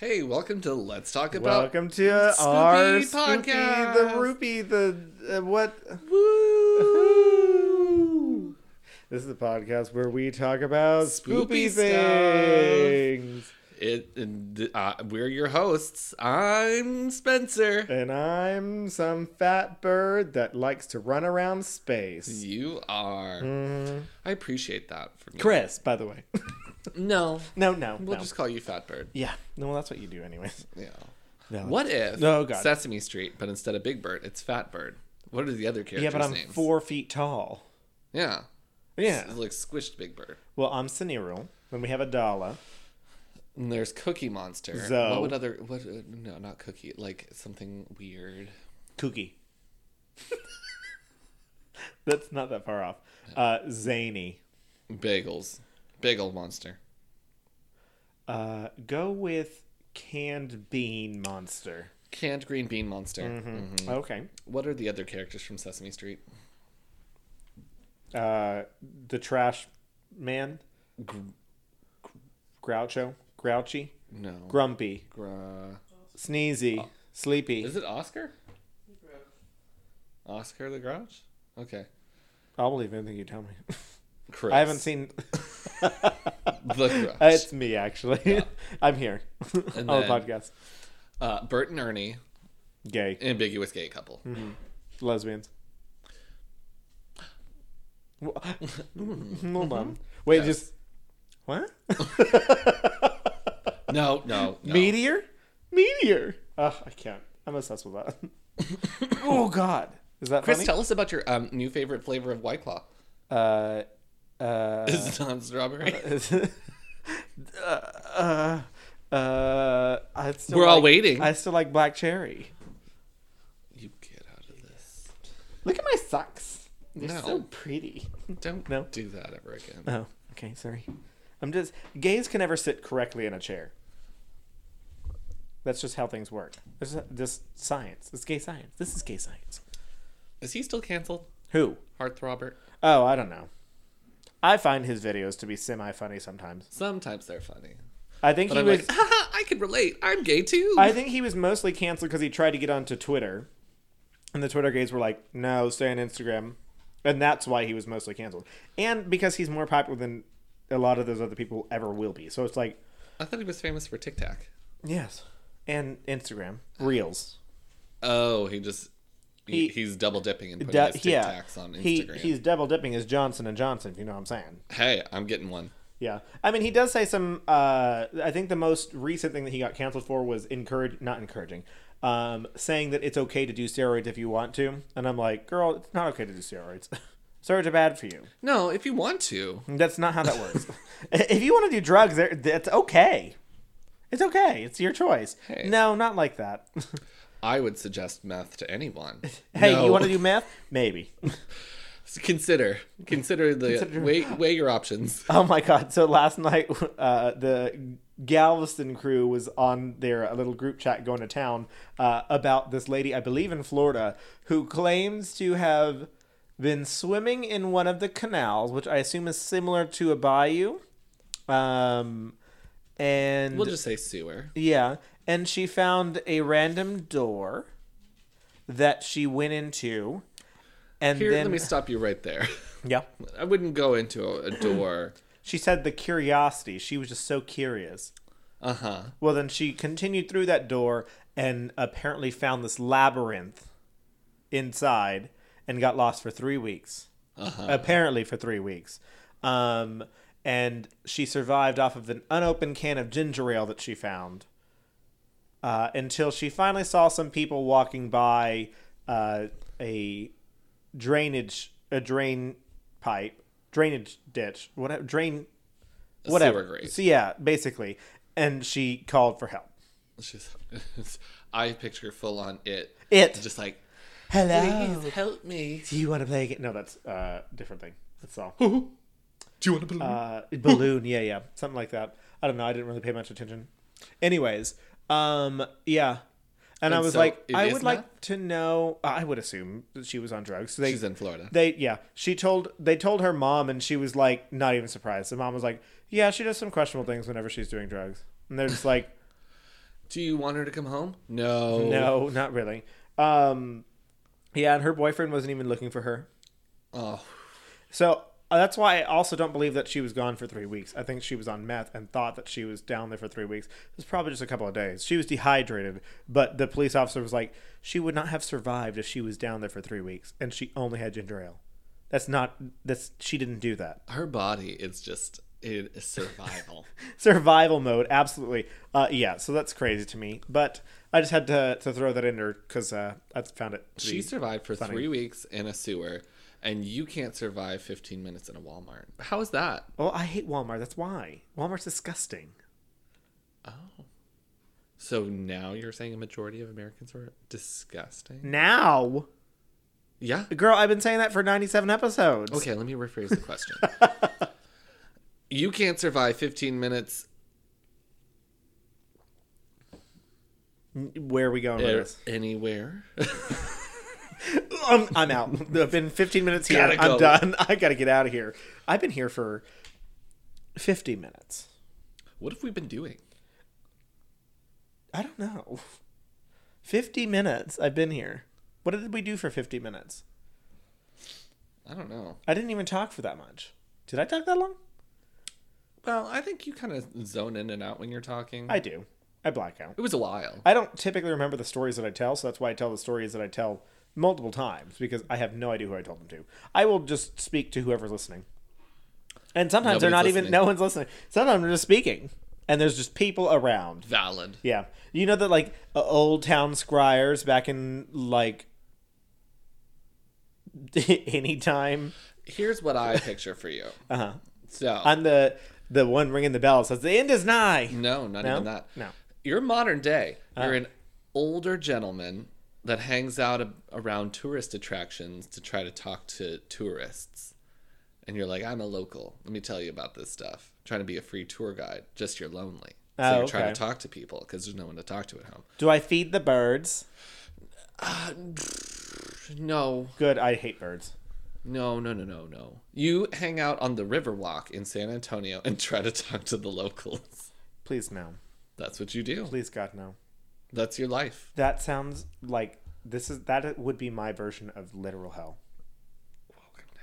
Hey, welcome to Let's Talk About. Welcome to Spooky our spooky, podcast. the rupee, the uh, what? Woo! This is the podcast where we talk about Spoopy spoopy things. It, and, uh, we're your hosts. I'm Spencer. And I'm some fat bird that likes to run around space. You are. Mhm. I appreciate that from you. Chris, by the way. No, no, no, we'll no. just call you Fat Bird. Yeah, no, well, that's what you do, anyways. Yeah. No. What if Oh, God. Sesame Street, but instead of Big Bird, it's Fat Bird? What are the other characters' Yeah, but I'm names? four feet tall. Yeah. Yeah. It's like squished Big Bird. Well, I'm Sunirul. Then we have Adala. And there's Cookie Monster. Zoe. What would other? What? Uh, no, not Cookie. Like something weird. Kooky. That's not that far off. Uh, zany. Bagels. Bagel Monster. Uh, go with canned bean monster. Canned green bean monster. Mhm. Okay. What are the other characters from Sesame Street? Uh, the trash man. Gr- Groucho. Grouchy. no. Grumpy. Gra- Sneezy. Sleepy. Is it Oscar? Oscar the Grouch? Okay. I'll believe anything you tell me. Chris. I haven't seen. the Grouch. it's me actually. I'm here on the podcast. uh, Bert and Ernie, Gay. ambiguous gay couple. Lesbians. Wha- Hold on. Wait, Yes. just what? No, no, no. Meteor? Meteor. Ugh, I can't. I'm obsessed with that. oh God, is that Chris, funny? tell us about your um, new favorite flavor of White Claw. uh, uh, Is it non strawberry? uh, uh, I still We're all waiting. I still like black cherry. You get out of this. Look at my socks. They're No. so pretty. Don't No. do that ever again. Oh, okay, sorry. I'm just gays can never sit correctly in a chair. That's just how things work. This is just science. It's gay science. This is gay science. Is he still canceled? Who? Hearthrobber? Oh, I don't know. I find his videos to be semi funny sometimes. Sometimes they're funny. I think But he I'm was. like, I can relate. I'm gay too. I think he was mostly canceled because he tried to get onto Twitter, and the Twitter gays were like, "No, stay on Instagram," and that's why he was mostly canceled. And because he's more popular than a lot of those other people ever will be. So it's like, I thought he was famous for TikTok. Yes, and Instagram reels. Oh, he just he, He- he's double dipping and putting Da- his Tic yeah, Tacs on he Instagram. he's double dipping as Johnson and Johnson. If you know what I'm saying. hey, I'm getting one. Yeah, I mean, he does say some. Uh, I think the most recent thing that he got canceled for was encourage, not encouraging, um, saying that it's okay to do steroids if you want to. And I'm like, girl, it's not okay to do steroids. steroids are bad for you. No, if you want to. That's not how that works. if you want to do drugs, there- that's okay. It's okay. It's your choice. Hey. No, not like that. I would suggest meth to anyone. hey, No. you want to do meth? Maybe. consider consider the Consider- weigh weigh your options. Oh my god! So last night, uh, the Galveston crew was on their a little group chat going to town uh, about this lady, I believe in Florida, who claims to have been swimming in one of the canals, which I assume is similar to a bayou. Um, and We'll just say sewer. yeah, and she found a random door that she went into, and Here, then let me stop you right there. yeah. I wouldn't go into a, a door. She said the curiosity. She was just so curious. Uh huh. Well, then she continued through that door and apparently found this labyrinth inside and got lost for three weeks. Uh-huh. Apparently, for three weeks. Um, and she survived off of an unopened can of ginger ale that she found uh, until she finally saw some people walking by uh, a drainage, a drain pipe, drainage ditch, whatever, drain, A whatever. So, yeah, basically. And she called for help. She's, I picture full on it. It. Just like, Hello. please help me. Do you want to play again? No, that's uh different thing. That's all. Do you want to believe? Uh, balloon. Yeah, yeah, something like that. I don't know. I didn't really pay much attention. Anyways, um, yeah. And, I was so like, I would like to know. I would assume that she was on drugs. They, She's in Florida. They yeah. She told they told her mom, and she was like not even surprised. The mom was like, yeah, she does some questionable things whenever she's doing drugs, and they're just like, Do you want her to come home? No. No, not really. Um, yeah, and her boyfriend wasn't even looking for her. Oh, So that's why I also don't believe that she was gone for three weeks. I think she was on meth and thought that she was down there for three weeks. It was probably just a couple of days. She was dehydrated, but the police officer was like, she would not have survived if she was down there for three weeks, and she only had ginger ale. That's not. That's she didn't do that. her body is just is survival. Survival mode, absolutely. Uh, yeah, so that's crazy to me. But I just had to to throw that in there because uh, I found it. She survived for funny. three weeks in a sewer, and you can't survive 15 minutes in a Walmart. How is that? oh, I hate Walmart. That's why Walmart's disgusting. Oh. So now you're saying a majority of Americans are disgusting? Now, Yeah. girl, I've been saying that for ninety seven episodes. Okay, let me rephrase the question. you can't survive 15 minutes Where are we going with this? anywhere. I'm, I'm out. I've been 15 minutes here. Gotta I'm go. done. I gotta get out of here. I've been here for 50 minutes. what have we been doing? I don't know. 50 minutes. I've been here. What did we do for 50 minutes? I don't know. I didn't even talk for that much. Did I talk that long? Well, I think you kind of zone in and out when you're talking. I do. I black out. it was a while. I don't typically remember the stories that I tell, so that's why I tell the stories that I tell multiple times because I have no idea who I told them to. I will just speak to whoever's listening. And sometimes they're not Nobody's even listening. no one's listening. Sometimes I'm just speaking and there's just people around. Valid. Yeah. You know that like uh, old town scryers back in like anytime. Here's what I picture for you. Uh-huh. So, I'm the the one ringing the bell says the end is nigh. no, not No? even that. No. You're modern day. Uh. You're an older gentleman that hangs out a- around tourist attractions to try to talk to tourists. And you're like, I'm a local. Let me tell you about this stuff. trying to be a free tour guide. Just you're lonely. So Oh, you're trying to talk to people because there's no one to talk to at home. Do I feed the birds? No, Good. I hate birds. no, no, no, no, no. You hang out on the Riverwalk in San Antonio and try to talk to the locals. Please no. That's what you do. Please God no. That's your life. That sounds like this is that would be my version of literal hell. Welcome to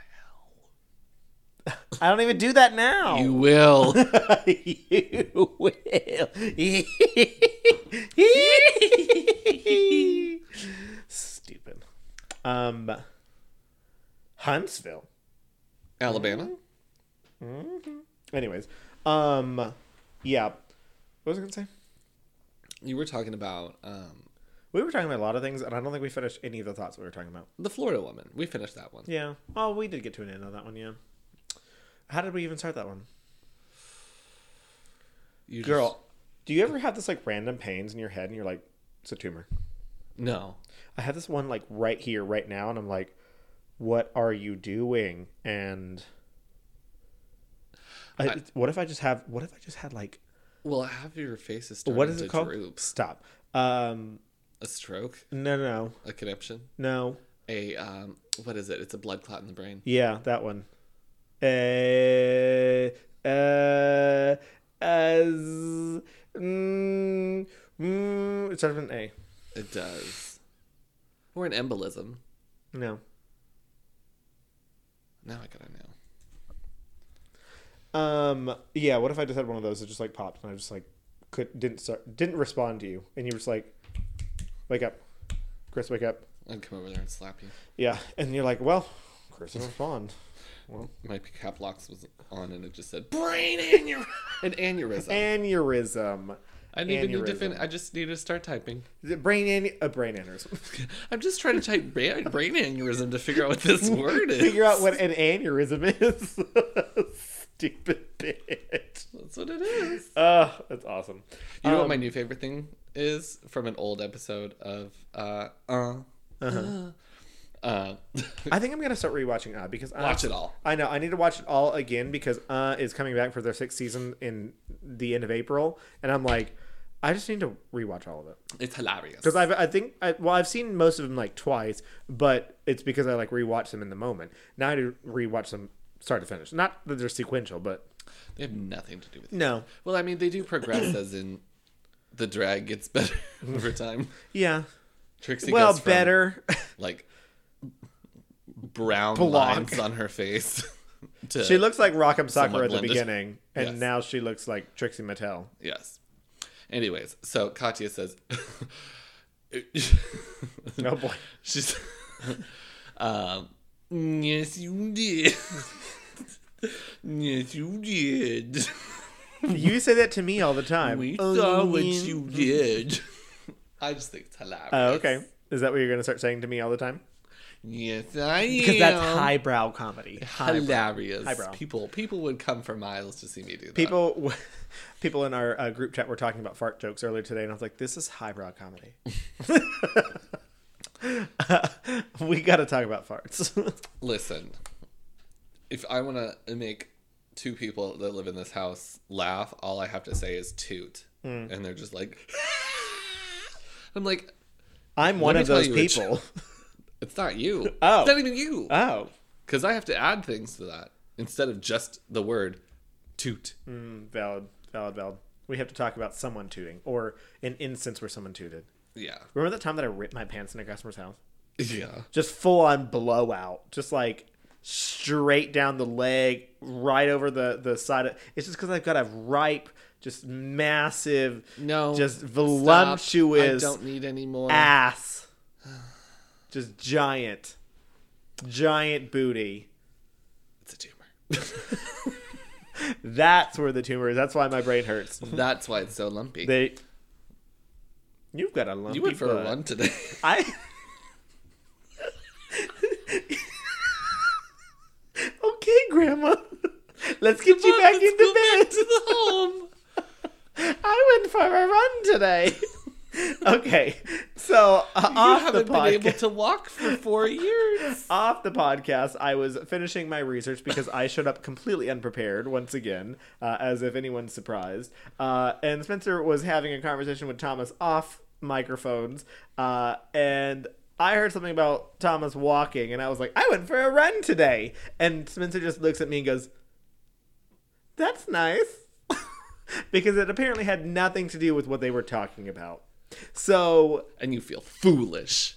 hell. I don't even do that now. You will. you will. Stupid. Um, Huntsville. Alabama. Anyways, um, yeah. What was I gonna say? You were talking about um, We were talking about a lot of things, and I don't think we finished any of the thoughts we were talking about. the Florida woman. We finished that one. Yeah. Oh, we did get to an end on that one. Yeah. How did we even start that one? You just- Girl, do you ever have this like random pains in your head, and you're like, it's a tumor? No. I have this one like right here, right now, and I'm like, what are you doing? And I, I- what if I just have? What if I just had like? Well, half of your face is starting What is to it called? droop. Stop. Um, A stroke, no, no, no, a conniption, no. a um, what is it? It's a blood clot in the brain. Yeah, that one. Uh, uh, as, mm, mm, it starts with an A. It does. Or an embolism. No. Now I gotta know. Um. Yeah. What if I just had one of those that just like popped and I just like could didn't start didn't respond to you and you were just like, wake up, Chris, wake up. I'd come over there and slap you. Yeah, and you're like, well, Chris didn't respond. Well, My cap locks was on and it just said brain aneurysm. An aneurysm. aneurysm. I need to need to fin- I just need to start typing. Is it brain an- a brain aneurysm. I'm just trying to type brain, brain aneurysm to figure out what this word is. Figure out what an aneurysm is. Stupid bitch. That's what it is. Uh, that's awesome. You know what Um, my new favorite thing is from an old episode of uh uh uh, uh I think I'm gonna start rewatching Uh because uh, watch it all. I know I need to watch it all again because Uh is coming back for their sixth season in the end of April, and I'm like, I just need to rewatch all of it It's hilarious. because I've I think I, well I've seen most of them like twice, but it's because I like rewatch them in the moment. Now I do rewatch them start to finish. Not that they're sequential, but they have nothing to do with it. no, Well, I mean, they do progress as in the drag gets better over time. Yeah. Trixie well, goes from, better. like brown Blonde. lines on her face. to, she looks like Rock M. Sakura somewhat at the beginning, and Yes. now she looks like Trixie Mattel. yes. Anyways, so Katya says, Oh boy. she's, um, yes, you did. yes, you did. You say that to me all the time. We Oh, saw what you did. I just think it's hilarious. Oh, okay. Is that what you're going to start saying to me all the time? Yes, I am. Because that's highbrow comedy. Highbrow. hilarious. Highbrow. People people would come for miles to see me do that. People, people in our uh, group chat were talking about fart jokes earlier today, and I was like, "This is highbrow comedy." we got to talk about farts. listen. If I want to make two people that live in this house laugh, all I have to say is toot, Hmm. and they're just like. I'm like, I'm one of those people. it's not you. Oh. it's not even you. oh, Because I have to add things to that instead of just the word toot. Mm, valid, valid, valid. We have to talk about someone tooting, or an instance where someone tooted. Yeah, Remember the time that I ripped my pants in a customer's house? yeah. Just full on blowout, just like straight down the leg, right over the the side. Of, it's just because I've got a ripe, just massive, No, just stop. voluptuous I don't need any more. ass, just giant, giant booty. It's a tumor. That's where the tumor is. That's why my brain hurts. That's why it's so lumpy. They, you've got a lumpy you went for butt. a run today. I. okay, Grandma. Let's get you back Let's into bed. back to the home. I went for a run today. okay, so uh, off the haven't been able to walk for four years. off the podcast, I was finishing my research because I showed up completely unprepared once again, uh, as if anyone's surprised. Uh, and Spencer was having a conversation with Thomas off microphones, uh, and I heard something about Thomas walking, and I was like, I went for a run today. And Spencer just looks at me and goes, That's nice. because it apparently had nothing to do with what they were talking about. So, And you feel foolish.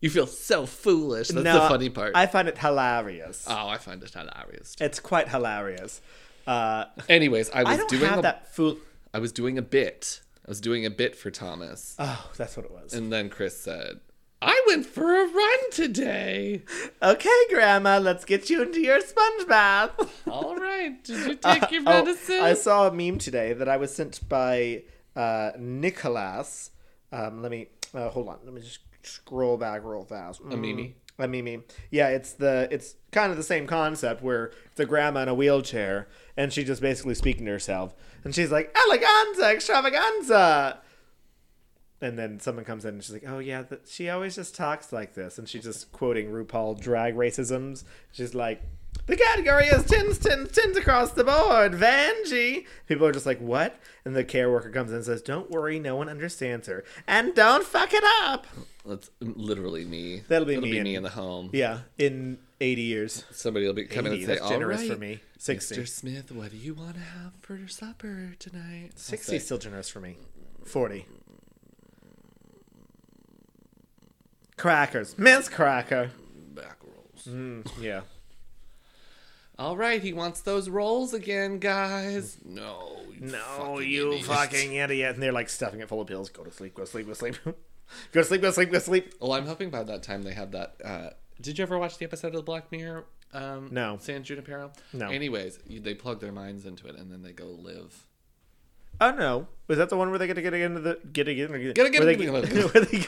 You feel so foolish. That's no, the funny part. I find it hilarious. oh, I find it hilarious. It's quite hilarious. Uh, Anyways, I was I don't doing a, that fool. I was doing a bit. I was doing a bit for Thomas. Oh, that's what it was. And then Chris said, I went for a run today. Okay, Grandma, let's get you into your sponge bath. All right. Did you take your Oh, medicine? I saw a meme today that I was sent by uh, Nicholas. Um, let me uh, hold on. Let me just scroll back real fast. A meme? A meme. Yeah, it's the it's kind of the same concept where it's a grandma in a wheelchair and she's just basically speaking to herself and she's like eleganza extravaganza. And then someone comes in and she's like, "Oh yeah, th- she always just talks like this." And she's just quoting RuPaul drag racisms. She's like, "The category is tins, tins, tins across the board, Vanjie." People are just like, "What?" And the care worker comes in and says, "Don't worry, no one understands her, and don't fuck it up." That's literally me. That'll be It'll me be in- me in the home. Yeah, in eighty years. Somebody will be coming in 80, and say, that's "All generous right, for me. 60. Mr. Smith, what do you want to have for supper tonight?" I'll Sixty say, is still generous for me. Forty. Crackers, Miss Cracker. back rolls. Mm, yeah. All right, he wants those rolls again, guys. No, you No, fucking you idiot. fucking idiot. And they're like stuffing it full of pills. Go to sleep, go to sleep, go to sleep. go to sleep, go to sleep, go to sleep. Well, I'm hoping by that time they have that. Uh, did you ever watch the episode of the Black Mirror? Um, No. San Junipero. No. Anyways, you, they plug their minds into it and then they go live. Oh no. Was that the one where they get to get into the get again? Get, Get again- where they, where they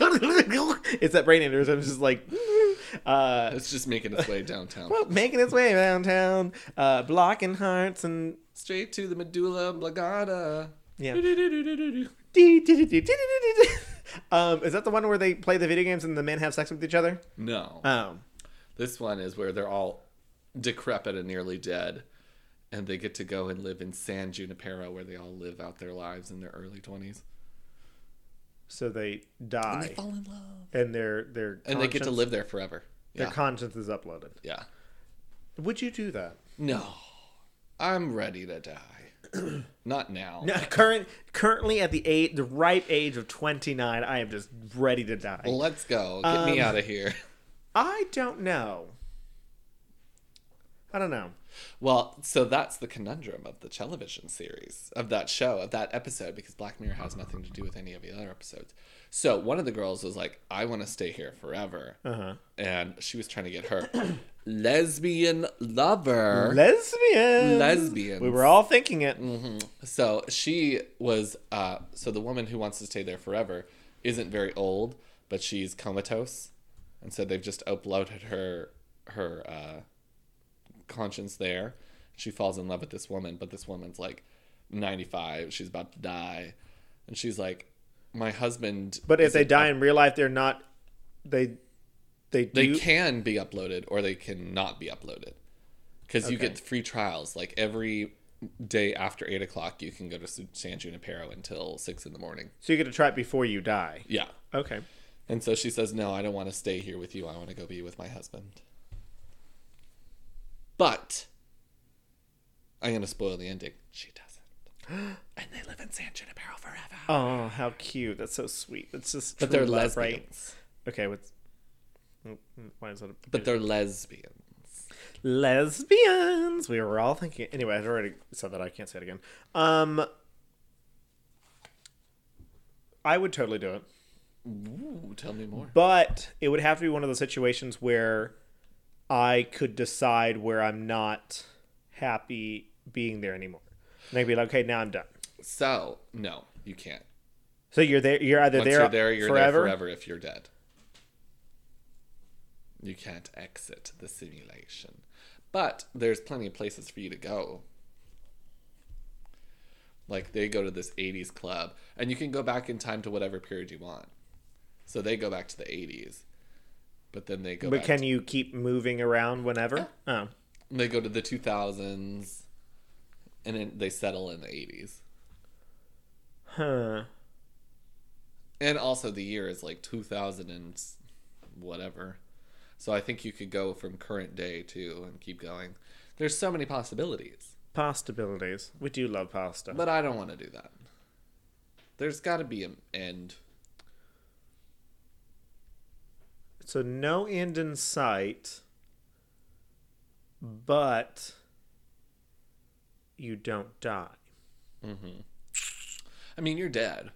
go, It's that brain aneurysm. It's just like uh It's just making its way downtown, well, making its way downtown, uh blocking hearts and straight to the medulla oblongata. Yeah. Um, is that the one where they play the video games and the men have sex with each other? No, Oh, this one is where they're all decrepit and nearly dead, and they get to go and live in San Junipero, where they all live out their lives in their early twenties. so they die. And they fall in love, and their their and they get to live there forever. Their conscience is uploaded. yeah. Would you do that? No, I'm ready to die. Not now. No, current currently at the age, the ripe age of 29, I am just ready to die. Let's go. Get me Um, out of here. I don't know. I don't know. Well, so that's the conundrum of the television series, of that show, of that episode, because Black Mirror has nothing to do with any of the other episodes. So one of the girls was like, I want to stay here forever. Uh-huh. And she was trying to get her lesbian lover. Lesbian. Lesbian. We were all thinking it. So she was, uh, so the woman who wants to stay there forever isn't very old, but she's comatose. And so they've just uploaded her, her, uh, conscience there. She falls in love with this woman, but this woman's like 95. She's about to die. And she's like, my husband. But if they die in real life, they're not. They. They they can be uploaded or they cannot be uploaded. Because you get free trials. Like every day after 8 o'clock, you can go to San Junipero until 6 in the morning. So you get to try it before you die. Yeah. Okay. And so she says, No, I don't want to stay here with you. I want to go be with my husband. But I'm going to spoil the ending. She doesn't. and they live in San Junipero forever. Oh, how cute! That's so sweet. It's just. but they're love, lesbians. right? Okay. What's. Why is that? A, But they're lesbians. lesbians. We were all thinking. Anyway, I've already said that. I can't say it again. Um. I would totally do it. Ooh, tell me more. But it would have to be one of those situations where I could decide where I'm not happy being there anymore. And I'd be like, okay, now I'm done. So, no, you can't. So you're there. You're either Once there, you're there, you're forever. there forever if you're dead. You can't exit the simulation. But there's plenty of places for you to go. Like they go to this 80s club, and you can go back in time to whatever period you want. So they go back to the 80s. But then they go But can to, you keep moving around whenever? Oh, they go to the 2000s and then they settle in the 80s. huh. And also the year is like 2000 and whatever. So I think you could go from current day too and keep going. There's so many possibilities. Possibilities. We do love pasta. But I don't want to do that. There's got to be an end. so no end in sight, but you don't die. Mm-hmm. I mean, you're dead.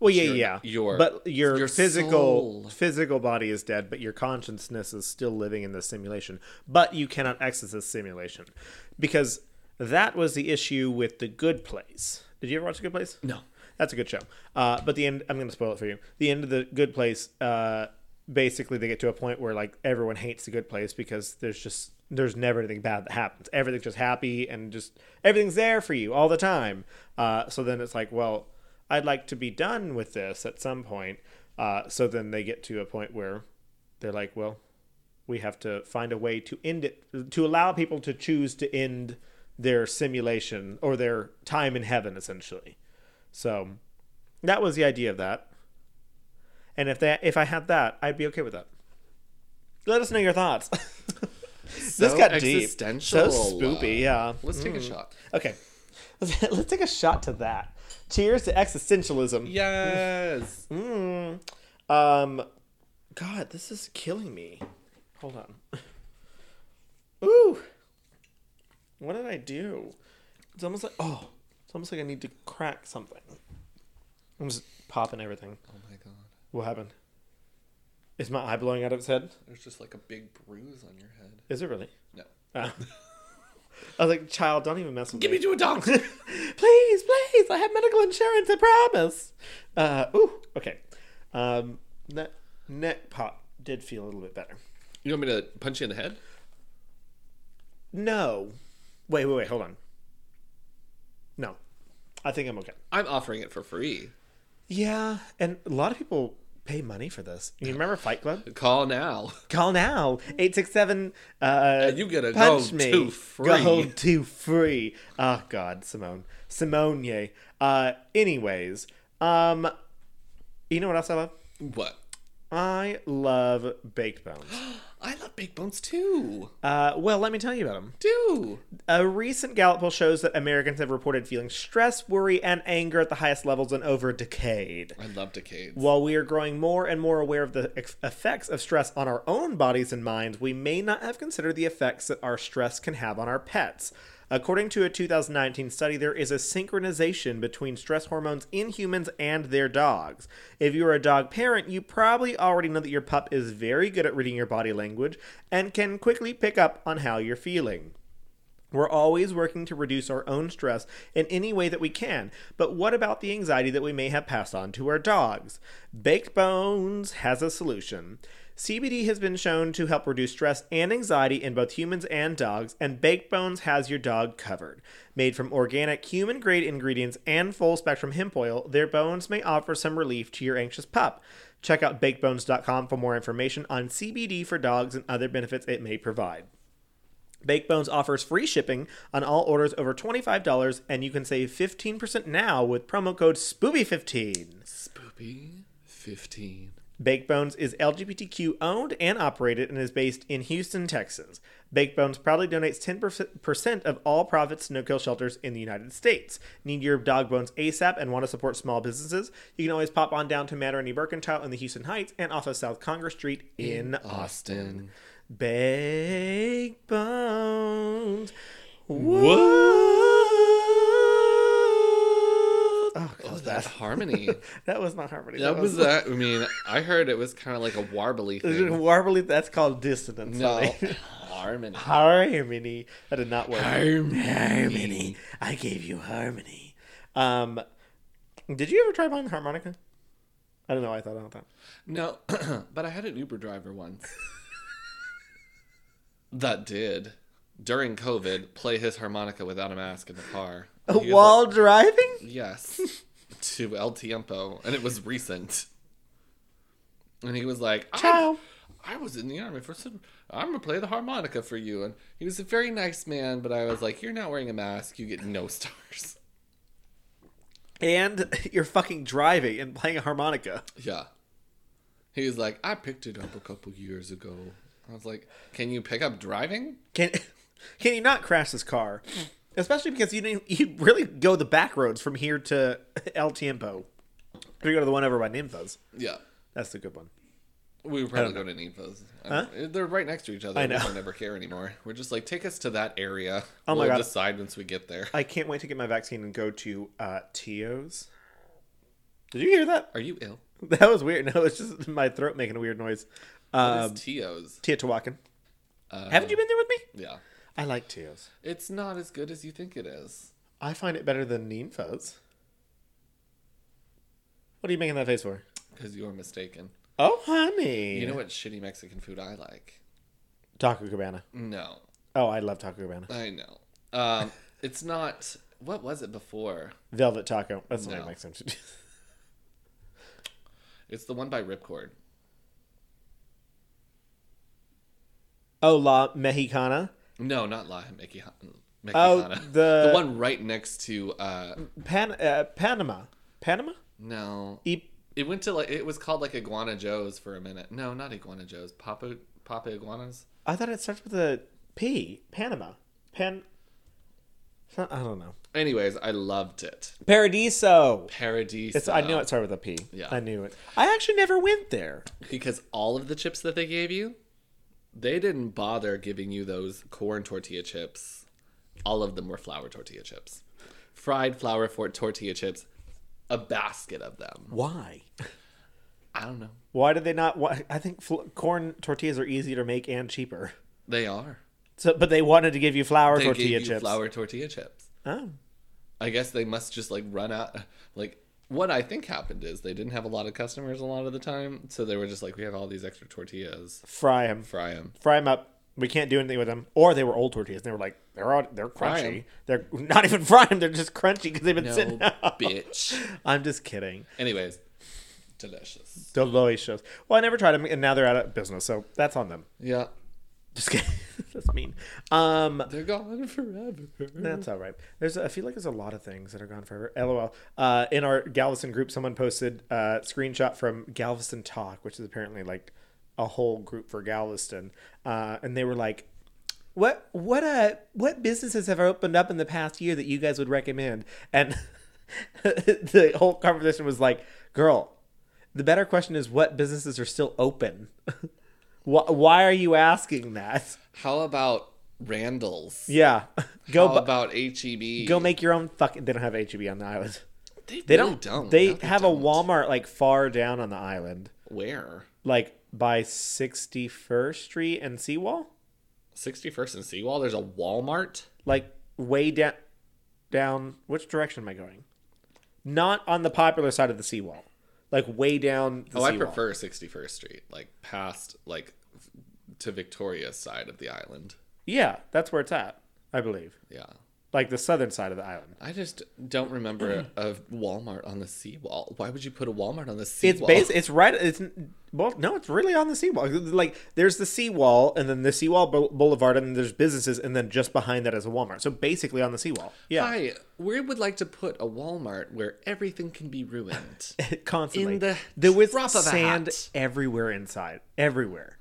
Well, yeah, Your- yeah. your- but your, your physical soul. physical body is dead, but your consciousness is still living in the simulation. But you cannot exit this simulation because that was the issue with the Good Place. Did you ever watch The Good Place? No. That's a good show. Uh, but the end, I'm going to spoil it for you. The end of the Good Place, uh, basically, they get to a point where like everyone hates the Good Place because there's just there's never anything bad that happens. Everything's just happy and just everything's there for you all the time. Uh, so then it's like, well, I'd like to be done with this at some point. Uh, so then they get to a point where they're like, well, we have to find a way to end it to allow people to choose to end their simulation or their time in heaven essentially. So that was the idea of that. And if that if i had that i'd be okay with that. Let us know your thoughts. This So got deep. so spoopy yeah. Let's take a Mm. shot. okay. Let's, let's take a shot to that cheers to existentialism Yes. Mm. Um, God, this is killing me. Hold on. Ooh. What did I do? It's almost like oh, it's almost like I need to crack something. I'm just popping everything. oh my god. What happened? Is my eye blowing out of its head? There's just like a big bruise on your head. Is it really? No. Ah. I was like, child, don't even mess with me. Give me. me to a doctor. please, please, I have medical insurance. I promise. Uh, ooh, okay. Um, that neck pop did feel a little bit better. you want me to punch you in the head? No. Wait, wait, wait. Hold on. No. I think I'm okay. I'm offering it for free. Yeah, and a lot of people pay money for this. You remember Fight Club? Call now. Call now. 867 uh you get a punch go me. to free. Go to free. Oh god, Simone. Simone, yay. Uh anyways, um you know what else I love? What? I love baked bones. I love big bones too. Uh, well, let me tell you about them. Do. A recent Gallup poll shows that Americans have reported feeling stress, worry, and anger at the highest levels in over a decade. I love decades. While we are growing more and more aware of the ex- effects of stress on our own bodies and minds, we may not have considered the effects that our stress can have on our pets. According to a 2019 study, there is a synchronization between stress hormones in humans and their dogs. If you're a dog parent, you probably already know that your pup is very good at reading your body language and can quickly pick up on how you're feeling. We're always working to reduce our own stress in any way that we can, but what about the anxiety that we may have passed on to our dogs? Baked Bones has a solution. CBD has been shown to help reduce stress and anxiety in both humans and dogs, and Baked Bones has your dog covered. Made from organic, human grade ingredients and full spectrum hemp oil, their bones may offer some relief to your anxious pup. Check out bakebones.com for more information on CBD for dogs and other benefits it may provide. Bakebones offers free shipping on all orders over $25, and you can save 15% now with promo code SPOOPY15. Spoopy 15. Bakebones is LGBTQ owned and operated and is based in Houston, Texas. Bakebones proudly donates 10% of all profits to no kill shelters in the United States. Need your dog bones ASAP and want to support small businesses? You can always pop on down to Manready Mercantile in the Houston Heights and off of South Congress Street in, Austin. Austin. Baked bones. Whoa. Oh, Oh, God, that harmony. that was not harmony. that was that. I mean, I heard it was kind of like a warbly thing. Warbly, that's called dissonance. No, honey. harmony. harmony. That did not work. Harmony. Harmony. I gave you harmony. Um, did you ever try playing the harmonica? I don't know. I thought about that. No, but I had an Uber driver once that did during COVID play his harmonica without a mask in the car. While driving? yes, to El Tiempo, and it was recent. And he was like, I, Ciao. I was in the army for some. I'm gonna play the harmonica for you, and he was a very nice man. But I was like, you're not wearing a mask. You get no stars. And you're fucking driving and playing a harmonica. Yeah. He was like, I picked it up a couple years ago. I was like, can you pick up driving? Can can you not crash this car? Especially because you didn't you really go the back roads from here to El Tiempo. You go to the one over by Ninfa's. Yeah. That's the good one. We would probably go to. I Huh? They're right next to each other. I know. don't ever care anymore. We're just like, take us to that area. Oh my we'll God. decide once we get there. I can't wait to get my vaccine and go to uh, Tio's. Did you hear that? Are you ill? That was weird. No, it's just my throat making a weird noise. What Um, is Tio's? Teotihuacan. Uh, Haven't you been there with me? Yeah. I like Tio's. It's not as good as you think it is. I find it better than Ninfa's. What are you making that face for? Because you're mistaken. Oh, honey. You know what shitty Mexican food I like? Taco Cabana. No. Oh, I love Taco Cabana. I know. Um, it's not. What was it before? Velvet Taco. That's No. name Mexican food. It's the one by Ripcord. oh, La Mexicana. No, not La Mexicana. Oh, the- the one right next to. uh Pan- uh, Panama. Panama? No, E- it went to like it was called like Iguana Joe's for a minute. No, not Iguana Joe's. Papa Papa Iguanas. I thought it starts with a P. Panama. Pan. I don't know. Anyways, I loved it. Paradiso. Paradiso. It's, I knew it started with a P. Yeah. I knew it. I actually never went there. because all of the chips that they gave you, they didn't bother giving you those corn tortilla chips. All of them were flour tortilla chips, fried flour for tortilla chips, a basket of them. Why? I don't know. Why did they not? Why, I think fl- corn tortillas are easier to make and cheaper. They are. So, but they wanted to give you flour They tortilla gave you chips. flour tortilla chips. Oh, I guess they must just like run out. Like what I think happened is they didn't have a lot of customers a lot of the time, so they were just like, we have all these extra tortillas, fry them. fry them. Fry them up. We can't do anything with them. Or they were old tortillas. And They were like they're all, they're Fry 'em. crunchy. They're not even frying them. They're just crunchy because they've been No, sitting out. bitch. I'm just kidding. Anyways, delicious. Delicious. Well, I never tried them, and now they're out of business, so that's on them. Yeah, Just kidding. that's mean. Um, they're gone forever. That's all right. There's, I feel like there's a lot of things that are gone forever. LOL. Uh, in our Galveston group, someone posted a screenshot from Galveston Talk, which is apparently like a whole group for Galveston, uh, and they were like, "What what uh what businesses have opened up in the past year that you guys would recommend?" And the whole conversation was like, "Girl, the better question is what businesses are still open." why, why are you asking that? How about Randall's? Yeah, go How bu- about HEB? go make your own fucking. They don't have HEB on the island. They, They really don't. don't. They No, have don't. a Walmart like far down on the island, Where? like by 61st Street and Seawall, 61st and Seawall. There's a Walmart. like way down. Down. Which direction am I going? Not on the popular side of the seawall, like way down. The Oh, I seawall. prefer 61st Street, like past like to Victoria's side of the island. Yeah, that's where it's at. I believe, Yeah. like the southern side of the island. I just don't remember a Walmart on the seawall. Why would you put a Walmart on the seawall? It's base. It's right. It's well, no, it's really on the seawall. Like there's the seawall, and then the seawall Bou- boulevard, and then there's businesses, and then just behind that is a Walmart. So basically on the seawall. Yeah, Hi, we would like to put a Walmart where everything can be ruined. constantly. In the there was drop of sand everywhere inside, everywhere.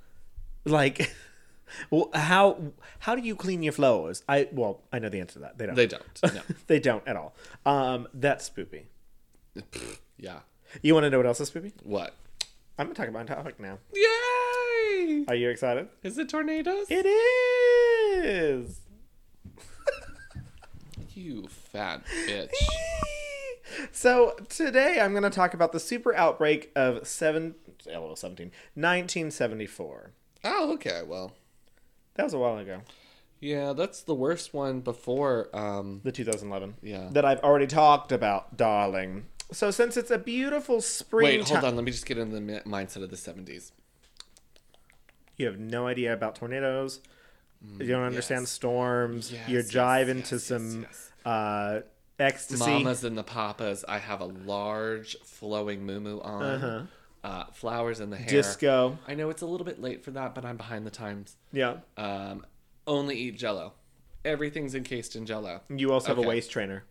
Like, well, how how do you clean your floors? I well, I know the answer to that. They don't. they don't. No. they don't at all. Um, that's spoopy. yeah. You want to know what else is spoopy? What? I'm gonna talk about a topic now. Yay! Are you excited? Is it tornadoes? It is. You fat bitch. So today I'm going to talk about the super outbreak of seven, oh, 17, 1974. Oh, okay. Well, That was a while ago. yeah, that's the worst one before. Um, The 2011. Yeah. That I've already talked about, darling. So since it's a beautiful spring wait, hold on. Let me just get into the mi- mindset of the '70s. you have no idea about tornadoes. you don't understand yes. storms. Yes, You're yes, jive yes, into some uh, ecstasy. Mamas and the papas. I have a large flowing moo on. Uh-huh. Uh, flowers in the hair. Disco. I know it's a little bit late for that, but I'm behind the times. Yeah. Um, only eat Jello. Everything's encased in Jello. You also have a Okay. waist trainer.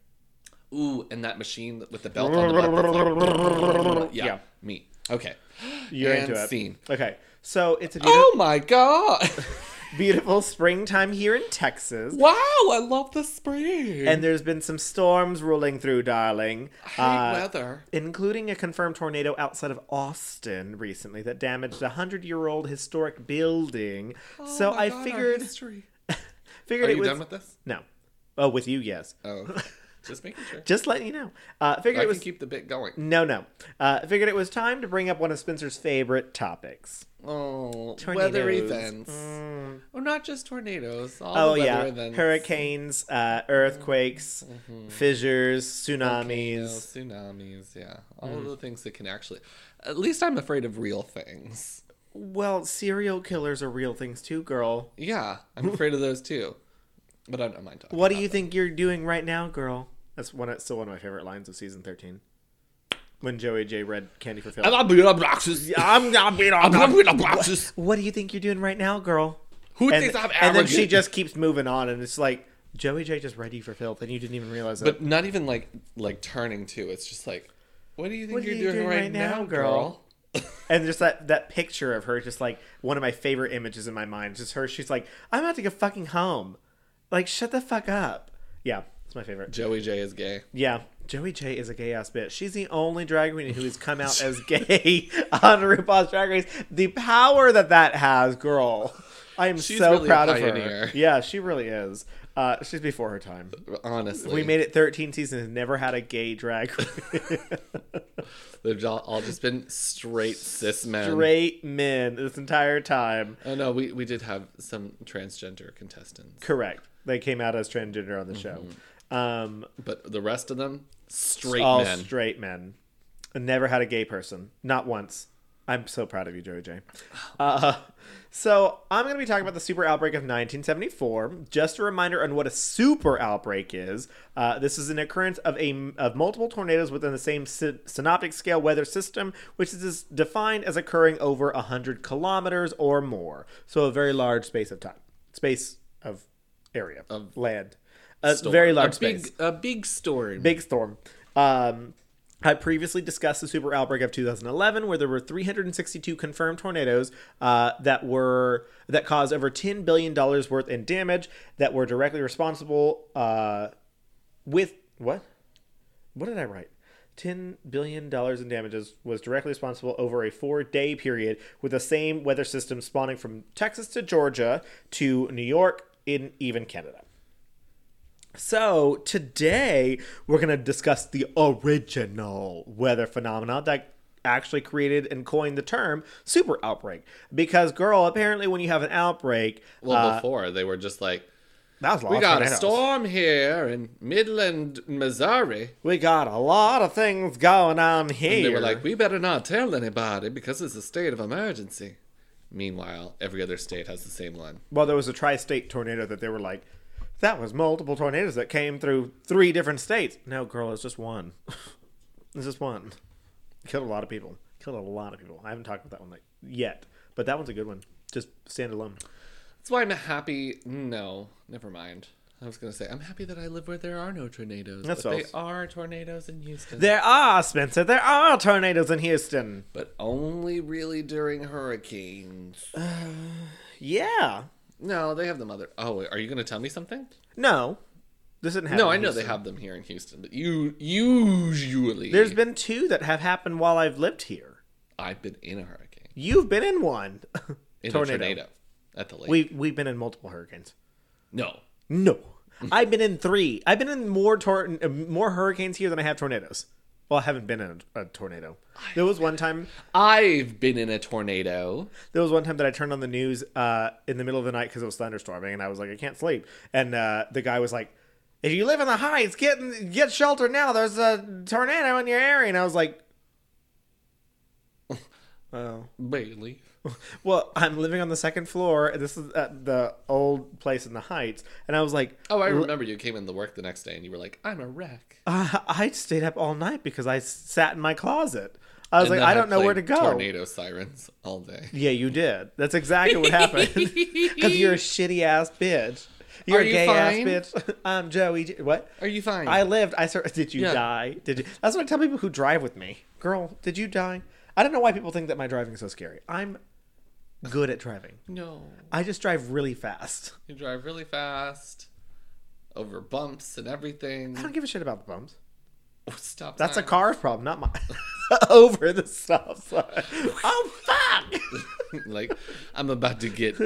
Ooh, and that machine with the belt on the butt. that's like- yeah, Yeah. me. Okay. You're and into it. Scene. Okay. So it's a Oh my god! beautiful springtime here in Texas. wow, I love the spring. And there's been some storms rolling through, darling. I hate Uh, weather. including a confirmed tornado outside of Austin recently that damaged a hundred-year-old historic building. so Oh my I God, figured history. figured Are it you was done with this? no. Oh, with you, yes. Oh, just making sure. Just letting you know. Uh, figured I it was keep the bit going. no, no. Uh, figured it was time to bring up one of Spencer's favorite topics. Oh, weather events. Mm. Oh, not just tornadoes. All Oh yeah, events. hurricanes, uh, earthquakes, fissures, tsunamis. Tsunamis. Yeah, all of the things that can actually. At least I'm afraid of real things. Well, serial killers are real things too, girl. Yeah, I'm afraid of those too. But I don't mind talking. What do you think you're doing right now, girl? That's one. It's still one of my favorite lines of season thirteen. When Joey Jay read Kandy for Phil. I'm not being obnoxious. I'm not being I'm not being obnoxious. What do you think you're doing right now, girl? Who And, thinks I'm and then she just keeps moving on, and it's like Joey Jay just read you for filth, and you didn't even realize it. But not even like like turning to. It's just like, what do you think What you're you doing, right, now, girl? And just that that picture of her, just like one of my favorite images in my mind. Just her. She's like, I'm about to go fucking home. Like, shut the fuck up. Yeah, it's my favorite. Joey Jay is gay. Yeah, Joey Jay is a gay ass bitch. She's the only drag queen who has come out as gay on RuPaul's Drag Race. The power that that has, girl. I am She's so really proud of her. Yeah, she really is. Uh, she's before her time. Honestly, We made it 13 seasons and never had a gay drag queen. They've all, all just been straight cis men. Straight men this entire time. Oh no, we we did have some transgender contestants, Correct. They came out as transgender on the show. Um, but the rest of them straight all men. straight men. Never had a gay person. Not once. I'm so proud of you, Joey Jay. Uh, so I'm going to be talking about the super outbreak of 1974. Just a reminder on what a super outbreak is. Uh, this is an occurrence of a of multiple tornadoes within the same sy- synoptic scale weather system, which is defined as occurring over 100 kilometers or more. So a very large space of time, space of area Of land, a Storm. very large a big, space a big storm. big storm. Um, I previously discussed the super outbreak of 2011, where there were 362 confirmed tornadoes uh, that were that caused over 10 billion dollars worth in damage that were directly responsible uh, with what? What did I write? 10 billion dollars in damages was directly responsible over a four-day period with the same weather system spawning from Texas to Georgia to New York in even Canada. So today we're going to discuss the original weather phenomena that actually created and coined the term super outbreak. Because, girl, apparently when you have an outbreak, Well, uh, before they were just like, that was we got a storm here in Midland, Missouri. We got a lot of things going on here. And they were like, we better not tell anybody because it's a state of emergency. Meanwhile, every other state has the same one. well, there was a tri-state tornado that they were like, that was multiple tornadoes that came through three different states. No, girl, it's just one. it's just one. Killed a lot of people. Killed a lot of people. I haven't talked about that one like, yet, but that one's a good one. Just stand alone. That's why I'm happy. No, never mind. I was gonna say I'm happy that I live where there are no tornadoes. That's but they false. are tornadoes in Houston. There are, Spencer. There are tornadoes in Houston. but only really during hurricanes. Yeah. No, they have them other. Oh, are you gonna tell me something? No. This didn't happen. No, I know they have them here in Houston, but you usually There's been two that have happened while I've lived here. I've been in a hurricane, You've been in one. in tornado. a tornado at the lake. We we've been in multiple hurricanes. no, No, I've been in three. I've been in more tor- more hurricanes here than I have tornadoes. Well, I haven't been in a, a tornado. There was one time. I've been in a tornado. There was one time that I turned on the news uh, in the middle of the night because it was thunderstorming, and I was like, I can't sleep. And uh, the guy was like, "If you live in the heights, get in- get shelter now. There's a tornado in your area." And I was like, "Oh." Bailey. Well, I'm living on the second floor. and This is at the old place in the Heights, and I was like, Oh, I remember you came in to work the next day and you were like, "I'm a wreck." uh, I stayed up all night because I sat in my closet. I was And like, I don't know where to go. Tornado sirens all day. Yeah, you did. That's exactly what happened. Because you're a shitty ass bitch. You're Are a you gay fine? ass bitch. I'm Joey. J- What? Are you fine? I lived. I sort. Did you Yeah. die? Did you? That's what I tell people who drive with me. Girl, did you die? I don't know why people think that my driving is so scary. I'm good at driving. no. I just drive really fast. You drive really fast over bumps and everything. I don't give a shit about the bumps. Stop. That's a car's problem, not mine. Over the stop sign. Oh fuck! like I'm about to get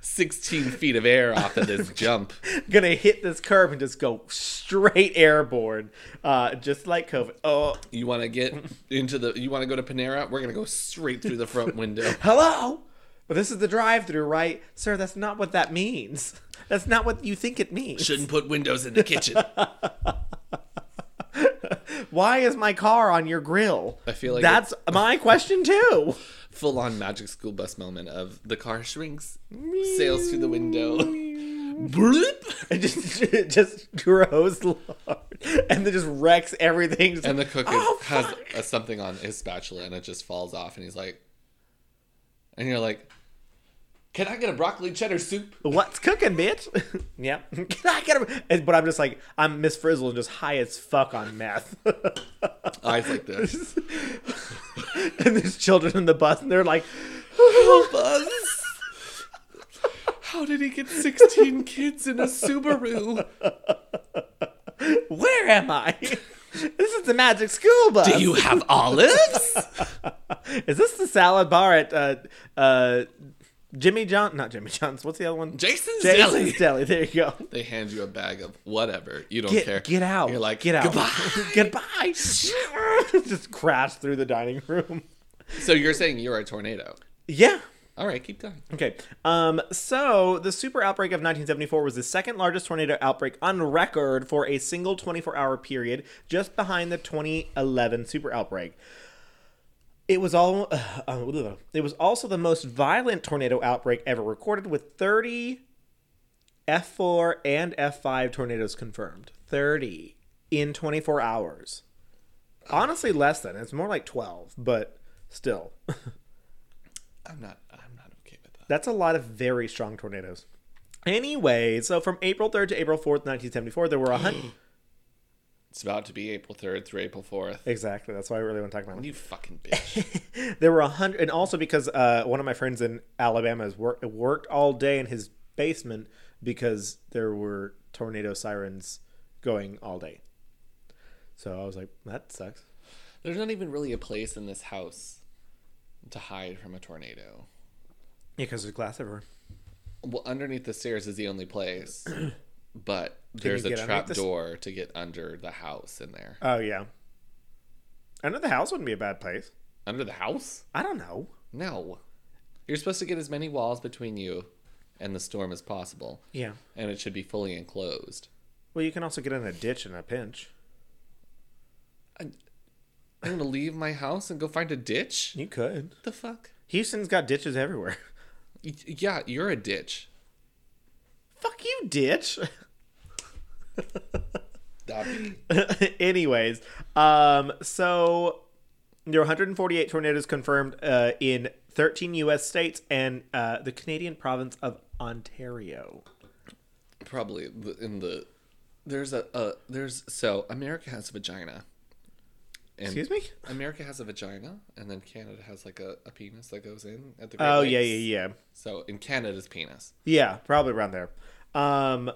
16 feet of air off of this jump. Gonna hit this curb and just go straight airborne, uh, just like COVID. Oh, You want to get into the? You want to go to Panera? We're gonna go straight through the front window. hello. But this is the drive-through, right, sir? That's not what that means. That's not what you think it means. Shouldn't put windows in the kitchen. Why is my car on your grill? I feel like that's my question too. Full on magic school bus moment of the car shrinks, sails through the window. Bloop. It just it just grows large and then just wrecks everything. Just- And the cook is, Oh, has fuck. a, something on his spatula and it just falls off and he's like, and you're like, can I get a broccoli cheddar soup? What's cooking, bitch? yeah. Can I get a- But I'm just like, I'm Miss Frizzle and just high as fuck on meth. Eyes like this. and there's children in the bus and they're like, Help us. How did he get 16 kids in a Subaru? where am I? this is the magic school bus. Do you have olives? Is this the salad bar at uh, uh, Jimmy John? Not Jimmy John's. What's the other one? Jason's Deli. Jason's Deli. There you go. They hand you a bag of whatever. You don't Get, care. get out. You're like, get out. Goodbye. Goodbye. Just crash through the dining room. So you're saying you're a tornado. Yeah. All right, keep going. Okay. Um, so the super outbreak of 1974 was the second largest tornado outbreak on record for a single 24 hour period, just behind the 2011 super outbreak. It was all. Uh, it was also the most violent tornado outbreak ever recorded, with 30 F4 and F5 tornadoes confirmed. 30 in 24 hours. Honestly, less than. It's more like 12, but still. I'm not. I'm not okay with that. That's a lot of very strong tornadoes. Anyway, so from April 3rd to April 4th, 1974, there were a hundred. It's about to be April 3rd through April 4th. Exactly. That's why I really want to talk about it. You fucking bitch. there were a hundred, and also because uh, one of my friends in Alabama has worked worked all day in his basement because there were tornado sirens going all day. So I was like, that sucks. There's not even really a place in this house to hide from a tornado. Yeah, because there's glass everywhere. Well, underneath the stairs is the only place, but there's a trap door to get under the house in there. Oh yeah. Under the house wouldn't be a bad place. Under the house? I don't know. No. You're supposed to get as many walls between you and the storm as possible, Yeah. and it should be fully enclosed. Well, you can also get in a ditch in a pinch. I'm gonna leave my house and go find a ditch? You could. the fuck? Houston's got ditches everywhere. Yeah, you're a ditch. Fuck you, ditch. Anyways, um, so there are 148 tornadoes confirmed uh, in 13 U.S. states and uh, the Canadian province of Ontario. Probably in the there's a, a there's so America has a vagina. And Excuse me? America has a vagina, and then Canada has like a, a penis that goes in at the. Great Oh yeah, Lakes. yeah, yeah, So in Canada's penis. yeah, probably around there. Um,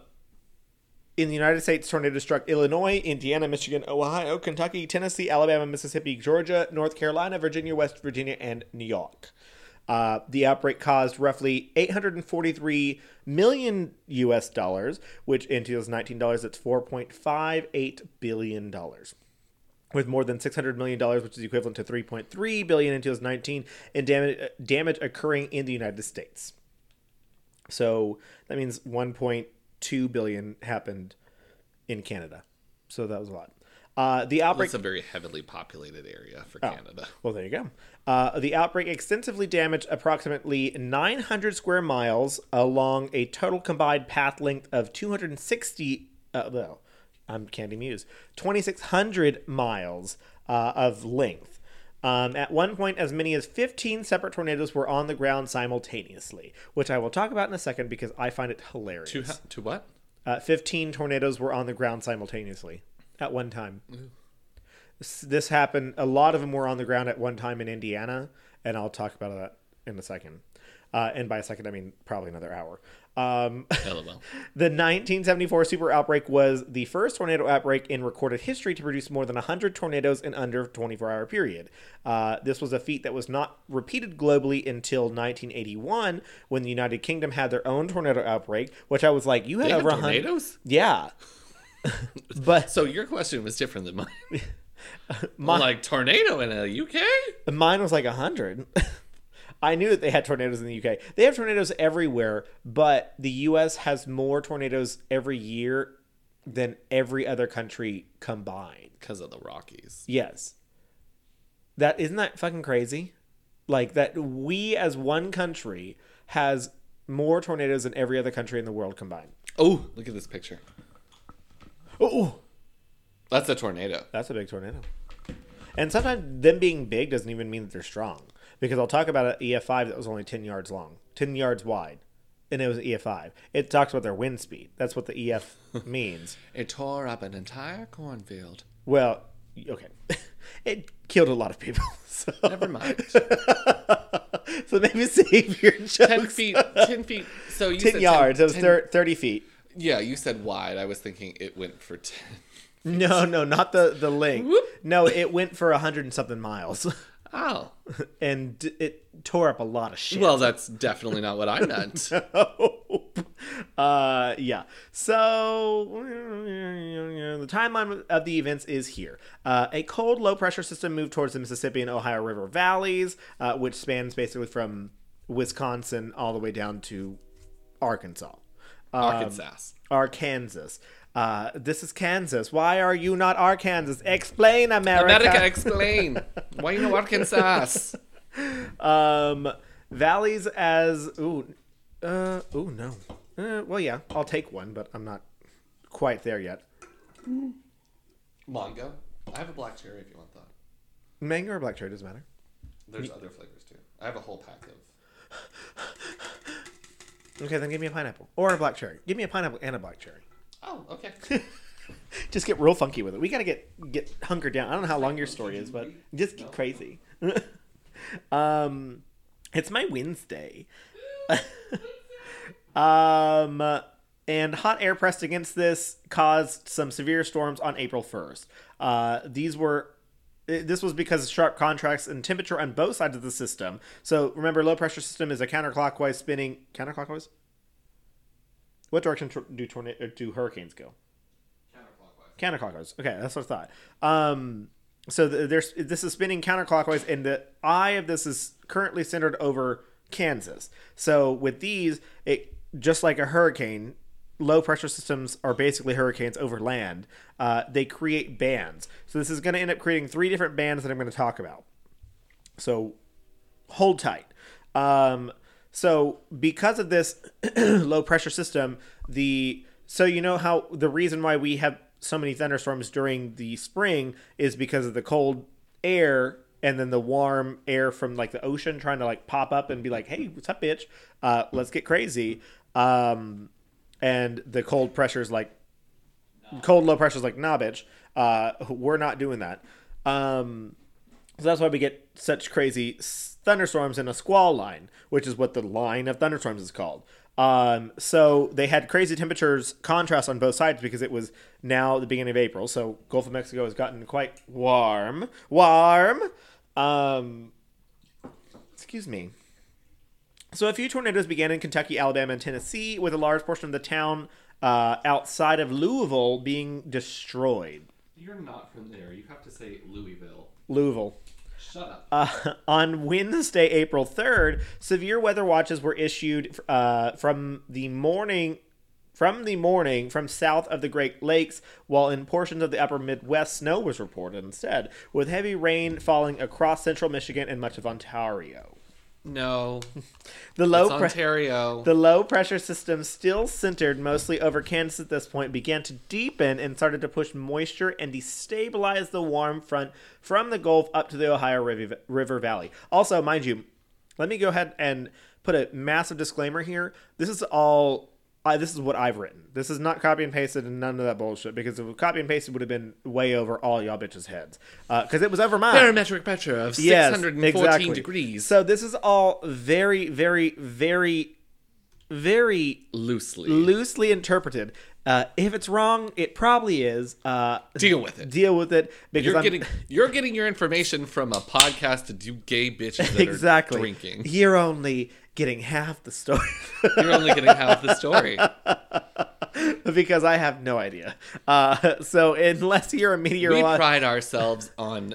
in the United States, tornadoes struck Illinois, Indiana, Michigan, Ohio, Kentucky, Tennessee, Alabama, Mississippi, Georgia, North Carolina, Virginia, West Virginia, and New York. Uh, the outbreak caused roughly 843 million U.S. dollars, which in 2019 dollars, it's 4.58 billion dollars, with more than 600 million dollars, which is equivalent to 3.3 billion in 2019, and damage damage occurring in the United States. So that means 1.2 billion happened in Canada. So that was a lot. Uh, the outbreak. It's a very heavily populated area for Oh. Canada. Well, there you go. Uh, the outbreak extensively damaged approximately 900 square miles along a total combined path length of 260. Uh, well, I'm Kandy Muse. 2,600 miles uh, of length. Um, at one point, as many as 15 separate tornadoes were on the ground simultaneously, which I will talk about in a second because I find it hilarious. To ha- to what? Uh, 15 tornadoes were on the ground simultaneously at one time. This, this happened, a lot of them were on the ground at one time in Indiana, and I'll talk about that in a second. Uh, and by a second, I mean probably another hour. Um, LOL. the 1974 super outbreak was the first tornado outbreak in recorded history to produce more than 100 tornadoes in under a 24 hour period. Uh, this was a feat that was not repeated globally until 1981 when the United Kingdom had their own tornado outbreak, which I was like, you had They over 100. tornadoes? Yeah. but So your question was different than mine. My- like tornado in the UK? Mine was like hundred. I knew that they had tornadoes in the UK. They have tornadoes everywhere, but the US has more tornadoes every year than every other country combined. Because of the Rockies. Yes. That isn't that fucking crazy? Like that we as one country has more tornadoes than every other country in the world combined. Oh, look at this picture. Oh, That's a tornado. That's a big tornado. And sometimes them being big doesn't even mean that they're strong. Because I'll talk about an EF5 that was only 10 yards long, 10 yards wide, and it was an EF5. It talks about their wind speed. That's what the EF means. It tore up an entire cornfield. Well, okay. It killed a lot of people. So, Never mind. so maybe save your jokes. ten feet. Ten feet. So you 10 said yards. it was 10 30 feet. Yeah, you said wide. I was thinking it went for ten. No, no, not the, the length. Whoop. No, it went for a 100 and something miles. Oh. and it tore up a lot of shit. Well, that's definitely not what I meant. uh, yeah. So the timeline of the events is here. Uh, a cold, low pressure system moved towards the Mississippi and Ohio River valleys, uh, which spans basically from Wisconsin all the way down to Arkansas. Um, Arkansas. Arkansas. Uh, this is Kansas. Why are you not Arkansas? Explain, America. America, explain. Why you know Arkansas? um, valleys as ooh, uh, ooh no. Uh, well, yeah, I'll take one, but I'm not quite there yet. Mango. I have a black cherry if you want that. Mango or black cherry doesn't matter. There's other flavors too. I have a whole pack of. Okay, then give me a pineapple or a black cherry. Give me a pineapple and a black cherry. Oh, okay. just get real funky with it. We gotta get get hunkered down. I don't know how long your story is, but just get crazy. um, it's my Wednesday. um, and hot air pressed against this caused some severe storms on April first. Uh, these were. This was because of sharp contracts in temperature on both sides of the system. So remember, low pressure system is a counterclockwise spinning counterclockwise. What direction do tornado do hurricanes go? Counterclockwise. Counterclockwise. Okay, that's what I thought. Um, so the, there's this is spinning counterclockwise, and the eye of this is currently centered over Kansas. So with these, it just like a hurricane, low pressure systems are basically hurricanes over land. Uh, they create bands. So this is going to end up creating three different bands that I'm going to talk about. So hold tight. Um, so because of this low pressure system, the so you know how the reason why we have so many thunderstorms during the spring is because of the cold air and then the warm air from like the ocean trying to like pop up and be like, "Hey, what's up, bitch? Uh, let's get crazy." Um, and the cold pressure is like, cold low pressure is like, "Nah, bitch, uh, we're not doing that." Um, so that's why we get such crazy thunderstorms in a squall line, which is what the line of thunderstorms is called. Um, so they had crazy temperatures contrast on both sides because it was now the beginning of April. So Gulf of Mexico has gotten quite warm, warm. Um, excuse me. So a few tornadoes began in Kentucky, Alabama, and Tennessee, with a large portion of the town uh, outside of Louisville being destroyed. You're not from there. You have to say Louisville. Louisville. Shut up. Uh, on Wednesday, April 3rd, severe weather watches were issued uh, from the morning from the morning from south of the Great Lakes, while in portions of the upper Midwest, snow was reported instead, with heavy rain falling across central Michigan and much of Ontario. No. The low Ontario. the low pressure system, still centered mostly over Kansas at this point, began to deepen and started to push moisture and destabilize the warm front from the Gulf up to the Ohio River, River Valley. Also, mind you, let me go ahead and put a massive disclaimer here. This is all. I, this is what I've written. This is not copy and pasted and none of that bullshit. Because if it was copy and pasted, would have been way over all y'all bitches' heads. Because it was over mine. Barometric pressure of Yes, 614 exactly. degrees. So this is all very, very, very, very Loosely. loosely interpreted. Uh, if it's wrong, it probably is. Uh, Deal with it. deal with it because You're I'm getting you're getting your information from a podcast to do gay bitches that exactly are drinking. You're only getting half the story You're only getting half the story. because I have no idea. Uh, so unless you're a meteorologist, We pride ourselves on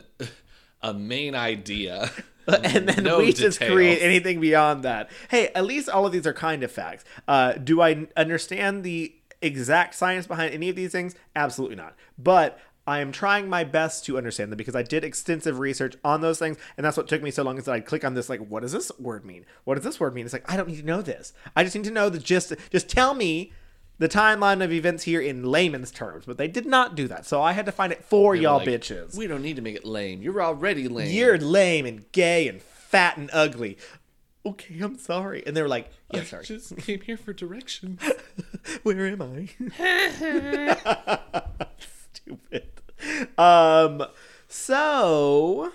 a main idea. and then no we just create anything beyond that. Hey, at least all of these are kind of facts. Uh, do I understand the exact science behind any of these things? Absolutely not. But I am trying my best to understand them because I did extensive research on those things, and that's what took me so long. Is that I'd click on this, like, what does this word mean? What does this word mean? It's like I don't need to know this. I just need to know the gist. Just tell me the timeline of events here in layman's terms. But they did not do that, so I had to find it for They were y'all like, bitches. We don't need to make it lame. You're already lame. You're lame and gay and fat and ugly. Okay, I'm sorry. And they were like, Yeah, I sorry. just came here for directions. Where am I? Stupid. Um. So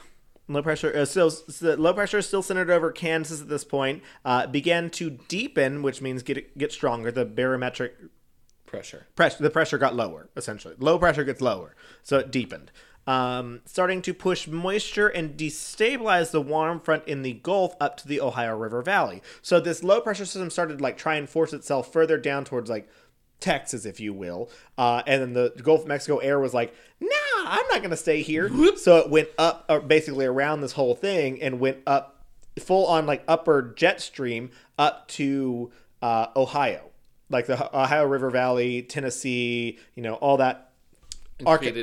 low pressure. Uh, still, so low pressure is still centered over Kansas at this point. Uh, began to deepen, which means get get stronger. The barometric Pressure. pressure the pressure got lower essentially low pressure gets lower so it deepened um, starting to push moisture and destabilize the warm front in the gulf up to the ohio river valley so this low pressure system started like try and force itself further down towards like texas if you will uh, and then the gulf of mexico air was like nah i'm not gonna stay here so it went up uh, basically around this whole thing and went up full on like upper jet stream up to uh, ohio like the Ohio River Valley, Tennessee, you know, all that.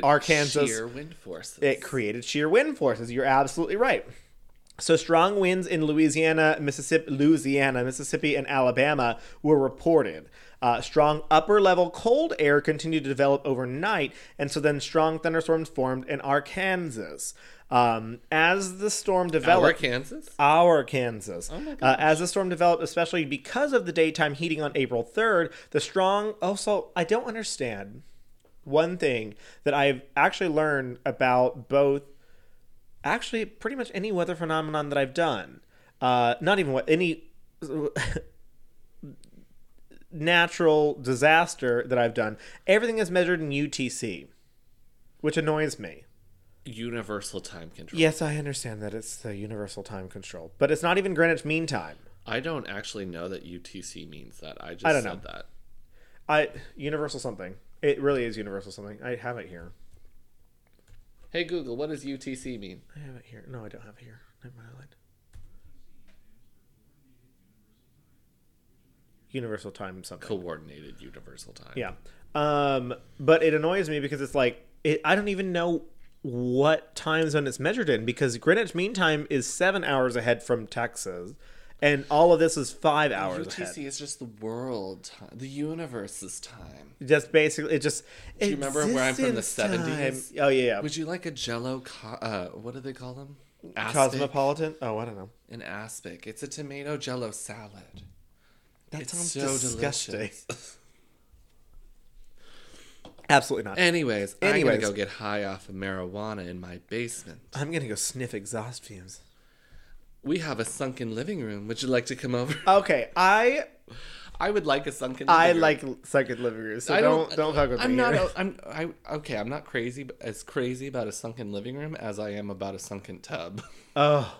Arkansas. Shear wind forces. It created shear wind forces. You're absolutely right. So strong winds in Louisiana, Mississippi, Louisiana, Mississippi, and Alabama were reported. Uh, strong upper level cold air continued to develop overnight, and so then strong thunderstorms formed in Arkansas. Um, as the storm developed, Our Kansas. our Kansas. Oh my uh, as the storm developed, especially because of the daytime heating on April 3rd, the strong. Also, I don't understand. one thing that I've actually learned about both, actually, pretty much any weather phenomenon that I've done. Uh, not even what any natural disaster that I've done. Everything is measured in UTC, which annoys me. Universal time control. Yes, I understand that it's the universal time control, but it's not even Greenwich Mean Time. I don't actually know that UTC means that. I just I don't said know. that. I universal something. It really is universal something. I have it here. Hey Google, what does UTC mean? I have it here. No, I don't have it here. Never mind. I lied. Universal time something. Coordinated universal time. Yeah. Um, but it annoys me because it's like it, I don't even know what time zone it's measured in because Greenwich Mean Time is seven hours ahead from Texas, and all of this is five hours UTC ahead. is just the world time, the universe's time. Just basically, it just. Do you remember where I'm from the existence time. 70s? Oh yeah, yeah. Would you like a Jello? Co- uh, what do they call them? Aspic? Cosmopolitan. Oh, I don't know. An aspic. It's a tomato Jello salad. That It's sounds so disgusting. Absolutely not. Anyways, Anyways, I'm gonna go get high off of marijuana in my basement. I'm gonna go sniff exhaust fumes. We have a sunken living room. Would you like to come over? Okay, I I would like a sunken. Living I room. like sunken living rooms. so I don't don't fuck with I'm me. not. here. A, I'm. I okay. I'm not crazy as crazy about a sunken living room as I am about a sunken tub. Oh.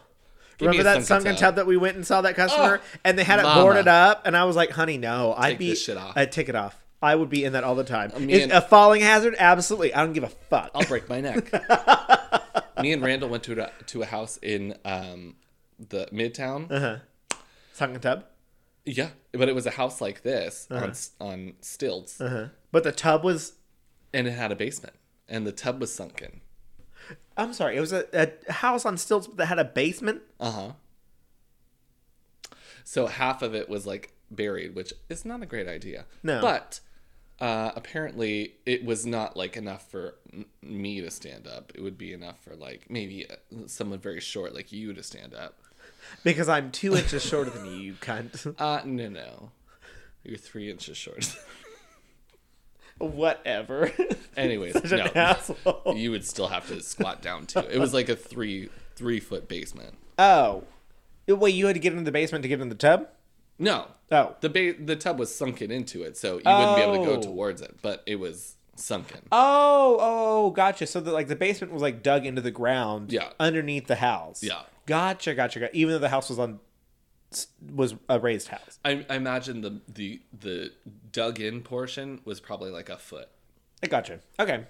Remember that sunken sunken tub. tub. that we went and saw that customer Oh, and they had it mama. boarded up and I was like, honey, no. I'd Take be this shit off. I'd take it off. I would be in that all the time. me Is and- a falling hazard? Absolutely. I don't give a fuck. I'll break my neck. Me and Randall went to a, to a house in um, the Midtown. Uh-huh. Sunken tub? Yeah, but it was a house like this on on stilts, Uh-huh. But the tub was and it had a basement, and the tub was sunken. I'm sorry, it was a, a house on stilts that had a basement. Uh huh. So half of it was like buried, which is not a great idea. No. But uh, apparently, it was not like enough for m- me to stand up. It would be enough for like maybe uh, someone very short like you to stand up. Because I'm two inches shorter than you, you cunt. Uh, no, no. You're three inches short. Whatever. Anyways, Such an no. asshole. You would still have to squat down too. It was like a three three foot basement. Oh. Wait, you had to get into the basement to get in the tub? No, Oh. the ba- the tub was sunken into it, so you wouldn't be able to go Oh. towards it. But it was sunken. Oh, oh, gotcha. So that like the basement was like dug into the ground, Yeah. underneath the house. Yeah. gotcha, gotcha, gotcha. Even though the house was on was a raised house. I, I imagine the the the dug in portion was probably like a foot. I gotcha. Okay,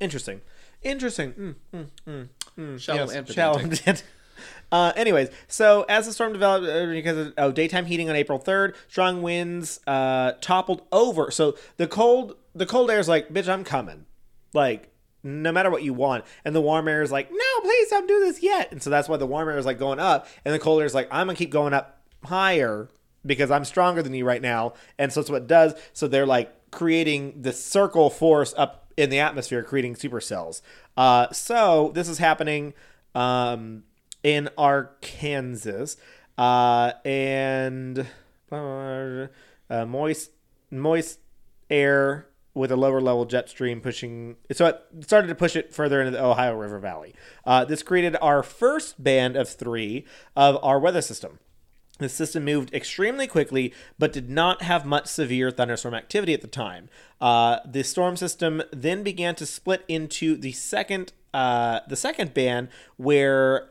interesting, interesting. Mm, mm, mm, mm. Shallow Yes, and shallow. uh, anyways, so as the storm developed, uh, because of oh, daytime heating on April third, strong winds uh, toppled over. So the cold, the cold air is like, bitch, I'm coming. Like no matter what you want, and the warm air is like, no, please don't do this yet. And so that's why the warm air is like going up, and the cold air is like, I'm gonna keep going up higher because I'm stronger than you right now. And so that's what it does. So they're like creating this circle force up in the atmosphere, creating supercells. Uh, so this is happening um, in Arkansas, uh, and uh, moist moist air with a lower level jet stream pushing so it started to push it further into the ohio river valley uh, this created our first band of three of our weather system the system moved extremely quickly, but did not have much severe thunderstorm activity at the time. Uh, the storm system then began to split into the second, uh, the second band, where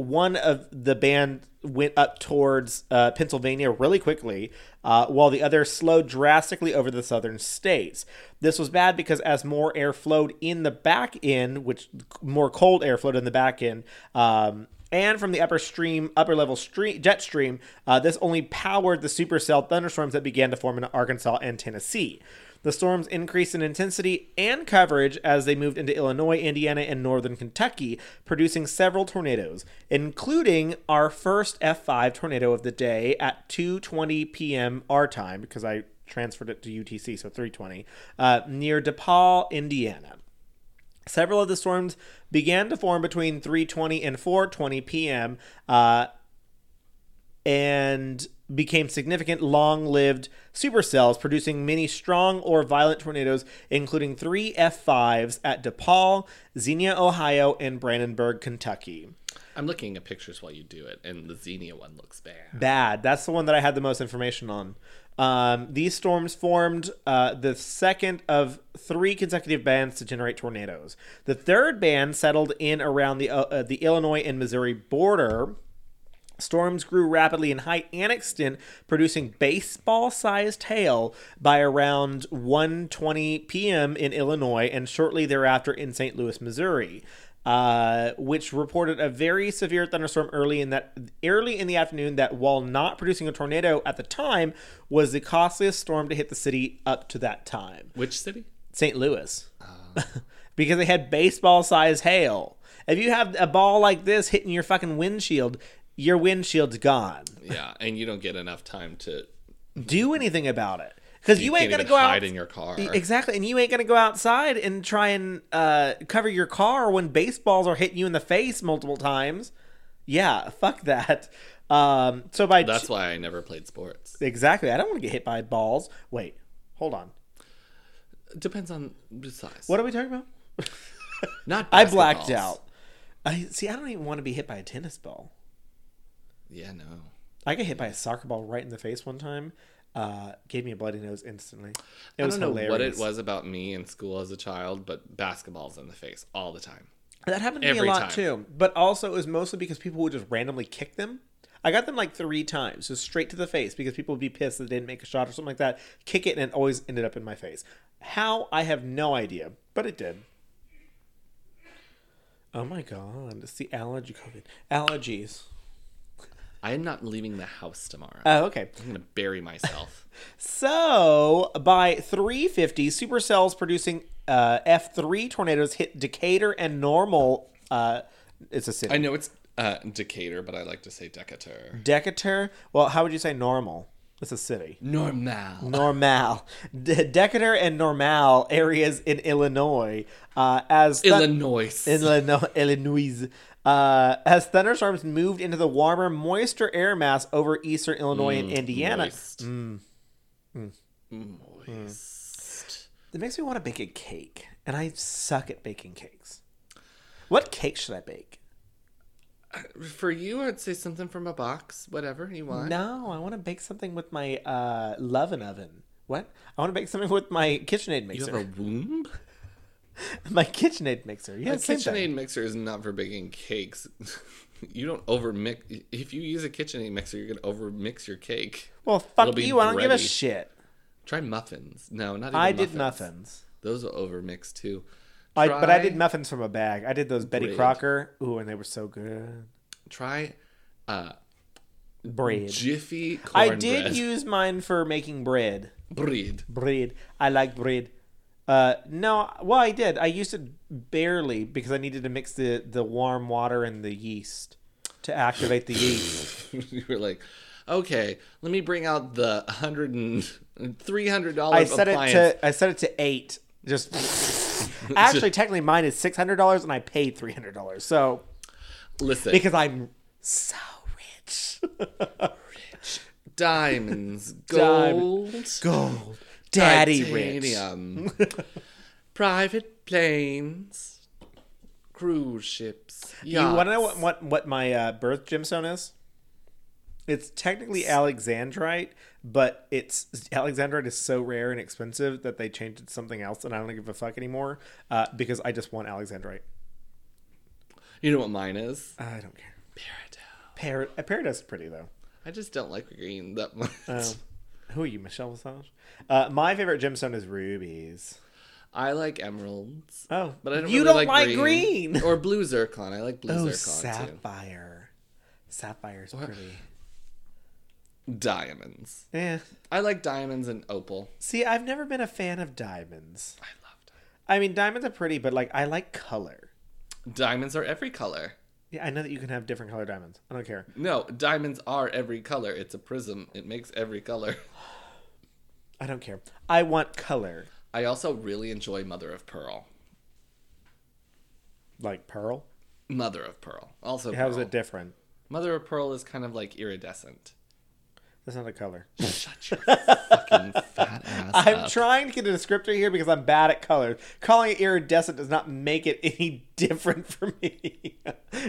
one of the band went up towards uh, Pennsylvania really quickly, uh, while the other slowed drastically over the southern states. This was bad because as more air flowed in the back end, which more cold air flowed in the back end, um, and from the upper stream, upper level stream, jet stream, uh, this only powered the supercell thunderstorms that began to form in Arkansas and Tennessee. The storms increased in intensity and coverage as they moved into Illinois, Indiana, and northern Kentucky, producing several tornadoes, including our first F5 tornado of the day at 2:20 p.m. our time because I transferred it to UTC, so 3:20, uh, near Depauw, Indiana. Several of the storms began to form between 3:20 and 4:20 p.m. Uh, and became significant long-lived supercells producing many strong or violent tornadoes including three f5s at depauw xenia ohio and brandenburg kentucky. I'm looking at pictures while you do it, and the Xenia one looks bad. bad. That's the one that i had the most information on. Um, these storms formed uh, the second of three consecutive bands to generate tornadoes. The third band settled in around the, uh, uh, the illinois and missouri border Storms grew rapidly in height and extent, producing baseball-sized hail by around 1:20 p.m. in Illinois and shortly thereafter in St. Louis, Missouri, uh, which reported a very severe thunderstorm early in that early in the afternoon. That, while not producing a tornado at the time, was the costliest storm to hit the city up to that time. Which city? St. Louis, because they had baseball-sized hail. If you have a ball like this hitting your fucking windshield, your windshield's gone. Yeah, and you don't get enough time to. Do anything about it because you, ain't gonna go hide out in your car. exactly, and you ain't gonna go outside and try and uh, cover your car when baseballs are hitting you in the face multiple times. Yeah, fuck that. Um, so by That's why I never played sports. exactly, I don't want to get hit by balls. Wait, hold on. Depends on the size. What are we talking about? Not. I blacked out. I see. I don't even want to be hit by a tennis ball. Yeah, no. I got hit by a soccer ball right in the face one time. Uh, gave me a bloody nose instantly. It I was don't know hilarious. what it was about me in school as a child, but basketballs in the face all the time. That happened to me a lot time. too. But also, it was mostly because people would just randomly kick them. I got them like three times, just straight to the face because people would be pissed that they didn't make a shot or something like that. Kick it, and it always ended up in my face. How? I have no idea, but it did. Oh my god, it's the allergy COVID. Allergies. I am not leaving the house tomorrow. Oh, okay. I'm gonna bury myself. So by 350, supercells producing uh, F3 tornadoes hit Decatur and Normal. Uh, it's a city. I know it's uh, Decatur, but I like to say Decatur. Decatur. Well, how would you say normal? It's a city. Normal. Normal. De- Decatur and Normal areas in Illinois. Uh, as thun- Illinois. Illinois, Illinois. Uh, as thunderstorms moved into the warmer, moister air mass over eastern Illinois and Indiana. Moist. Moist. It makes me want to bake a cake, and I suck at baking cakes. What cake should I bake? For you, I'd say something from a box, whatever you want. No, I want to bake something with my uh, lovin' oven. What? I want to bake something with my KitchenAid You mixer. have a womb? my KitchenAid mixer. Yeah, same KitchenAid thing. mixer is not for baking cakes. you don't over mix. If you use a KitchenAid mixer, you're gonna over mix your cake. Well, fuck you. I don't give a shit. Try muffins. No, not even I muffins. did muffins. Those will over mix too. I, but I did muffins from a bag. I did those Betty Bread. Crocker. Ooh, and they were so good. Try uh, Bread. Jiffy I did use mine for making bread. bread. Bread. I like bread. Uh, no, well, I did. I used it barely because I needed to mix the, the warm water and the yeast to activate the yeast. you were like, okay, let me bring out the hundred and three hundred dollars. I set it to I set it to eight. Just actually, technically, mine is six hundred dollars, and I paid three hundred dollars. So Listen, because I'm so rich, rich diamonds, Diamond- gold, daddy rich. titanium, private planes, cruise ships. You want to know what what, what my uh, birth gemstone is? It's technically alexandrite, but it's alexandrite is so rare and expensive that they changed it to something else, and I don't give a fuck anymore uh, because I just want alexandrite. You know what mine is? I don't care. Peridot. Par- is pretty though. I just don't like green that much. Um, who are you, Michelle Visage? Uh, my favorite gemstone is rubies. I like emeralds. Oh, But I don't you really don't like, like green. green. or blue zircon. I like blue Oh, zircon too. sapphire. Sapphire's pretty. Diamonds. Yeah. I like diamonds and opal. See, I've never been a fan of diamonds. I love diamonds. I mean, diamonds are pretty, but like I like color. Diamonds are every color. Yeah, I know that you can have different color diamonds. I don't care. No, diamonds are every color. It's a prism. It makes every color. I don't care. I want color. I also really enjoy mother of pearl. Like pearl. Mother of pearl. Also, How's pearl. it different? Mother of pearl is kind of like iridescent. That's not a color. Shut your fucking fat ass I'm up. trying to get a descriptor here because I'm bad at colors. Calling it iridescent does not make it any different for me.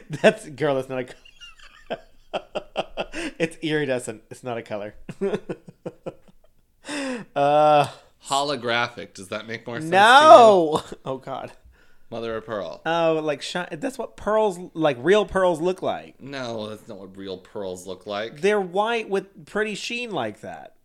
that's girl. That's not a. color. it's iridescent. It's not a color. uh Holographic. Does that make more sense? no. Oh God. Mother of pearl. Oh, like shi- that's what pearls, like real pearls, look like. No, that's not what real pearls look like. They're white with pretty sheen like that.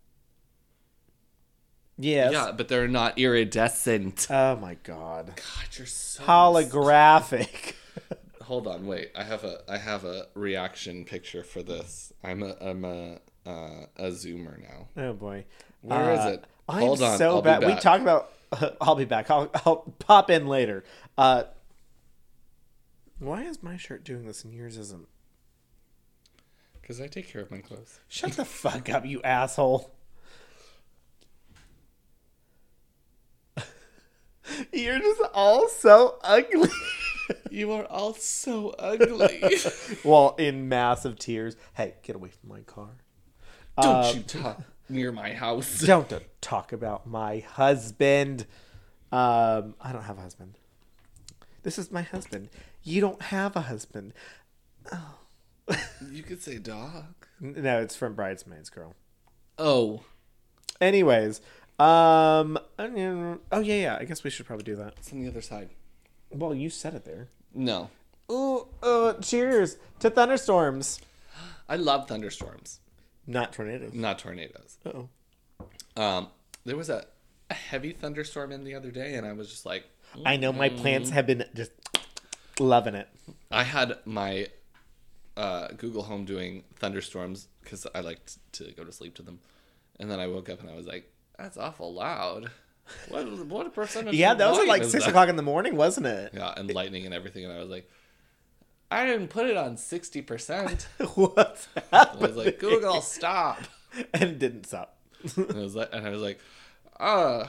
Yes. Yeah, but they're not iridescent. Oh my God. God, you're so Holographic. Hold on, wait. I have a I have a reaction picture for this. I'm a I'm a uh, a zoomer now. Oh boy. Where is Uh, it? I'm Hold on, so I'll bad. We talked about. I'll be back. I'll, I'll pop in later. Uh, why is my shirt doing this and yours isn't? Because I take care of my clothes. Shut the fuck up, you asshole. You're just all so ugly. You are all so ugly. well, in massive tears. Hey, get away from my car. Don't Uh, you talk near my house. Don't talk about my husband. Um, I don't have a husband. This is my husband. You don't have a husband. Oh. You could say dog. No, it's from Bridesmaids, girl. Oh, Anyways, um, oh yeah, yeah. I guess we should probably do that. it's on the other side. Well, you said it there. No, Ooh, uh, cheers to thunderstorms, I love thunderstorms, not tornadoes. not tornadoes. Oh, Um, there was a, a heavy thunderstorm in the other day, and I was just like, I know my plants have been just loving it. I had my uh, Google Home doing thunderstorms because I liked to go to sleep to them, and then I woke up and I was like, "That's awful loud." What what percentage? Yeah, that was like six that? o'clock in the morning, wasn't it? Yeah, and lightning and everything, and I was like, I didn't put it on sixty percent. What's I was like, Google, stop. and it didn't stop. And I was like, and I was like, uh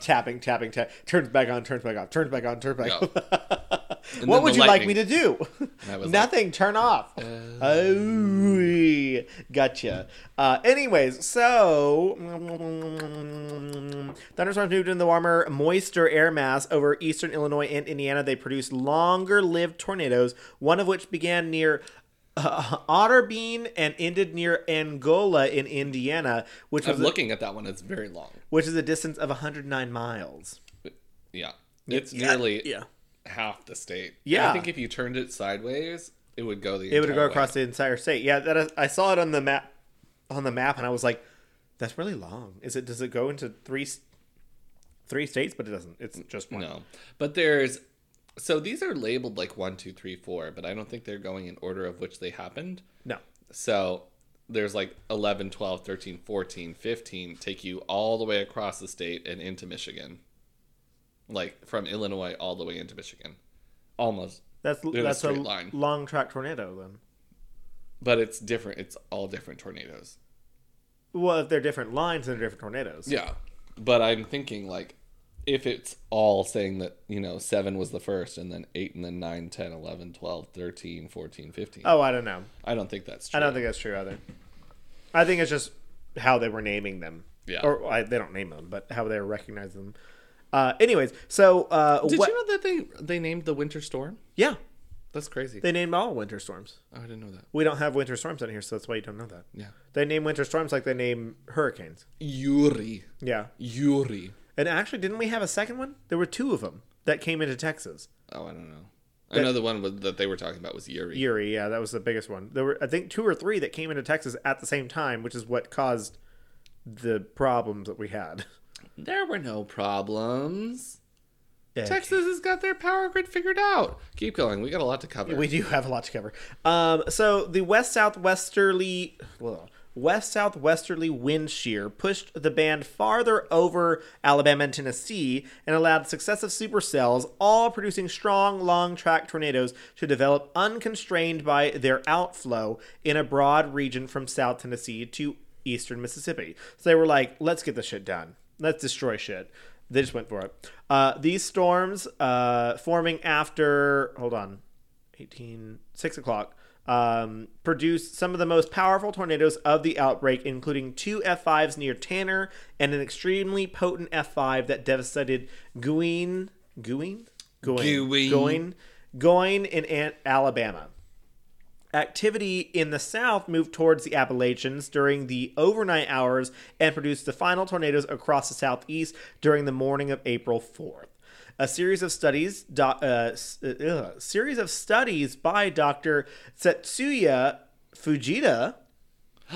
tapping, tapping, tap. Turns back on, turns back off, turns back on, turns back Yeah. off. What would you like me to do? Was like, Nothing. turn off. oh, gotcha. Uh, anyways, so thunderstorms moved in the warmer, moister air mass over eastern Illinois and Indiana. They produced longer-lived tornadoes, one of which began near uh, Otterbein and ended near Angola in Indiana, which I'm a, looking at that one. It's very long. which is a distance of 109 miles. Yeah, it's Yeah, nearly yeah. half the state. Yeah. I think if you turned it sideways, it would go the. It would go way. across the entire state. Yeah, that is, I saw it on the map, on the map, and I was like, "That's really long." Is it? Does it go into three, three states? But it doesn't. It's just one. No, but there's so these are labeled like one, two, three, four, but I don't think they're going in order of which they happened. No. So there's like 11, 12, 13, 14, 15 take you all the way across the state and into Michigan. Like from Illinois all the way into Michigan. Almost. That's a that's a, straight line. long track tornado then. But it's different. It's all different tornadoes. Well, if they're different lines, they're different tornadoes. Yeah. But I'm thinking like if it's all saying that, you know, 7 was the first and then 8 and then 9, 10, 11, 12, 13, 14, 15. Oh, I don't know. I don't think that's true. I don't think that's true either. I think it's just how they were naming them. Yeah. Or I, they don't name them, but how they were recognizing them. Uh, anyways, so uh, Did what- you know that they they named the winter storm? Yeah, That's crazy. they named all winter storms. oh, I didn't know that. We don't have winter storms in here, so that's why you don't know that. Yeah. They name winter storms like they name hurricanes. Yuri. Yeah. Yuri. And actually, didn't we have a second one? There were two of them that came into Texas. Oh, I don't know. I know the one that they were talking about was Yuri. Yuri, yeah, that was the biggest one. There were, I think, two or three that came into Texas at the same time, which is what caused the problems that we had. There were no problems. Texas has got their power grid figured out. Keep going. We got a lot to cover. We do have a lot to cover. Um, so the west southwesterly, well, west southwesterly wind shear pushed the band farther over Alabama and Tennessee and allowed successive supercells, all producing strong long track tornadoes, to develop unconstrained by their outflow in a broad region from South Tennessee to eastern Mississippi. So they were like, let's get this shit done. Let's destroy shit. They just went for it. Uh, these storms, uh, forming after, hold on, 18, 6 o'clock, um, produced some of the most powerful tornadoes of the outbreak, including two F5s near Tanner and an extremely potent F5 that devastated Guin, Guin, Guin, Guin. Guin, in Alabama. Activity in the south moved towards the Appalachians during the overnight hours and produced the final tornadoes across the southeast during the morning of April 4th. A series of studies, do, uh, uh, series of studies by Dr. Tetsuya Fujita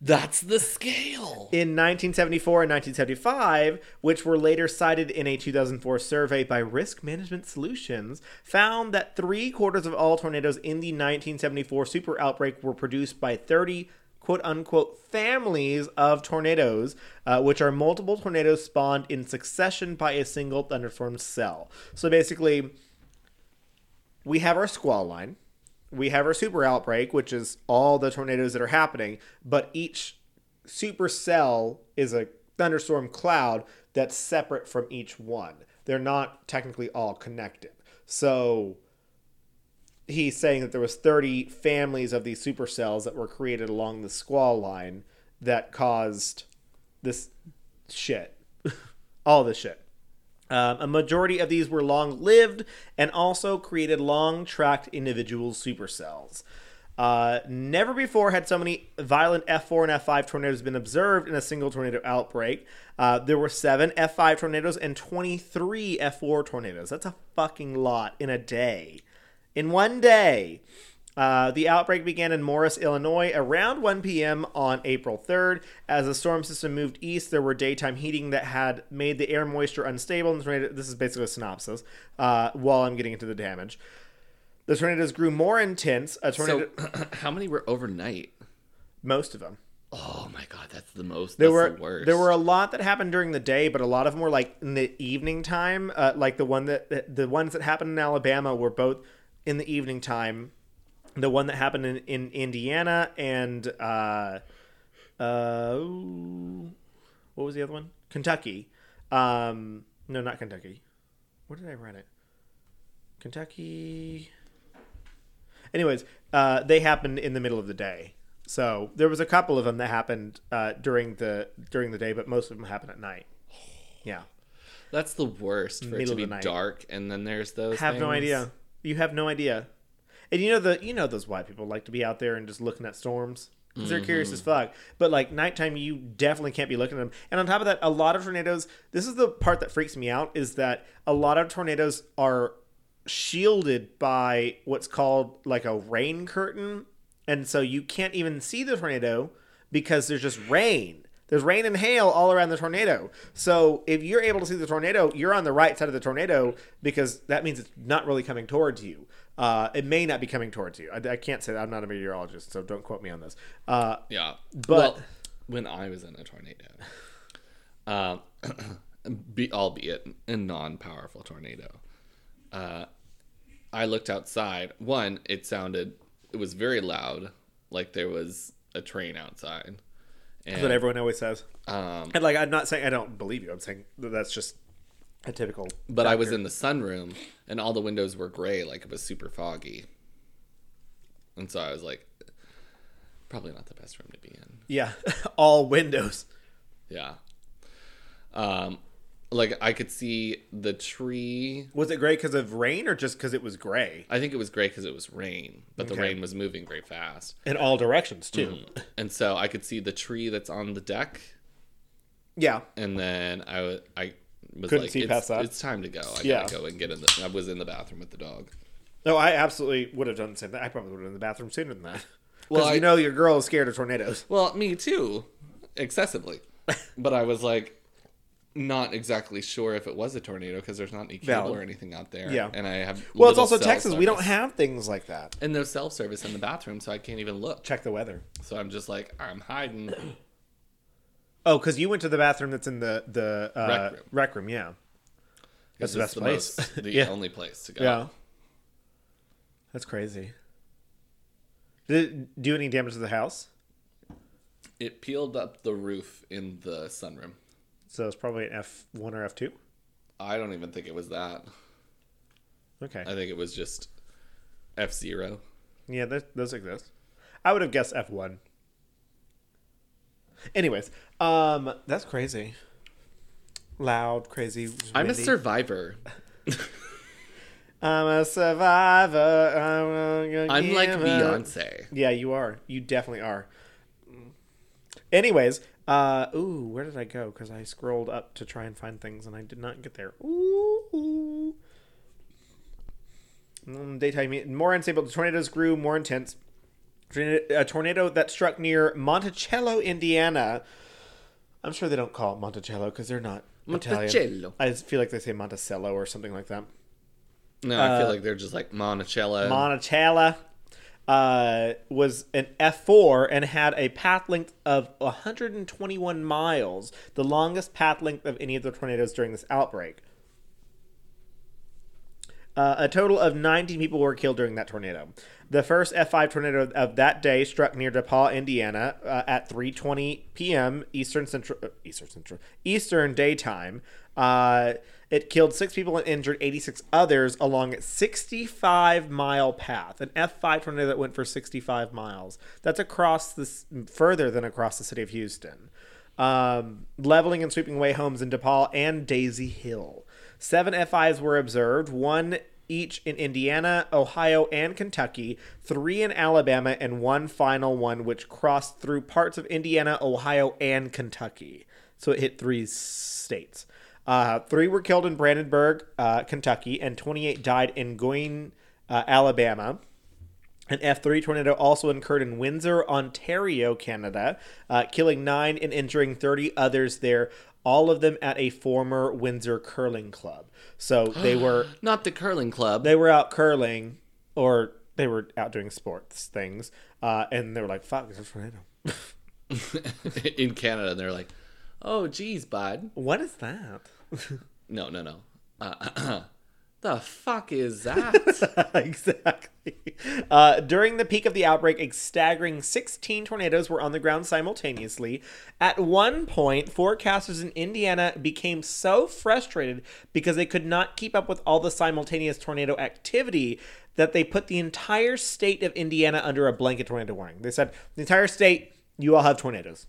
That's the scale. in 1974 and 1975, which were later cited in a 2004 survey by Risk Management Solutions, found that three quarters of all tornadoes in the 1974 super outbreak were produced by 30 quote unquote families of tornadoes, uh, which are multiple tornadoes spawned in succession by a single thunderstorm cell. So basically, we have our squall line we have our super outbreak, which is all the tornadoes that are happening, but each super cell is a thunderstorm cloud that's separate from each one. They're not technically all connected. So he's saying that there was 30 families of these supercells that were created along the squall line that caused this shit. all this shit. Um, a majority of these were long lived and also created long tracked individual supercells. Uh, never before had so many violent F4 and F5 tornadoes been observed in a single tornado outbreak. Uh, there were seven F5 tornadoes and 23 F4 tornadoes. That's a fucking lot in a day. In one day. Uh, the outbreak began in Morris, Illinois, around 1 p.m. on April 3rd. As the storm system moved east, there were daytime heating that had made the air moisture unstable. And tornado, this is basically a synopsis uh, while I'm getting into the damage. The tornadoes grew more intense. A tornado, So, how many were overnight? most of them. Oh my god, that's the most. There that's were the worst. there were a lot that happened during the day, but a lot of them were like in the evening time. Uh, like the one that the ones that happened in Alabama were both in the evening time. The one that happened in, in Indiana and uh, uh, what was the other one? Kentucky. Um, no, not Kentucky. Where did I run it? Kentucky. Anyways, uh, they happened in the middle of the day. So there was a couple of them that happened uh, during the during the day, but most of them happened at night. Yeah, That's the worst for it Middle to of be dark, and then there's those. have no idea. You have no idea. And you know the you know those white people like to be out there and just looking at storms because they're curious as mm-hmm. fuck. But like nighttime, you definitely can't be looking at them. And on top of that, a lot of tornadoes. This is the part that freaks me out is that a lot of tornadoes are shielded by what's called like a rain curtain, and so you can't even see the tornado because there's just rain. There's rain and hail all around the tornado. So if you're able to see the tornado, you're on the right side of the tornado because that means it's not really coming towards you. Uh, it may not be coming towards you. I, I can't say that. I'm not a meteorologist, so don't quote me on this. Uh, Yeah, But- well, when I was in a tornado, um, be, albeit a non-powerful tornado, uh, I looked outside. One, it sounded, it was very loud, like there was a train outside. And, that's what everyone always says. um, And like, I'm not saying I don't believe you. I'm saying that that's just a typical. but I was in the sunroom, and all the windows were gray, like it was super foggy. And so I was like, probably not the best room to be in. yeah, all windows. Yeah. Um, like I could see the tree. Was it gray because of rain or just because it was gray I think it was gray because it was rain, but the Okay. rain was moving very fast, in all directions too? Mm-hmm. and so I could see the tree that's on the deck. Yeah, And then I wa- I was Couldn't like, see it's, past that. it's time to go. I Yeah. gotta go and get in the. I was in the bathroom with the dog. no, I absolutely would have done the same thing. I probably would have been in the bathroom sooner than that. Well, I- you know your girl is scared of tornadoes. Well, me too, excessively. but I was like, not exactly sure if it was a tornado because there's not any cable Valid. or anything out there. Yeah. And I have. Well, it's also Texas. We don't have things like that. and no cell service in the bathroom, so I can't even look. Check the weather. So I'm just like, I'm hiding. Oh, because you went to the bathroom that's in the the uh, Rec room. rec room. Yeah, that's the best place. most- the yeah, only place to go. yeah. That's crazy. Did it do any damage to the house? It peeled up the roof in the sunroom. So it's probably an F one or F two. I don't even think it was that. Okay. I think it was just F zero. Yeah, those, those exist. I would have guessed F one. Anyways, um, that's crazy. Loud, crazy. I'm a survivor. I'm a survivor. I'm, I'm like. Beyonce. Yeah, you are. You definitely are. Anyways, uh, ooh, where did I go? Because I scrolled up to try and find things and I did not get there. Ooh. Mm, daytime, more unstable. The tornadoes grew more intense. A tornado that struck near Monticello, Indiana. I'm sure they don't call it Monticello because they're not Italian. Monticello. I feel like they say Monticello or something like that. No, I feel Uh, like they're just like Monticello. Monticello uh, was an F4 and had a path length of 121 miles, the longest path length of any of the tornadoes during this outbreak. Uh, a total of 19 people were killed during that tornado. The first F5 tornado of that day struck near Depauw, Indiana, uh, at 3:20 p.m. Eastern Central uh, Eastern Central Eastern Daytime. It killed six people and injured 86 others along a 65 mile path. An F5 tornado that went for 65 miles. That's across this further than across the city of Houston, um, leveling and sweeping away homes in Depauw and Daisy Hill. Seven F5s were observed, one each in Indiana, Ohio, and Kentucky, three in Alabama, and one final one which crossed through parts of Indiana, Ohio, and Kentucky. So it hit three states. Uh, three were killed in Brandenburg, uh, Kentucky, and 28 died in Goyne, uh, Alabama. An F3 tornado also occurred in Windsor, Ontario, Canada, uh, killing nine and injuring 30 others there, all of them at a former Windsor curling club. So they were Not the curling club. they were out curling or they were out doing sports things, uh, and they were like, "Fuck, there's a tornado." in Canada, they're like, "Oh, geez, bud." what is that? No, no, no. Uh, the fuck is that? exactly. Uh, during the peak of the outbreak, a staggering 16 tornadoes were on the ground simultaneously. At one point, forecasters in Indiana became so frustrated because they could not keep up with all the simultaneous tornado activity that they put the entire state of Indiana under a blanket tornado warning. They said, the entire state, you all have tornadoes.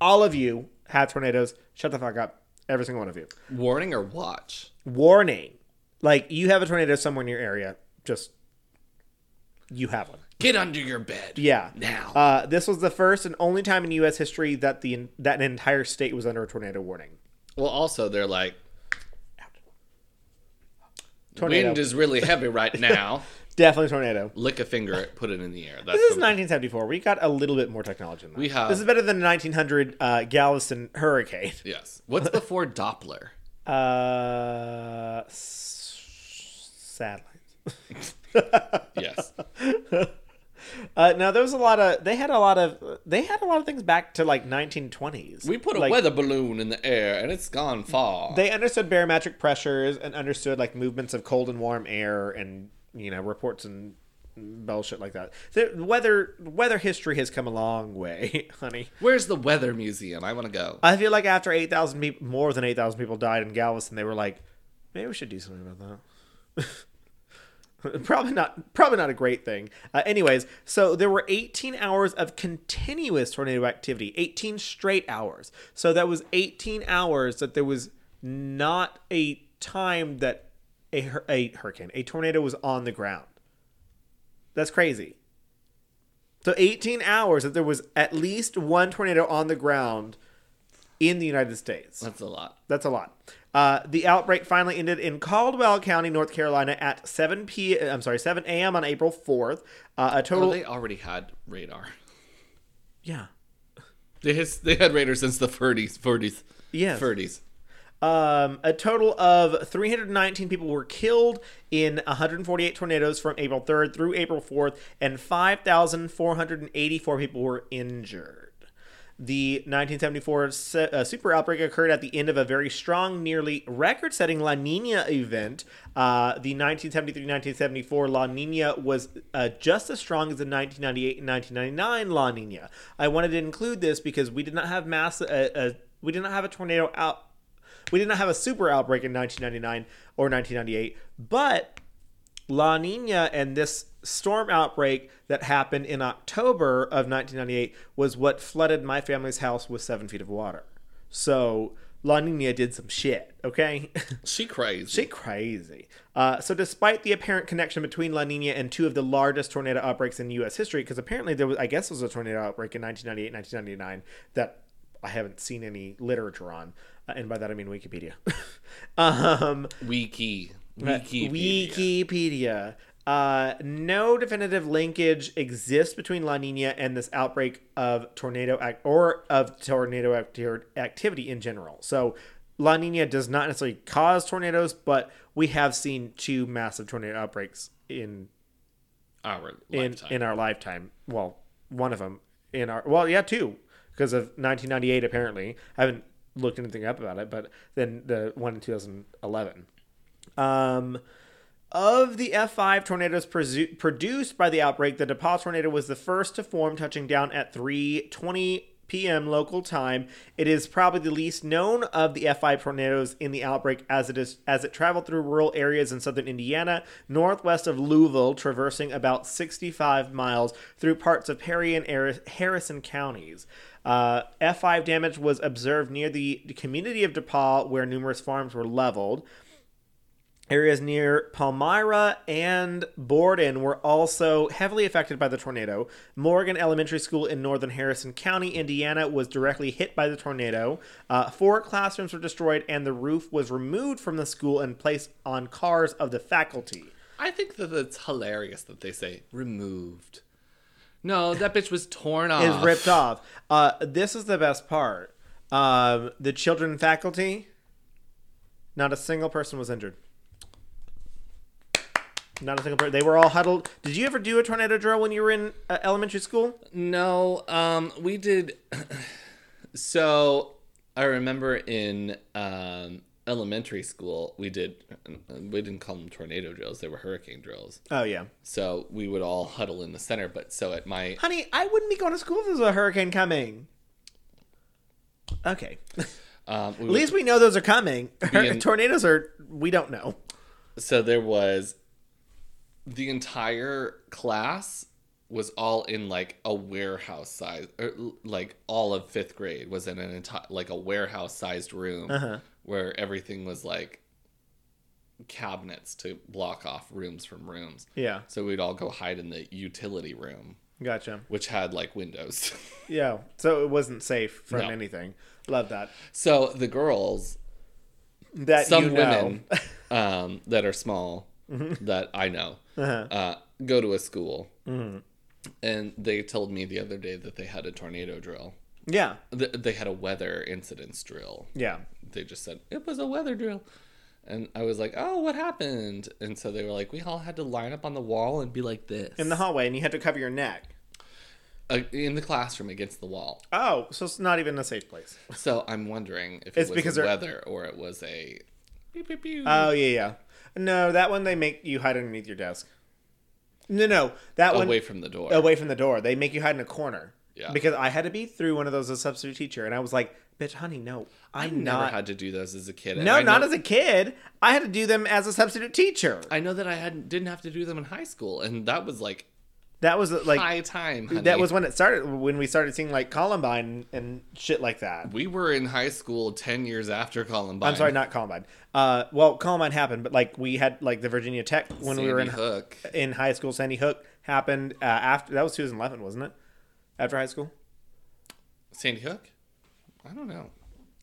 All of you have tornadoes. Shut the fuck up. Every single one of you Warning or watch? warning like you have a tornado somewhere in your area just you have one Get under your bed. yeah Now. uh, this was the first and only time in us history that the that an entire state was under a tornado warning well, also they're like, tornado wind is really heavy right now. definitely tornado Lick a finger, put it in the air. That's this is the- 1974 we got a little bit more technology than that We have- this is better than the 1900 uh, galveston hurricane yes. What's before Doppler? uh s- satellites Yes. uh, now there was a lot of they had a lot of they had a lot of things back to like 1920s We put a Like, weather balloon in the air and it's gone far. they understood barometric pressures and understood like movements of cold and warm air and you know reports and bullshit like that. The weather weather history has come a long way, honey. Where's the weather museum? I want to go. I feel like after eight thousand people, more than eight thousand people died in Galveston, they were like, maybe we should do something about that. probably not. Probably not a great thing. Uh, anyways, so there were 18 hours of continuous tornado activity, 18 straight hours. So that was 18 hours that there was not a time that a, a hurricane, a tornado was on the ground. That's crazy. So 18 hours that there was at least one tornado on the ground in the United States. That's a lot. That's a lot. Uh, the outbreak finally ended in Caldwell County, North Carolina, at 7 p. I'm sorry, 7 a.m. on April 4th. Uh, a total. Oh, they already had radar. yeah. They has, they had radar since the 30s. 40s. Yes. 30s. Um, a total of 319 people were killed in 148 tornadoes from April 3rd through April 4th, and 5,484 people were injured. The 1974 se- uh, super outbreak occurred at the end of a very strong, nearly record setting La Nina event. Uh, the 1973 1974 La Nina was uh, just as strong as the 1998 and 1999 La Nina. I wanted to include this because we did not have mass. Uh, uh, we did not have a tornado out we did not have a super outbreak in 1999 or 1998, but La Nina and this storm outbreak that happened in October of 1998 was what flooded my family's house with seven feet of water. So La Nina did some shit, okay? She crazy. She crazy. Uh, so, despite the apparent connection between La Nina and two of the largest tornado outbreaks in U.S. history, because apparently there was, I guess, there was a tornado outbreak in 1998, 1999 that I haven't seen any literature on, uh, and by that I mean Wikipedia. um, Wiki. Wikipedia. Wikipedia. Uh, no definitive linkage exists between La Nina and this outbreak of tornado act or of tornado acti- activity in general. So, La Nina does not necessarily cause tornadoes, but we have seen two massive tornado outbreaks in Our in lifetime. in our lifetime. Well, one of them in our well, yeah, two because of 1998. Apparently, I haven't looked anything up about it, but then the one in 2011. Um, of the F5 tornadoes produced by the outbreak, the Depauw tornado was the first to form, touching down at 3:20 p.m. local time. It is probably the least known of the F5 tornadoes in the outbreak, as it is as it traveled through rural areas in southern Indiana, northwest of Louisville, traversing about 65 miles through parts of Perry and Harris- Harrison counties. Uh, F5 damage was observed near the community of Depauw, where numerous farms were leveled. Areas near Palmyra and Borden were also heavily affected by the tornado. Morgan Elementary School in northern Harrison County, Indiana, was directly hit by the tornado. Uh, four classrooms were destroyed, and the roof was removed from the school and placed on cars of the faculty. I think that it's hilarious that they say removed. No, that bitch was torn off. Is ripped off. Uh, this is the best part. Um, the children faculty, not a single person was injured. Not a single person. They were all huddled. Did you ever do a tornado drill when you were in uh, elementary school? No, um, we did. so I remember in um, elementary school, we did. We didn't call them tornado drills; they were hurricane drills. Oh yeah, So we would all huddle in the center. But so at my honey, I wouldn't be going to school if there was a hurricane coming. Okay, um, we at least we know those are coming. in- Tornadoes are. We don't know. so there was the entire class was all in like a warehouse size or like all of fifth grade was in an entire like a warehouse sized room Uh-huh. Where everything was like cabinets to block off rooms from rooms Yeah, so we'd all go hide in the utility room gotcha. which had like windows Yeah, so it wasn't safe from No. anything. Love that. so the girls That some you know. women um, that are small that I know Uh-huh. uh, go to a school, and they told me the other day that they had a tornado drill. Yeah, Th- They had a weather incidents drill. yeah. They just said it was a weather drill, and I was like, "Oh, what happened?" And so they were like, "We all had to line up on the wall and be like this In the hallway, and you had to cover your neck. uh, in the classroom against the wall." Oh, so it's not even a safe place. So I'm wondering if It's it was because a weather or it was a. Pew, pew, pew. Oh yeah, yeah. No, that one they make you hide underneath your desk. No, no, that one away from the door. away from the door. They make you hide in a corner. Yeah. Because I had to be through one of those as a substitute teacher, and I was like, "Bitch, honey, no, I I'm never not." had to do those as a kid. and no, I not know- as a kid. I had to do them as a substitute teacher. I know that I hadn't didn't have to do them in high school, and that was like That was like high time. Honey. that was when it started. When we started seeing like Columbine and shit like that. we were in high school ten years after Columbine. I'm sorry, not Columbine. Uh, well, Columbine happened, but like we had like the Virginia Tech when we were in Sandy Hook. in high school. Sandy Hook happened uh, after that was 2011, wasn't it? After high school. Sandy Hook. I don't know.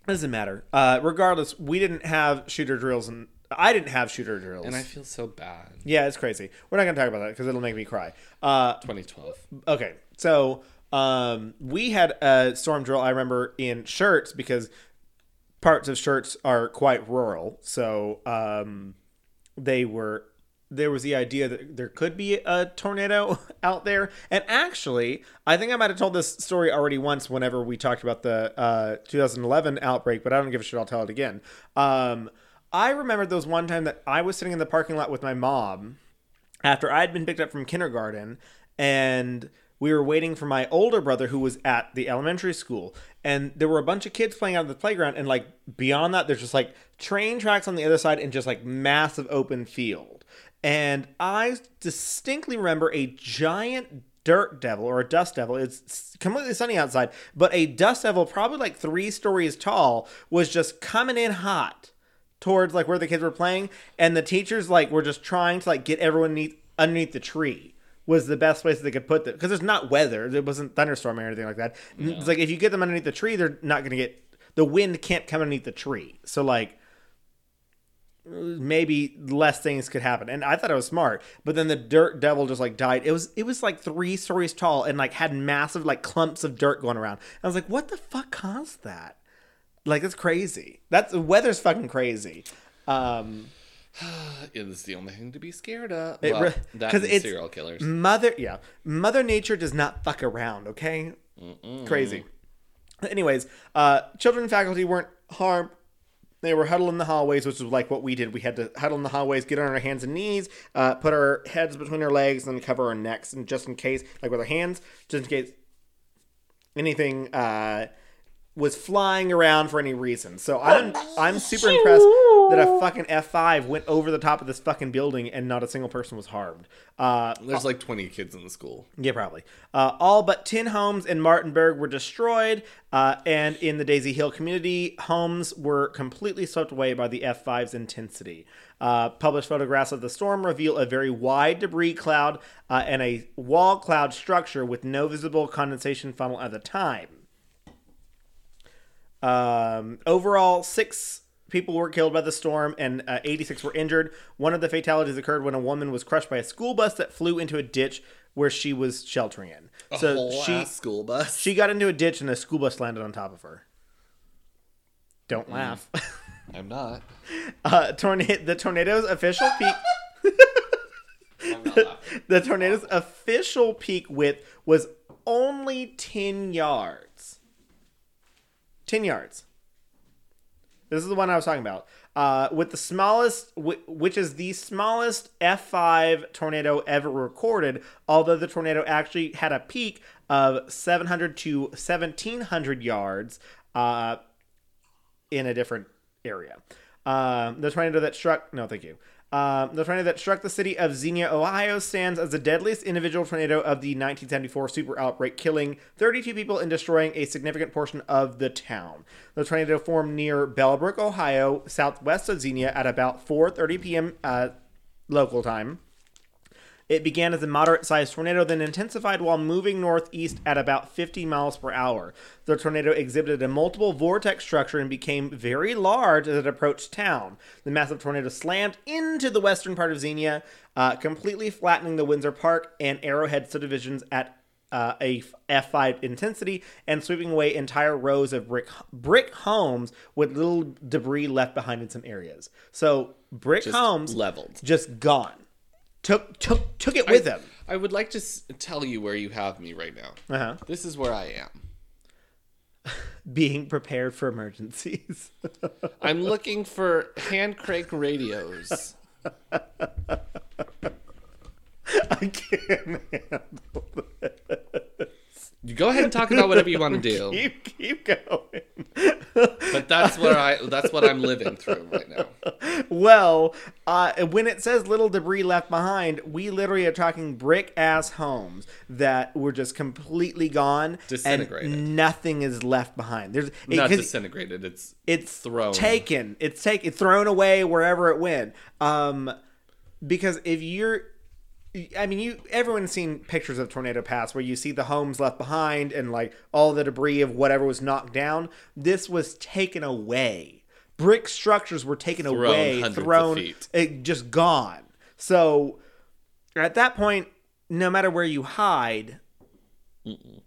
Doesn't matter. Uh, regardless, we didn't have shooter drills, and I didn't have shooter drills. And I feel so bad. yeah, it's crazy. We're not gonna talk about that because it'll make me cry. Uh, 2012. okay, so um, we had a storm drill. I remember in shirts because parts of shirts are quite rural, so um, they were. There was the idea that there could be a tornado out there, and actually, I think I might have told this story already once whenever we talked about the uh, 2011 outbreak, but I don't give a shit. I'll tell it again. Um, I remember there was one time that I was sitting in the parking lot with my mom after I'd been picked up from kindergarten and we were waiting for my older brother who was at the elementary school and there were a bunch of kids playing out on the playground and like beyond that there's just like train tracks on the other side and just like massive open field and I distinctly remember a giant dirt devil or a dust devil. It's completely sunny outside, but a dust devil, probably like three stories tall, was just coming in hot towards like where the kids were playing, and the teachers like were just trying to like get everyone underneath, underneath the tree was the best place they could put them because there's not weather. It wasn't thunderstorm or anything like that. It's like if you get them underneath the tree, they're not going to get the wind can't come underneath the tree. So like maybe less things could happen. And I thought it was smart. But then the dirt devil just like died. It was it was like three stories tall and like had massive like clumps of dirt going around. I was like, what the fuck caused that? Like it's crazy. That's the weather's fucking crazy. Um It is the only thing to be scared of. It well, re- that 'cause it's- serial killers. Mother, yeah, Mother Nature does not fuck around. Okay, crazy. Anyways, uh, children and faculty weren't harmed. They were huddled in the hallways, which was like what we did. We had to huddle in the hallways, get on our hands and knees, uh, put our heads between our legs, and cover our necks, and just in case, like with our hands, just in case anything uh, was flying around for any reason. So I'm I'm super impressed that a fucking F5 went over the top of this fucking building and not a single person was harmed. Uh, There's like 20 kids in the school. yeah, probably. Uh, all but 10 homes in Martinburg were destroyed, uh, and in the Daisy Hill community, homes were completely swept away by the F5's intensity. Uh, published photographs of the storm reveal a very wide debris cloud uh, and a wall cloud structure with no visible condensation funnel at the time. Um, overall, six people were killed by the storm and uh, 86 were injured. One of the fatalities occurred when a woman was crushed by a school bus that flew into a ditch where she was sheltering in. A so she school bus. she got into a ditch and a school bus landed on top of her. Don't laugh. I'm not. Uh, tornado. The tornado's official peak. Laughing. The tornado's official peak width was only 10 yards. 10 yards. This is the one I was talking about. Uh, with the smallest, which is the smallest F5 tornado ever recorded, although the tornado actually had a peak of 700 to 1700 yards uh, in a different area. Um, the tornado that struck, no, thank you. Um, the tornado that struck the city of Xenia, Ohio, stands as the deadliest individual tornado of the 1974 super outbreak, killing 32 people and destroying a significant portion of the town. The tornado formed near Bellbrook, Ohio, southwest of Xenia, at about 4:30 p.m. Uh, local time. It began as a moderate sized tornado, then intensified while moving northeast at about 50 miles per hour. The tornado exhibited a multiple vortex structure and became very large as it approached town. The massive tornado slammed into the western part of Xenia, uh, completely flattening the Windsor Park and Arrowhead subdivisions at uh, a F5 intensity and sweeping away entire rows of brick brick homes with little debris left behind in some areas. So brick Just homes leveled. just gone. Took took took it with them. I would like to s- tell you where you have me right now. Uh-huh. This is where I am. Being prepared for emergencies. I'm looking for hand crank radios. I can't handle You go ahead and talk about whatever you want to do. Keep keep going. But that's where I that's what I'm living through right now. well, uh, when it says little debris left behind, we literally are talking brick ass homes that were just completely gone Disintegrated. and nothing is left behind. There's Not 'cause disintegrated. It's it's thrown. taken it's taken thrown away wherever it went um because if you're I mean, you everyone's seen pictures of tornado paths where you see the homes left behind and like all the debris of whatever was knocked down. This was taken away. Brick structures were taken Thrown away, thrown, it just gone. So at that point, no matter where you hide,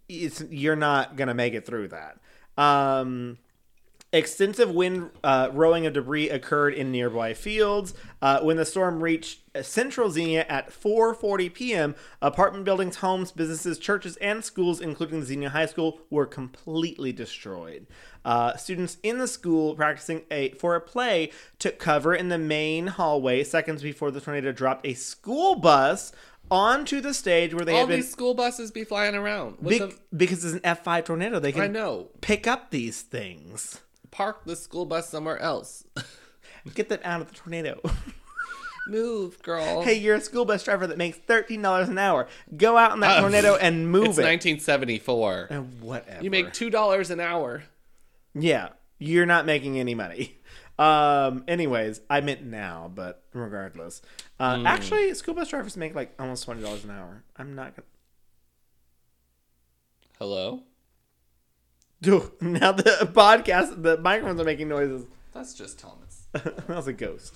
it's you're not gonna make it through that. Um, extensive wind uh, rowing of debris occurred in nearby fields. Uh, when the storm reached central Xenia at 4:40 p.m., apartment buildings, homes, businesses, churches, and schools, including the Xenia High School, were completely destroyed. Uh, students in the school practicing a for a play took cover in the main hallway seconds before the tornado dropped a school bus onto the stage where they all had been these school buses be flying around. Bec- the, because it's an F5 tornado. They can I know. pick up these things. Park the school bus somewhere else. Get that out of the tornado. Move, girl. Hey, you're a school bus driver that makes thirteen dollars an hour. Go out in that Uh, tornado and move it's it. 1974. And whatever. You make two dollars an hour. Yeah, you're not making any money. Um. Anyways, I meant now, but regardless, uh, Hmm. actually, school bus drivers make like almost twenty dollars an hour. I'm not gonna. Hello. Dude, now the podcast, the microphones are making noises. That's just Thomas. that was a ghost.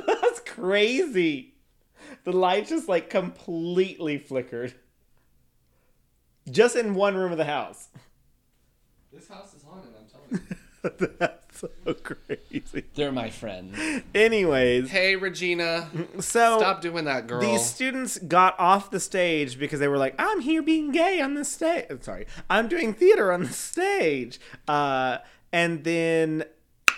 That's crazy. The light just like completely flickered. Just in one room of the house. This house is haunted. I'm telling you. That's so crazy. They're my friends. Anyways, Hey, Regina. so Stop doing that, girl. these students got off the stage because they were like, "I'm here being gay on the stage." Sorry, I'm doing theater on the stage. Uh, and then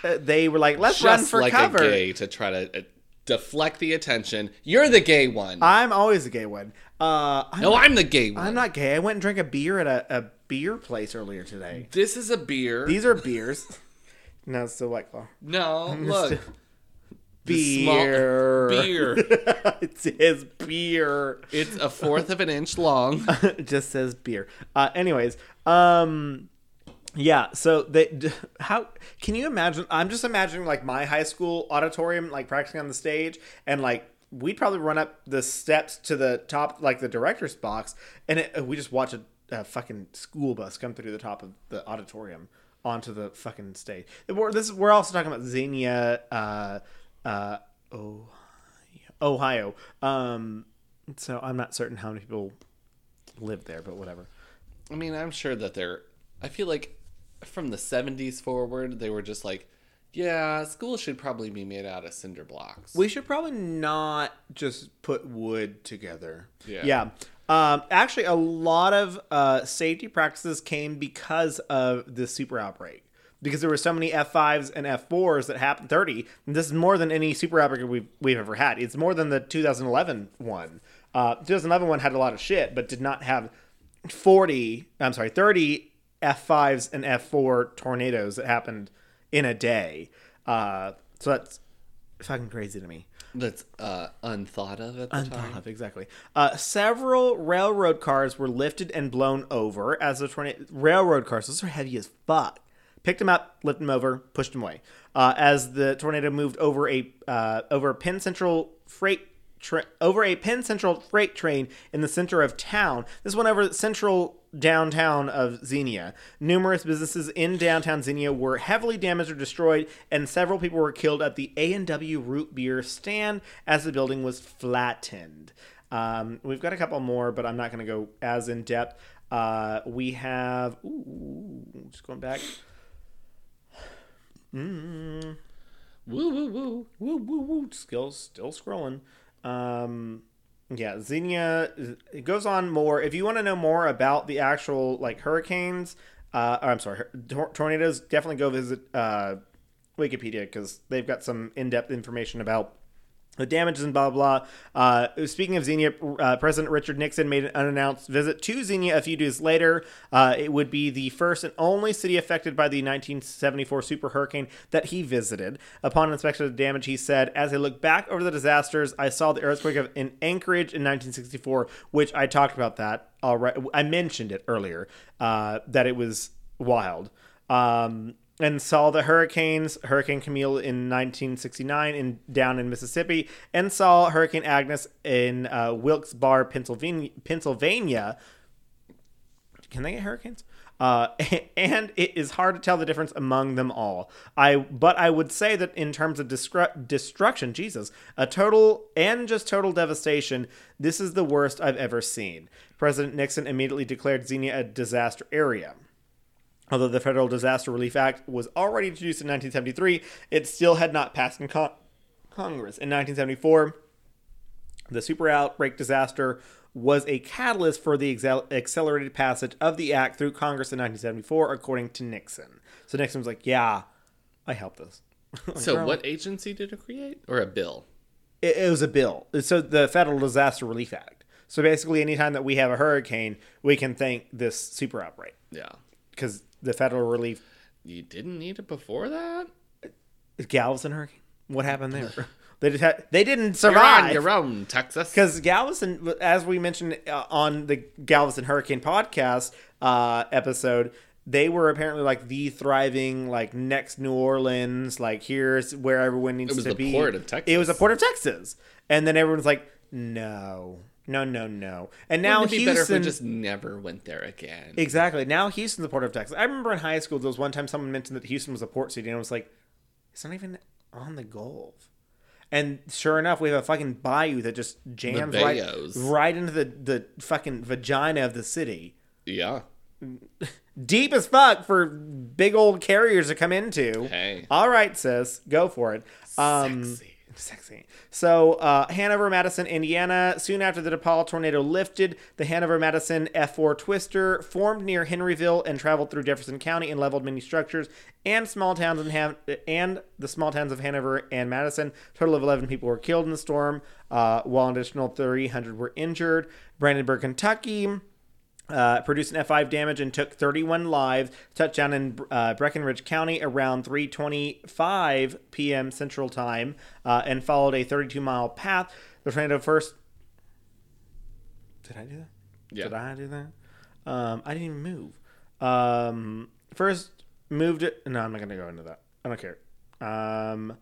they were like, "Let's Just run for like cover." a gay to try to uh, deflect the attention. You're the gay one. I'm always the gay one. Uh, I'm, no, I'm the gay one. I'm not gay. I went and drank a beer at a, a beer place earlier today. This is a beer. These are beers. no, it's still White Claw. no, look. Beer. Beer. it says beer. It's a fourth of an inch long. it just says beer. Uh, anyways, um, yeah. So they, how can you imagine? I'm just imagining like my high school auditorium, like practicing on the stage, and like we'd probably run up the steps to the top, like the director's box, and it, we just watch a, a fucking school bus come through the top of the auditorium onto the fucking stage. We're, this we're also talking about Xenia, uh, uh, oh, Ohio. Um, so I'm not certain how many people live there, but whatever. I mean, I'm sure that they're. I feel like from the 70s forward, they were just like, yeah, school should probably be made out of cinder blocks. We should probably not just put wood together. Yeah. Yeah. Um, actually, a lot of uh, safety practices came because of the super outbreak. Because there were so many F5s and F4s that happened 30. And this is more than any super outbreak we've, we've ever had. It's more than the 2011 one. Uh, 2011 one had a lot of shit, but did not have 40, I'm sorry, 30 F5s and F4 tornadoes that happened in a day. Uh, so that's fucking crazy to me. That's uh, unthought of at the Unthought time. of, exactly. Uh, several railroad cars were lifted and blown over as the tornado. Railroad cars, those are heavy as fuck. Picked them up, lifted them over, pushed them away. Uh, as the tornado moved over a uh, over a Penn Central freight tra- over a Penn Central freight train in the center of town. This went over the central downtown of Xenia. Numerous businesses in downtown Xenia were heavily damaged or destroyed, and several people were killed at the A and W root beer stand as the building was flattened. Um, we've got a couple more, but I'm not going to go as in depth. Uh, we have, ooh, just going back. Mm, Woo, woo, woo. woo, woo, woo. Still, still scrolling. Um, yeah, Xenia. It goes on more. If you want to know more about the actual like hurricanes, uh, I'm sorry, tor- tornadoes, definitely go visit uh, Wikipedia because they've got some in-depth information about the damages and blah blah. blah. Uh, speaking of Xenia, uh, President Richard Nixon made an unannounced visit to Xenia a few days later. Uh, it would be the first and only city affected by the 1974 super hurricane that he visited. Upon inspection of the damage, he said, "As I look back over the disasters, I saw the earthquake of, in Anchorage in 1964, which I talked about that already. I mentioned it earlier uh, that it was wild." Um, and saw the hurricanes, Hurricane Camille in 1969 in down in Mississippi, and saw Hurricane Agnes in uh, Wilkes-Barre, Pennsylvania. Pennsylvania. Can they get hurricanes? Uh, and it is hard to tell the difference among them all. I but I would say that in terms of destru- destruction, Jesus, a total and just total devastation, this is the worst I've ever seen. President Nixon immediately declared Xenia a disaster area. Although the Federal Disaster Relief Act was already introduced in 1973, it still had not passed in con- Congress. In 1974, the super outbreak disaster was a catalyst for the accelerated passage of the act through Congress in 1974, according to Nixon. So Nixon was like, "Yeah, I helped this." So, what agency did it create? Or a bill? It, it was a bill. So the Federal Disaster Relief Act. So basically, anytime that we have a hurricane, we can thank this super outbreak Yeah. because the federal relief You didn't need it before that? Galveston hurricane. What happened there? they just had, they didn't survive. You're on your own, Texas. Because Galveston, as we mentioned uh, on the Galveston Hurricane podcast uh, episode, they were apparently like the thriving, like next New Orleans, like here's where everyone needs It was to the be. port of Texas. It was the port of Texas, and then everyone's like, no, no, no, no. And now Wouldn't it be better if we Houston, just never went there again? exactly. Now Houston's the port of Texas. I remember in high school there was one time someone mentioned that Houston was a port city, and I was like, it's not even on the Gulf. And sure enough, we have a fucking bayou that just jams right, right into the, the fucking vagina of the city. yeah. Deep as fuck for big old carriers to come into. Hey. All right, sis, go for it. Um, Sexy. Sexy. So, uh, Hanover, Madison, Indiana. Soon after the Depauw tornado lifted, the Hanover Madison F4 twister formed near Henryville and traveled through Jefferson County and leveled many structures and small towns in Han- and the small towns of Hanover and Madison. total of 11 people were killed in the storm, uh, while an additional 300 were injured. Brandenburg, Kentucky uh, produced an F5 damage and took 31 lives. Touchdown in uh, Breckinridge County around 3:25 p.m. Central Time, uh, and followed a 32 mile path. The tornado first. Did I do that? Yeah. Did I do that? Um, I didn't even move. Um, first moved it. No, I'm not gonna go into that. I don't care. Um,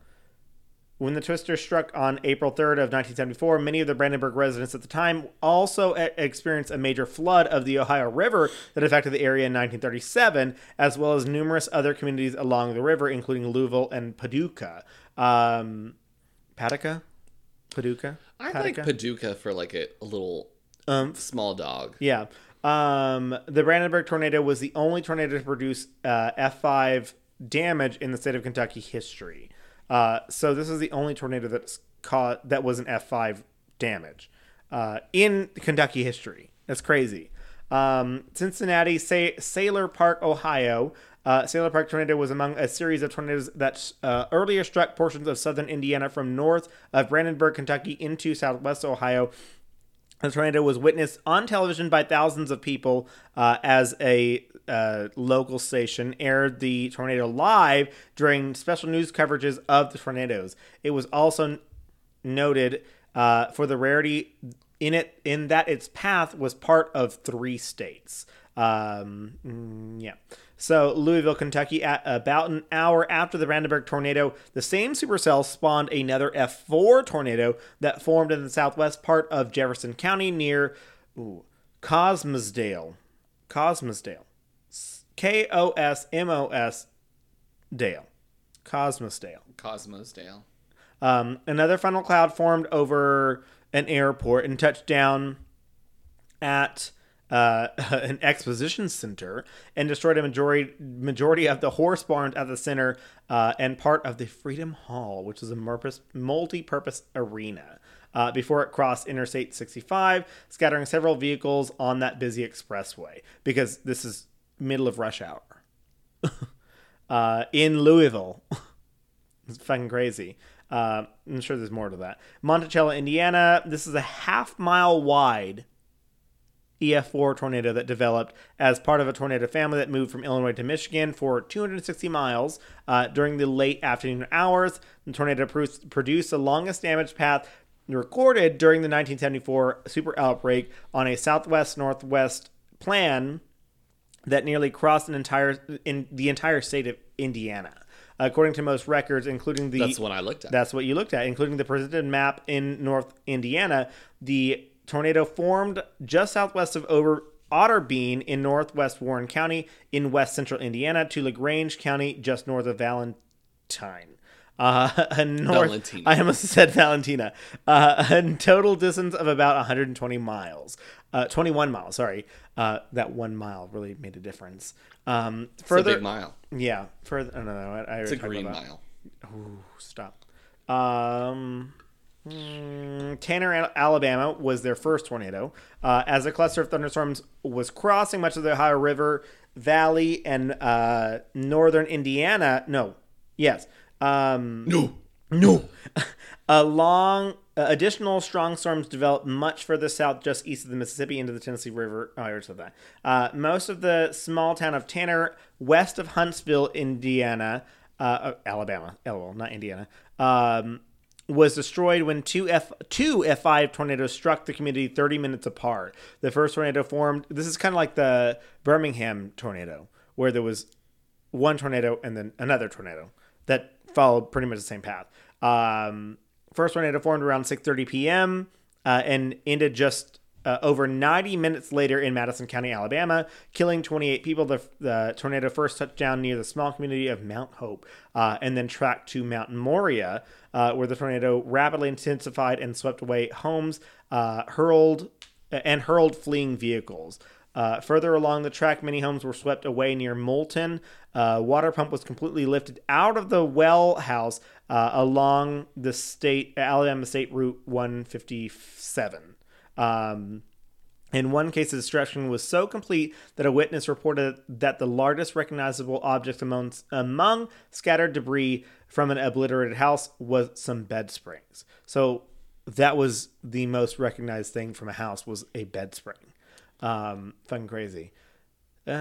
when the twister struck on April 3rd of 1974, many of the Brandenburg residents at the time also experienced a major flood of the Ohio River that affected the area in 1937, as well as numerous other communities along the river, including Louisville and Paducah. Um, Paducah? Paducah? I like Paducah for like a, a little Um, small dog. Yeah. Um, the Brandenburg tornado was the only tornado to produce uh, F5 damage in the state of Kentucky history. Uh, so this is the only tornado that's caught that was an F5 damage uh, in Kentucky history. That's crazy. Um, Cincinnati, Sa- Sayler Park, Ohio. Uh, Sayler Park tornado was among a series of tornadoes that uh, earlier struck portions of southern Indiana from north of Brandenburg, Kentucky, into southwest Ohio. The tornado was witnessed on television by thousands of people uh, as a uh, local station aired the tornado live during special news coverages of the tornadoes. It was also noted uh, for the rarity in it in that its path was part of three states. Um, mm, yeah. So Louisville, Kentucky, at about an hour after the Brandenburg tornado, the same supercell spawned another F4 tornado that formed in the southwest part of Jefferson County near ooh, Kosmosdale. Kosmosdale. K O S M O S Dale. Kosmosdale. Kosmosdale. Um, another funnel cloud formed over an airport and touched down at uh, an exposition center and destroyed a majority majority of the horse barns at the center uh, and part of the Freedom Hall, which is a multi-purpose arena. Uh, before it crossed Interstate 65, scattering several vehicles on that busy expressway because this is middle of rush hour uh, in Louisville. It's fucking crazy. Uh, I'm sure there's more to that. Monticello, Indiana. This is a half mile wide EF4 tornado that developed as part of a tornado family that moved from Illinois to Michigan for 260 miles uh, during the late afternoon hours. The tornado pro- produced the longest damage path recorded during the 1974 super outbreak on a southwest northwest plan that nearly crossed an entire in the entire state of Indiana. According to most records, including the That's what I looked at. that's what you looked at, including the presented map in North Indiana. The tornado formed just southwest of Over Otterbein in northwest Warren County in west central Indiana to LaGrange County just north of Valentine. Uh, a north, Valentina. I almost said Valentina. Uh, a total distance of about 120 miles. Uh, 21 miles, sorry. Uh, that one mile really made a difference. Um, it's a further, big mile. yeah, further. Oh, no, no, I, I It's a green mile. Ooh, stop. Um, mm, Tanner, Alabama was their first tornado. Uh, as a cluster of thunderstorms was crossing much of the Ohio River Valley and uh, northern Indiana. No, yes. Um, No. no. Along uh, additional strong storms developed much further south, just east of the Mississippi, into the Tennessee River. Oh, I already said that. Uh, most of the small town of Tanner, west of Huntsville, Indiana, uh, uh, Alabama, lol, not Indiana, um, was destroyed when two F two F five tornadoes struck the community 30 minutes apart. The first tornado formed. This is kind of like the Birmingham tornado, where there was one tornado and then another tornado that followed pretty much the same path. Um, first tornado formed around 6:30 p.m. Uh, and ended just uh, over 90 minutes later in Madison County, Alabama, killing 28 people. The, the tornado first touched down near the small community of Mount Hope uh, and then tracked to Mount Moriah, uh, where the tornado rapidly intensified and swept away homes, uh, hurled and hurled fleeing vehicles. Uh, further along the track, many homes were swept away near Moulton. Uh, water pump was completely lifted out of the well house uh, along the state Alabama State Route 157. Um, in one case, the destruction was so complete that a witness reported that the largest recognizable object among, among scattered debris from an obliterated house was some bed springs. So that was the most recognized thing from a house was a bed spring. Um, fucking crazy. Uh,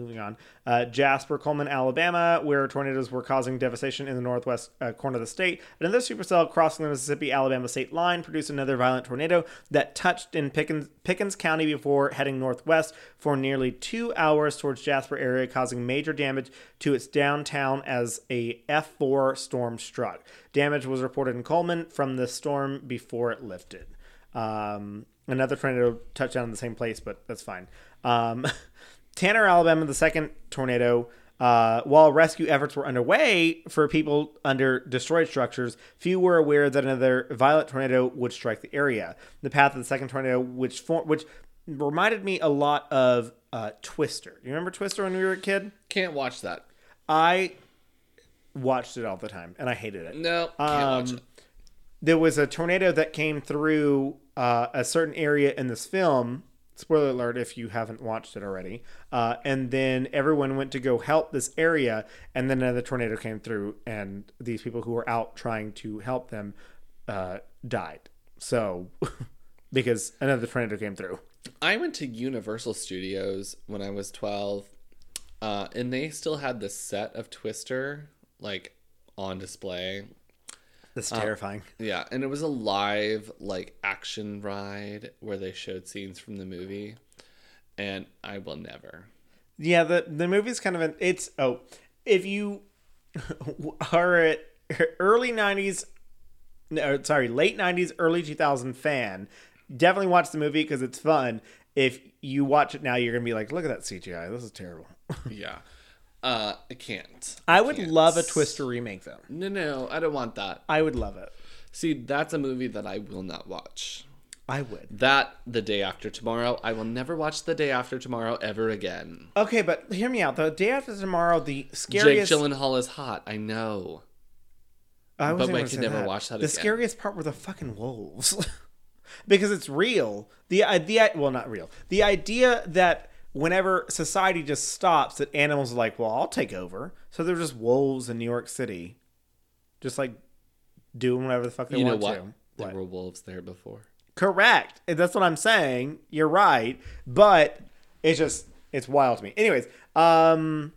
moving on. Uh, Jasper, Cullman, Alabama, where tornadoes were causing devastation in the northwest uh, corner of the state. Another supercell crossing the Mississippi Alabama state line produced another violent tornado that touched in Pickens, Pickens County before heading northwest for nearly two hours towards Jasper area, causing major damage to its downtown as a F4 storm struck. Damage was reported in Cullman from the storm before it lifted. Um, another tornado touched down in the same place, but that's fine. Um, Tanner, Alabama, the second tornado. Uh, while rescue efforts were underway for people under destroyed structures, few were aware that another violent tornado would strike the area. The path of the second tornado, which for, which reminded me a lot of uh, Twister. You remember Twister when we were a kid? Can't watch that. I watched it all the time, and I hated it. No, can't Um, watch it. There was a tornado that came through uh, a certain area in this film. Spoiler alert if you haven't watched it already. Uh, and then everyone went to go help this area, and then another tornado came through, and these people who were out trying to help them uh, died. So, because another tornado came through. I went to Universal Studios when I was 12, uh, and they still had the set of Twister like on display. That's um, terrifying. Yeah, and it was a live like action ride where they showed scenes from the movie, and I will never. Yeah, the the movie's kind of an it's oh, if you are at early '90s, no, sorry, late '90s, early 2000 fan, definitely watch the movie because it's fun. If you watch it now, you're gonna be like, look at that CGI, this is terrible. Yeah, uh, I can't. I would can't. love a twist Twister remake though. No, no, I don't want that. I would love it. See, that's a movie that I will not watch. I would. That the day after tomorrow, I will never watch the day after tomorrow ever again. Okay, but hear me out. The day after tomorrow, the scariest. Jake. Gyllenhaal is hot. I know. I But I say never watch that The again. scariest part were the fucking wolves, because it's real. The idea, well, not real. The idea that whenever society just stops, that animals are like, well, I'll take over. So they're just wolves in New York City, just like doing whatever the fuck they you know want what? to. There What? were wolves there before. Correct. That's what I'm saying. You're right. But it's just it's wild to me. Anyways, um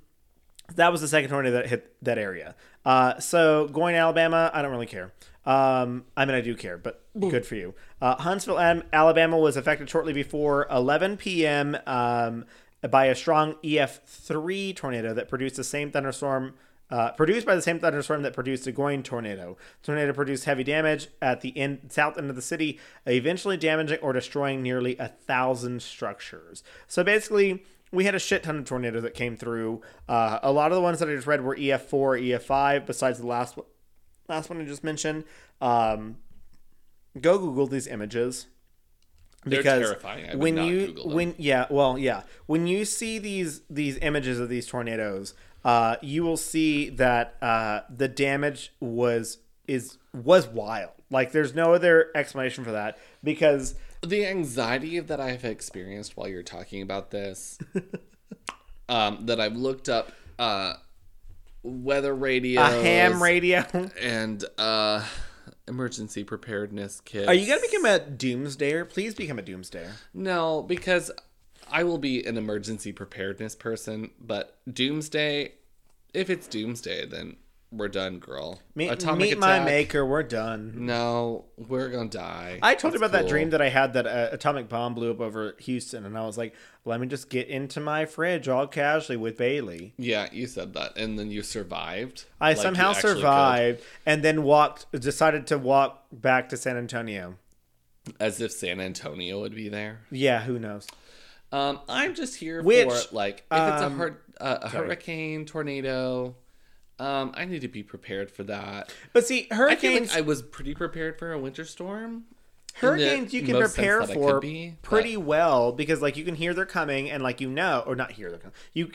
that was the second tornado that hit that area. Uh so going to Alabama, I don't really care. Um I mean I do care, but good for you. Uh Huntsville, Am- Alabama was affected shortly before 11 p.m. um by a strong EF3 tornado that produced the same thunderstorm uh, produced by the same thunderstorm that produced the Guin tornado. The tornado produced heavy damage at the end, south end of the city, eventually damaging or destroying nearly a thousand structures. So basically, we had a shit ton of tornadoes that came through. Uh, a lot of the ones that I just read were EF4, EF5, besides the last last one I just mentioned. Um, go Google these images They're terrifying. I would when you when yeah well yeah. When you see these these images of these tornadoes uh you will see that uh the damage was is was wild. Like there's no other explanation for that because the anxiety that I've experienced while you're talking about this, um, that I've looked up uh, weather radio, a ham radio. and uh, emergency preparedness kit. are you gonna become a doomsdayer please become a doomsdayer No, because I will be an emergency preparedness person, but doomsday, if it's doomsday, then we're done, girl. Meet, meet my maker. We're done. No, we're gonna die. I told you about that cool. dream that I had that uh, atomic bomb blew up over Houston, and I was like, "Let me just get into my fridge all casually with Bailey." Yeah, you said that, and then you survived. I Like, you somehow actually survived, and then walked. Decided to walk back to San Antonio. as if San Antonio would be there. Yeah, who knows? Um, I'm just here Which, for like if it's a, um, hur- uh, a hurricane, tornado. Um, I need to be prepared for that. But see, I hurricanes. like I was pretty prepared for a winter storm. hurricanes you can prepare for be, but- pretty well because like you can hear they're coming and like you know or not hear they're coming. You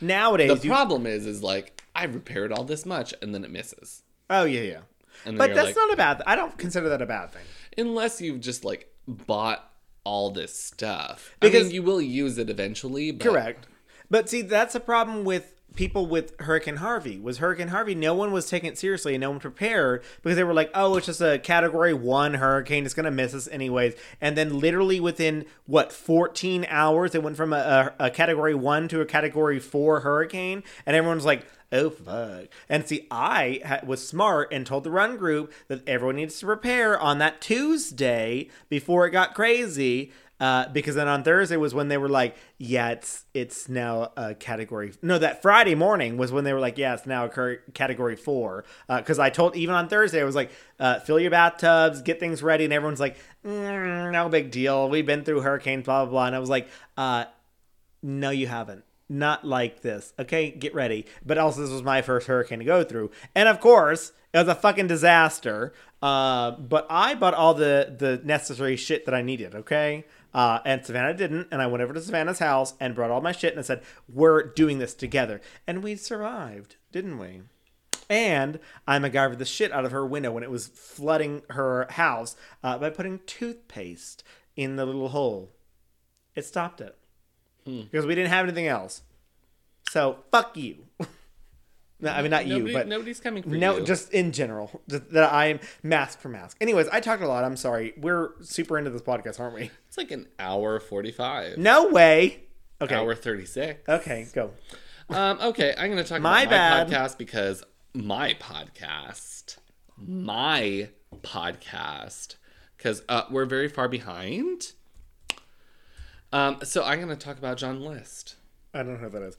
nowadays The you problem is, is like I prepared all this much and then it misses. oh yeah yeah. And But that's like, not a bad. I don't consider that a bad thing. unless you've just like bought all this stuff. Because- I mean, you will use it eventually. But Correct. But see, that's a problem with people with Hurricane Harvey. Was Hurricane Harvey? No one was taking it seriously, and no one prepared because they were like, "Oh, it's just a Category One hurricane. It's gonna miss us anyways." And then, literally within what 14 hours, it went from a, a, a Category One to a Category Four hurricane, and everyone's like. Oh fuck! And see, I ha- was smart and told the run group that everyone needs to prepare on that Tuesday before it got crazy. Uh, because then on Thursday was when they were like, yeah, it's it's now a category. No, that Friday morning was when they were like, yeah, it's now a cur- category four. Because I told even on Thursday I was like, uh, fill your bathtubs, get things ready, and everyone's like, mm, no big deal. We've been through hurricanes, blah blah blah. And I was like, uh, no, you haven't. Not like this. Okay, get ready. But also, this was my first hurricane to go through, and of course, it was a fucking disaster. Uh, but I bought all the the necessary shit that I needed. Okay. Uh, and Savannah didn't, and I went over to Savannah's house and brought all my shit, and I said, "We're doing this together," and we survived, didn't we? And I MacGyvered the shit out of her window when it was flooding her house uh, by putting toothpaste in the little hole. It stopped it because we didn't have anything else. So fuck you. no, I mean not nobody, you, but nobody's coming for no, you. just in general that I am mask for mask. Anyways, I talked a lot. I'm sorry. We're super into this podcast, aren't we? it's like an hour forty-five, No way. Okay. hour thirty-six. Okay, go. Um, okay, I'm going to talk My about bad. my podcast because my podcast, my podcast, because uh, we're very far behind. Um, so I'm going to talk about John List. I don't know who that is.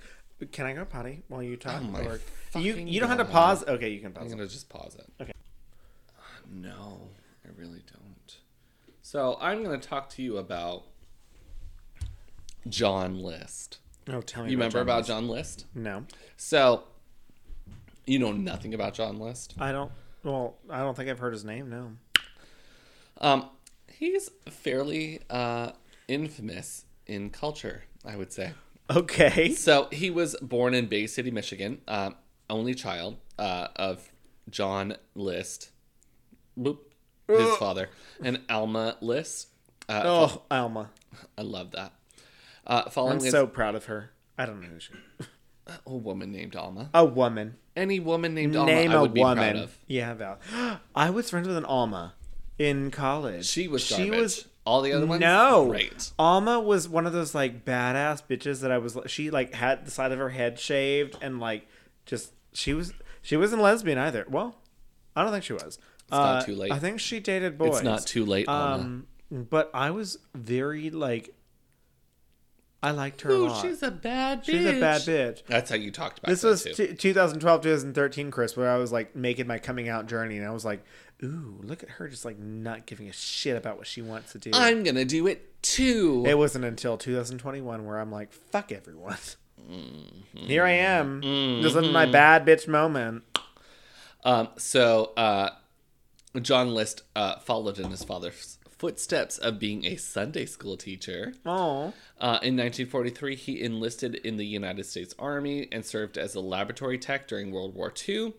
Can I go potty while you talk? Oh my Or- you you don't have to pause. Okay, you can pause. I'm going to just pause it. Okay. No, I really don't. So I'm going to talk to you about John List. Oh, tell me. You remember about List. John List? No, So you know nothing about John List. I don't. Well, I don't think I've heard his name. No. Um, he's fairly uh, infamous in culture, I would say. Okay. So he was born in Bay City, Michigan, um, only child uh, of John List, boop, his Ugh. father, and Alma List. Uh, Oh, Alma. I love that. Uh, following I'm his, so proud of her. I don't know who she. a woman named Alma. A woman. Any woman named Alma, Name I a would be proud woman. of. Yeah, Val. I was friends with an Alma in college. She was She garbage. was All the other ones, no. great. Alma was one of those like badass bitches that I was. She like had the side of her head shaved and like just she was she wasn't lesbian either. Well, I don't think she was. It's not too late. I think she dated boys. It's not too late, Alma. Um, but I was very like. I liked her a lot. she's a bad bitch. She's a bad bitch. That's how you talked about This that was too. t- 2012, 2013, Chris, where I was like making my coming out journey, and I was like, "Ooh, look at her, just like not giving a shit about what she wants to do." I'm gonna do it too. It wasn't until 2021 where I'm like, "Fuck everyone." Mm-hmm. Here I am, This is my bad bitch moment. Um, so uh, John List uh, followed in his father's footsteps of being a Sunday school teacher. Oh, Uh, in 1943, he enlisted in the United States Army and served as a laboratory tech during World War II.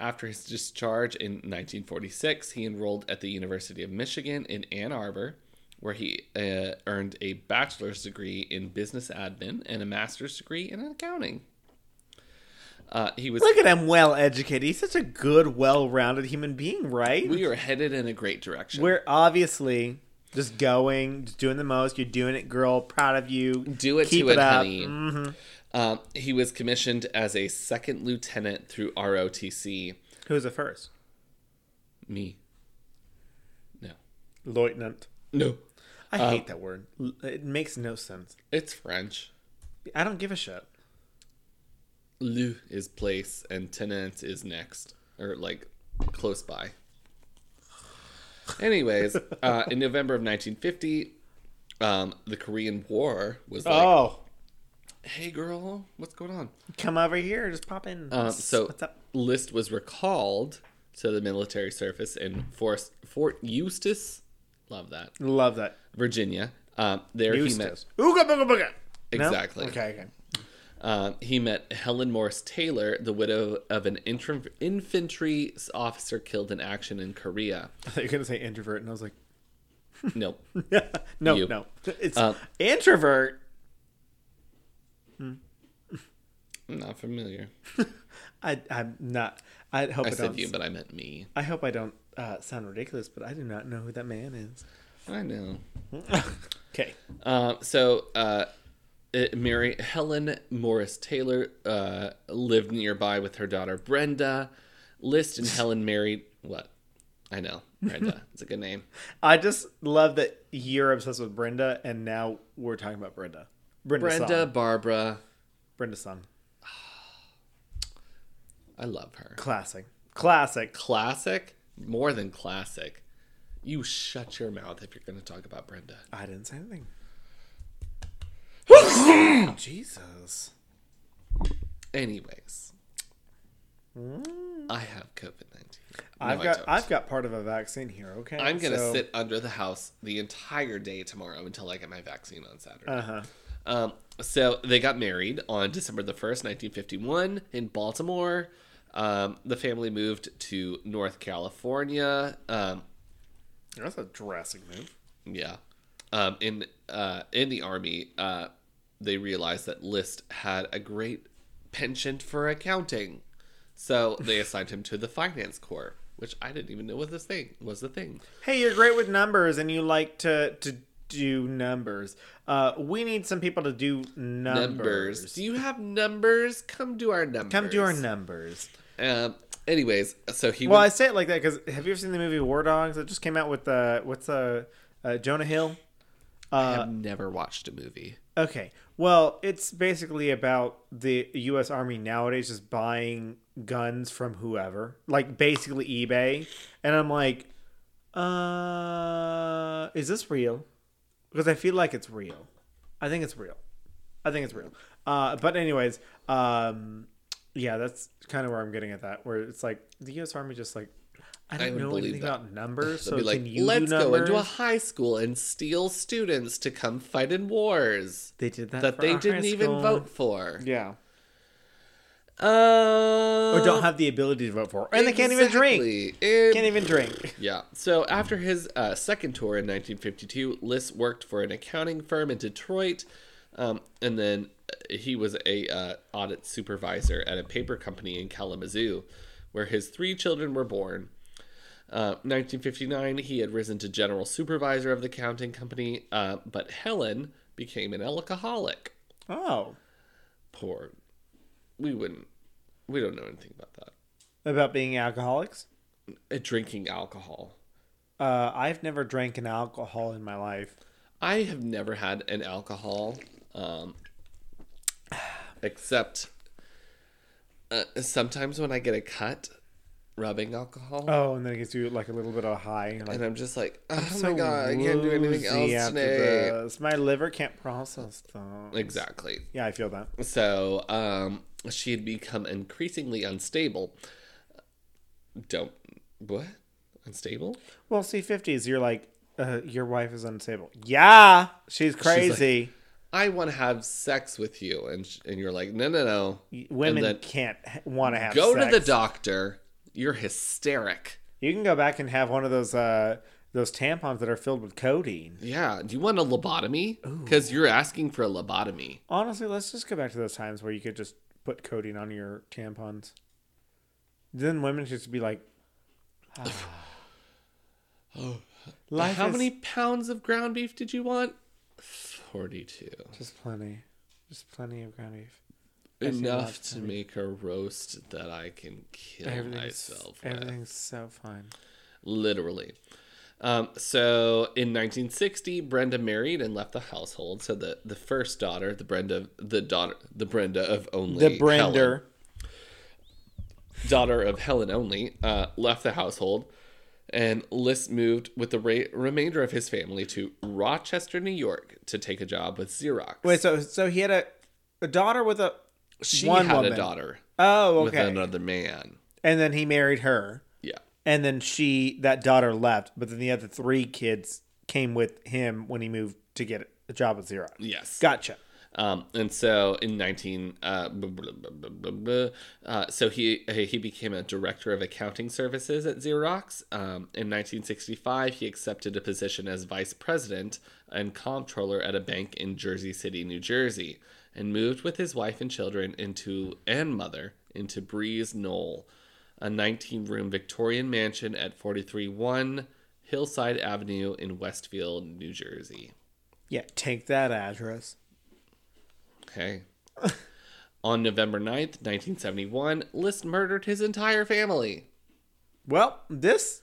After his discharge in 1946, he enrolled at the University of Michigan in Ann Arbor, where he uh, earned a bachelor's degree in business admin and a master's degree in accounting. Uh, he was. look at him, well educated. He's such a good, well-rounded human being, right? We are headed in a great direction. We're obviously Just going, just doing the most. You're doing it, girl. Proud of you. Do it Keep to it, up. honey. Mhm. Um, he was commissioned as a second lieutenant through ROTC. Who's the first? Me. No. Lieutenant. No. I Um, hate that word. It makes no sense. It's French. I don't give a shit. Le is place and tenant is next. Or like close by. Anyways, uh, in November of 1950, um, the Korean War was like, oh, hey girl, what's going on? come over here. Just pop in. Um, so what's up? List was recalled to the military service in Fort, Fort Eustis, love that, Love that. Virginia. Um, there he met. Ooga booga booga. No? Exactly. Okay. Okay. um, he met Helen Morris Taylor, the widow of an intr- infantry officer killed in action in Korea. I thought you were gonna say introvert, and I was like, Nope. no, You. no, it's Um, introvert. I'm not familiar. I, I'm not. I hope I I, said don't. you, but I meant me. I hope I don't uh, sound ridiculous, but I do not know who that man is. I know. Okay. Uh, so, uh, it, Mary Helen Morris Taylor uh, lived nearby with her daughter Brenda. List and Helen married. What? I know. Brenda. it's a good name. I just love that you're obsessed with Brenda, and now we're talking about Brenda. Brenda, son. Barbara. Brenda's son. I love her. Classic. Classic. Classic? More than classic. You shut your mouth if you're going to talk about Brenda. I didn't say anything. Jesus. Anyways, I have COVID 19. I've got I've got part of a vaccine here. Okay. I'm going to So- sit under the house the entire day tomorrow until I get my vaccine on Saturday. Uh-huh. Um, so they got married on December the 1st, 1951, in Baltimore. Um, the family moved to North California. Um, That's a drastic move. yeah. Um, in uh, in the army, uh, they realized that List had a great penchant for accounting, so they assigned him to the finance corps, which I didn't even know was this thing was the thing. Hey, you're great with numbers, and you like to to do numbers. Uh, we need some people to do numbers. Numbers. Do you have numbers? Come do our numbers. Come do our numbers. Um. Anyways, so he. Well, I say it like that because have you ever seen the movie War Dogs? It just came out with uh, what's uh, uh Jonah Hill. I Uh, have never watched a movie. Okay. Well, it's basically about the U.S. Army nowadays just buying guns from whoever, like basically eBay. And I'm like, uh, is this real? Because I feel like it's real. I think it's real. I think it's real. Uh, but anyways, um, yeah, that's kind of where I'm getting at that. Where it's like the U.S. Army just like. I I don't would know anything that. about numbers, so like, can you let's do go into a high school and steal students to come fight in wars they did that, that they didn't even vote for. Yeah, Uh, or don't have the ability to vote for, and they can't even drink. Exactly. Can't even drink. Yeah. So after his uh, second tour in 1952, List worked for an accounting firm in Detroit, um, and then uh, he was a uh, audit supervisor at a paper company in Kalamazoo, where his three children were born. Uh, 1959, he had risen to general supervisor of the accounting company, uh, but Helen became an alcoholic. Oh, Poor. We wouldn't. We don't know anything about that. about being alcoholics. Uh, drinking alcohol. Uh, I've never drank an alcohol in my life. I have never had an alcohol, um, except uh, sometimes when I get a cut, rubbing alcohol, Oh, and then it gets you like a little bit of a high. and like, and I'm just like, oh my god, I can't do anything else today. this. My liver can't process things. Exactly. Yeah, I feel that. So, um, she had become increasingly unstable. Don't what? Unstable? Well, see, fifties, you're like, uh, your wife is unstable. Yeah, she's like, crazy. I want to have sex with you, and sh- and you're like, no, no, no. Women can't want to have. Go to the doctor. You're hysteric. You can go back and have one of those uh, those tampons that are filled with codeine. Yeah. Do you want a lobotomy? Because you're asking for a lobotomy. Honestly, let's just go back to those times where you could just put codeine on your tampons. Then women should just be like, Life How is many pounds of ground beef did you want? 42. Just plenty. Just plenty of ground beef. I see a lot Enough to make a roast that I can kill Everything's, myself with. everything's so fine. literally. Um, so in 1960, Brenda married and left the household. So the the first daughter, the Brenda, the daughter, the Brenda of only The Brender. Helen, daughter of Helen only, uh, left the household, and List moved with the ra- remainder of his family to Rochester, New York, to take a job with Xerox. Wait, so so he had a, a daughter with a she one had woman. a daughter oh okay. with another man. and then he married her. And then she that daughter left, but then the other three kids came with him when he moved to get a job at Xerox. Yes. Gotcha. Um, and so in 19, uh, blah, blah, blah, uh, so he he became a director of accounting services at Xerox. Um, in 1965, he accepted a position as vice president and comptroller at a bank in Jersey City, New Jersey, and moved with his wife and children into and mother into Breeze Knoll, a 19-room Victorian mansion at 431 Hillside Avenue in Westfield, New Jersey. Yeah, take that address. Okay. On November 9th, 1971, List murdered his entire family. Well, this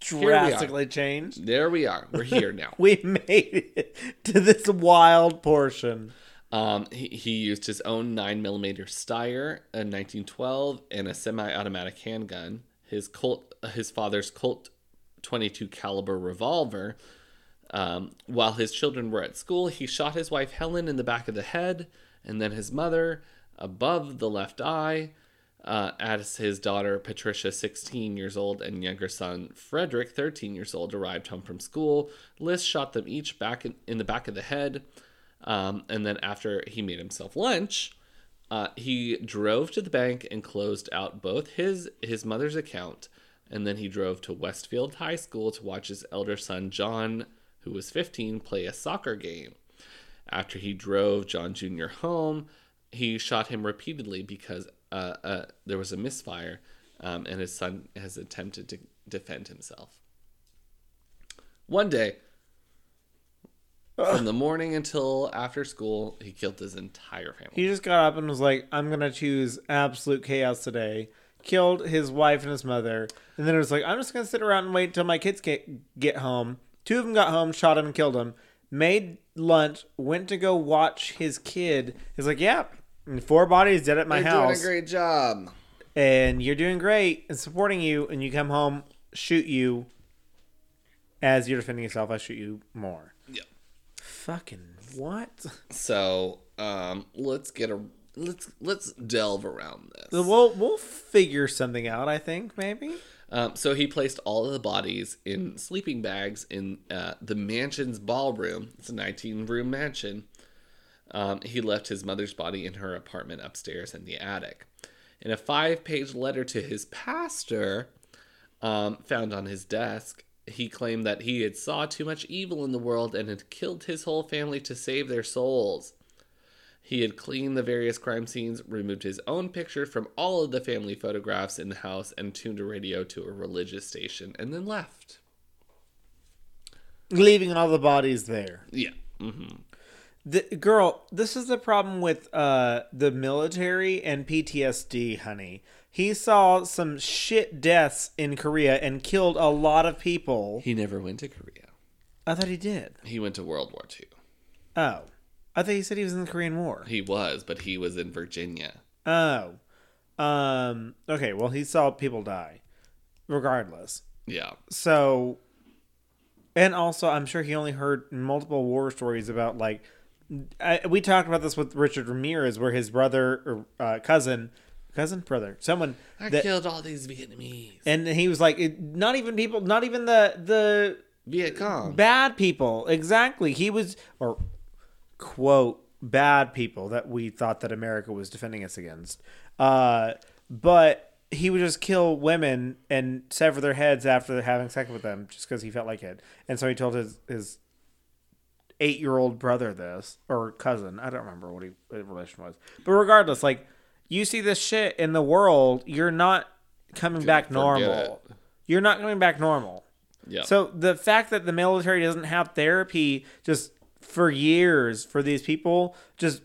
drastically changed. There we are. We're here now. We made it to this wild portion. Um, he, he used his own 9mm Steyr M1912 and a semi-automatic handgun. His Colt, his father's Colt 22 caliber revolver. Um, while his children were at school, he shot his wife Helen in the back of the head, and then his mother above the left eye. Uh, as his daughter Patricia, 16 years old, and younger son Frederick, 13 years old, arrived home from school, List shot them each back in, in the back of the head. Um, and then after he made himself lunch, uh, he drove to the bank and closed out both his his mother's account, and then he drove to Westfield High School to watch his elder son John, who was 15, play a soccer game. After he drove John Jr. home, he shot him repeatedly because uh, uh, there was a misfire, um, and his son has attempted to defend himself. One day, from the morning until after school, he killed his entire family. He just got up and was like, I'm going to choose absolute chaos today. Killed his wife and his mother. And then it was like, I'm just going to sit around and wait until my kids get, get home. Two of them got home, shot him, and killed him. Made lunch, went to go watch his kid. He's like, Yeah, four bodies dead at my You're house. doing a great job. and you're doing great and supporting you. And you come home, shoot you. As you're defending yourself, I shoot you more. Fucking what? So um, let's get a let's let's delve around this. We'll we'll figure something out. I think maybe. Um, so he placed all of the bodies in sleeping bags in uh, the mansion's ballroom. It's a 19 room mansion. Um, he left his mother's body in her apartment upstairs in the attic. In a five page letter to his pastor, um, found on his desk, he claimed that he had saw too much evil in the world and had killed his whole family to save their souls. He had cleaned the various crime scenes, removed his own picture from all of the family photographs in the house, and tuned a radio to a religious station, and then left. leaving all the bodies there. Yeah. hmm The girl, this is the problem with uh the military and PTSD, honey. He saw some shit deaths in Korea and killed a lot of people. He never went to Korea. I thought he did. He went to World War II. Oh. I thought he said he was in the Korean War. He was, but he was in Virginia. Oh. Um okay, well he saw people die. Regardless. Yeah. So and also I'm sure he only heard multiple war stories about like I, we talked about this with Richard Ramirez where his brother or uh, cousin cousin brother someone I that killed all these Vietnamese. and he was like it, not even people not even the the Viet Cong. bad people. Exactly. He was or quote bad people that we thought that america was defending us against. Uh but he would just kill women and sever their heads after having sex with them just because he felt like it. And so he told his his eight year old brother this or cousin. I don't remember what he what relation was. But regardless like you see this shit in the world you're not coming back normal it. you're not coming back normal Yep. So the fact that the military doesn't have therapy just for years for these people just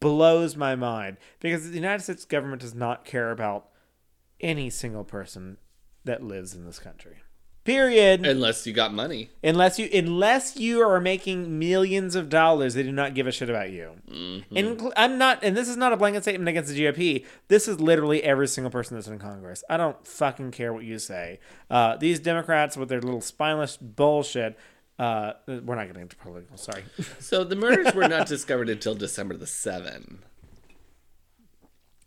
blows my mind because the United States government does not care about any single person that lives in this country. Period. Unless you got money. unless you unless you are making millions of dollars, they do not give a shit about you. And I'm not, and this is not a blanket statement against the GOP. This is literally every single person that's in Congress. I don't fucking care what you say. Uh, these Democrats with their little spineless bullshit. Uh, we're not getting into political. Sorry. So the murders were not discovered until December the 7th.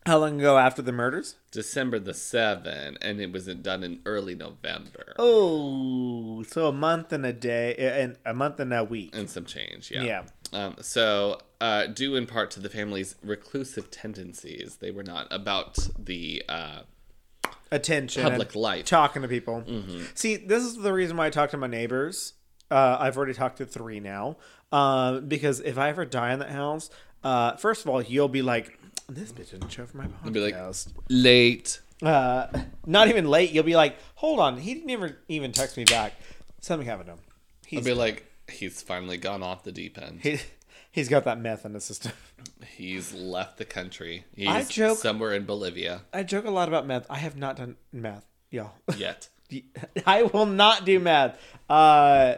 How long ago after the murders? December the 7th, and it was done in early November. Oh, so a month and a day, and a month and a week. And some change, yeah. Yeah. Um, so, uh, due in part to the family's reclusive tendencies, they were not about the uh, attention, Public life. talking to people. See, this is the reason why I talk to my neighbors. Uh, I've already talked to three now, uh, because if I ever die in that house, uh, first of all, you'll be like, "This bitch didn't show for my be like- podcast." late. uh, not even late. You'll be like, "Hold on, he didn't even even text me back." Something happened to him. I'll He's be like, he's finally gone off the deep end. he, he's got that meth in his system. He's left the country. He's I joke- somewhere in Bolivia I joke a lot about meth. I have not done meth, y'all. yet. I will not do math. Uh,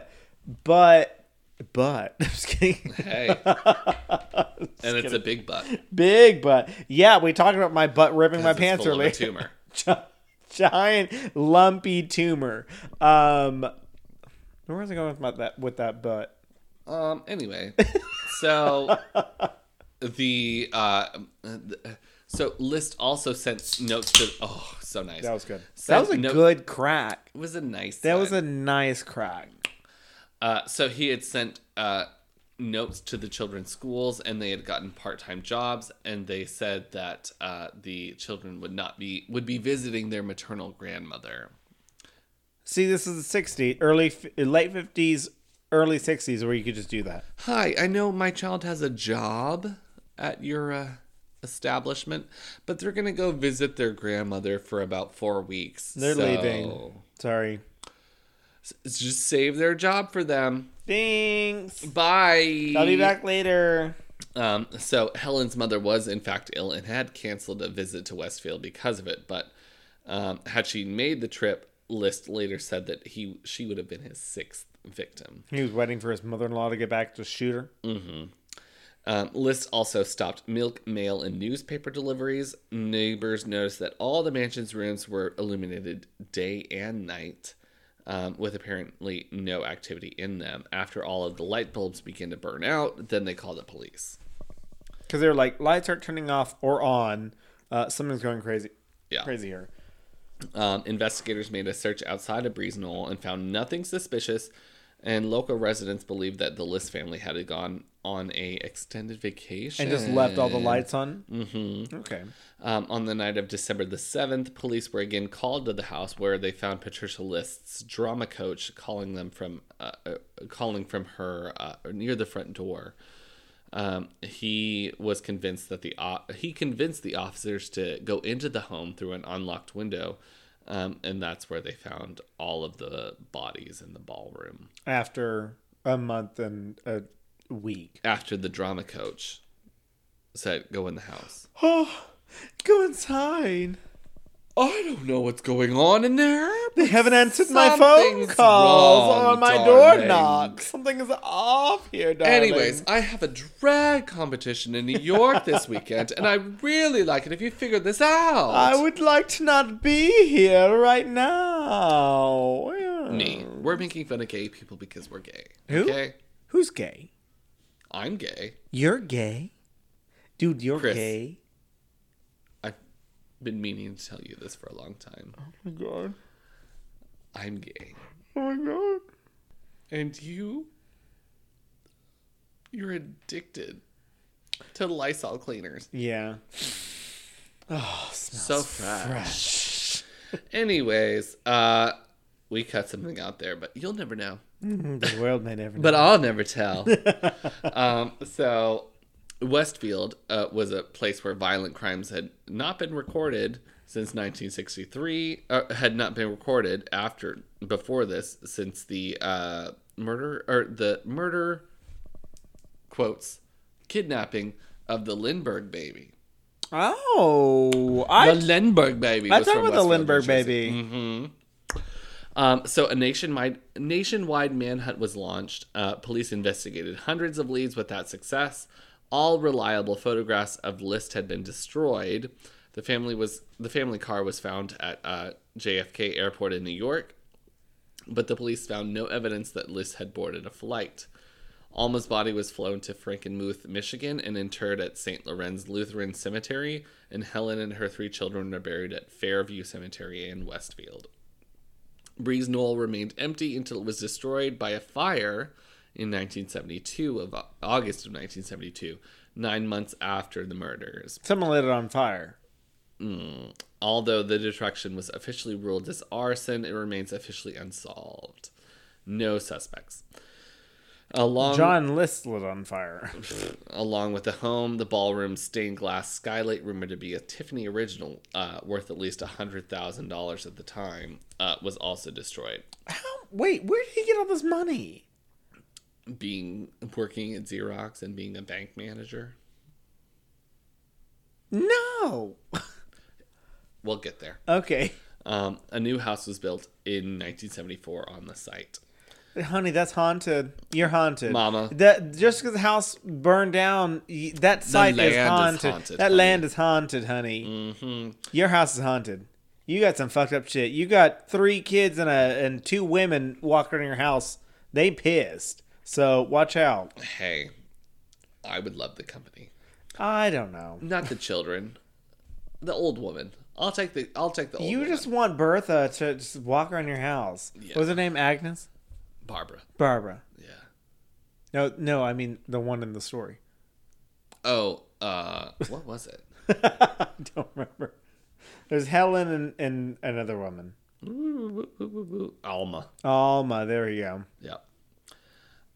but, but, I'm just kidding. Hey. and it's a big butt. Big butt. Yeah, we talked about my butt ripping my pants full of a earlier. tumor. Giant lumpy tumor. Um, where was I going with my, that with that butt? Um. Anyway, so the uh, the- so list also sent notes to. Oh, so nice. That was good. That was a no- good crack. It was a nice. That was a nice crack. Uh, so he had sent uh, notes to the children's schools, and they had gotten part-time jobs, and they said that uh, the children would not be would be visiting their maternal grandmother. See, this is the 60s, early, late 50s, early 60s, where you could just do that. Hi, I know my child has a job at your uh, establishment, but they're gonna go visit their grandmother for about four weeks. They're so leaving. Sorry. S- Just save their job for them. Thanks. Bye. I'll be back later. Um, so Helen's mother was in fact ill and had canceled a visit to Westfield because of it. But um, had she made the trip, List later said that he she would have been his sixth victim. He was waiting for his mother-in-law to get back to shoot her. Um, List also stopped milk, mail, and newspaper deliveries. Neighbors noticed that all the mansion's rooms were illuminated day and night, um, with apparently no activity in them. After all of the light bulbs begin to burn out, then they call the police. Because they're like, lights aren't turning off or on. Uh, something's going crazy. Yeah. Crazy here. Um, investigators made a search outside of Breeze Knoll and found nothing suspicious, and local residents believed that the List family had gone on a extended vacation And just left all the lights on? Mm-hmm. Okay. Um, on the night of December the seventh, police were again called to the house where they found Patricia List's drama coach calling them from uh, uh, calling from her uh, near the front door. Um, he was convinced that the he convinced the officers to go into the home through an unlocked window, um, and that's where they found all of the bodies in the ballroom. After a month and a week. After the drama coach said, "Go in the house." Oh, go inside. I don't know what's going on in there. They haven't answered my phone calls wrong, or my door knock. Something is off here, darling. Anyways, I have a drag competition in New York this weekend, and I really like it if you figure this out. I would like to not be here right now. Yeah. Me. We're making fun of gay people because we're gay. Who? Okay? Who's gay? I'm gay. You're gay? Dude, you're Chris. gay. I've been meaning to tell you this for a long time. Oh my god. I'm gay. Oh my god. And you? You're addicted to Lysol cleaners. Yeah. Oh, So smells fresh. Anyways, uh, we cut something out there, but you'll never know. The world may never know. But I'll never tell. um, so, Westfield uh, was a place where violent crimes had not been recorded since 1963 uh, had not been recorded after before this since the uh, murder or the murder quotes kidnapping of the Lindbergh baby. Oh, I the Lindbergh baby. I talked about the Lindbergh baby. Mhm. Um, so a nationwide nationwide manhunt was launched. Uh, police investigated hundreds of leads without success. All reliable photographs of List had been destroyed. The family was the family car was found at uh, JFK Airport in New York, but the police found no evidence that List had boarded a flight. Alma's body was flown to Frankenmuth, Michigan, and interred at St. Lorenz Lutheran Cemetery, and Helen and her three children are buried at Fairview Cemetery in Westfield. Breeze Knoll remained empty until it was destroyed by a fire in 1972 of uh, August of 1972, nine months after the murders. someone lit it on fire. Mm, although the destruction was officially ruled as arson, it remains officially unsolved. No suspects. Along John List lit on fire. along with the home, the ballroom stained glass skylight, rumored to be a Tiffany original, uh, worth at least hundred thousand dollars at the time, uh, was also destroyed. How, wait, where did he get all this money? Being working at Xerox and being a bank manager, No. we'll get there. Okay, Um, a new house was built in 1974 on the site. Honey, that's haunted. You're haunted, Mama. That just because the house burned down, y- that site land is is haunted. haunted, that honey. land is haunted, honey. hmm Your house is haunted. You got some fucked up shit. You got three kids and a and two women walking in your house. They pissed. So watch out. Hey, I would love the company, I don't know. not the children, the old woman. I'll take the I'll take the old. You woman. just want Bertha to just walk around your house. Was her name? Agnes? Barbara. Barbara. Yeah. No, no, I mean the one in the story. Oh, uh, what was it? I don't remember. There's Helen and, and another woman. Alma. Alma, there you go. Yeah.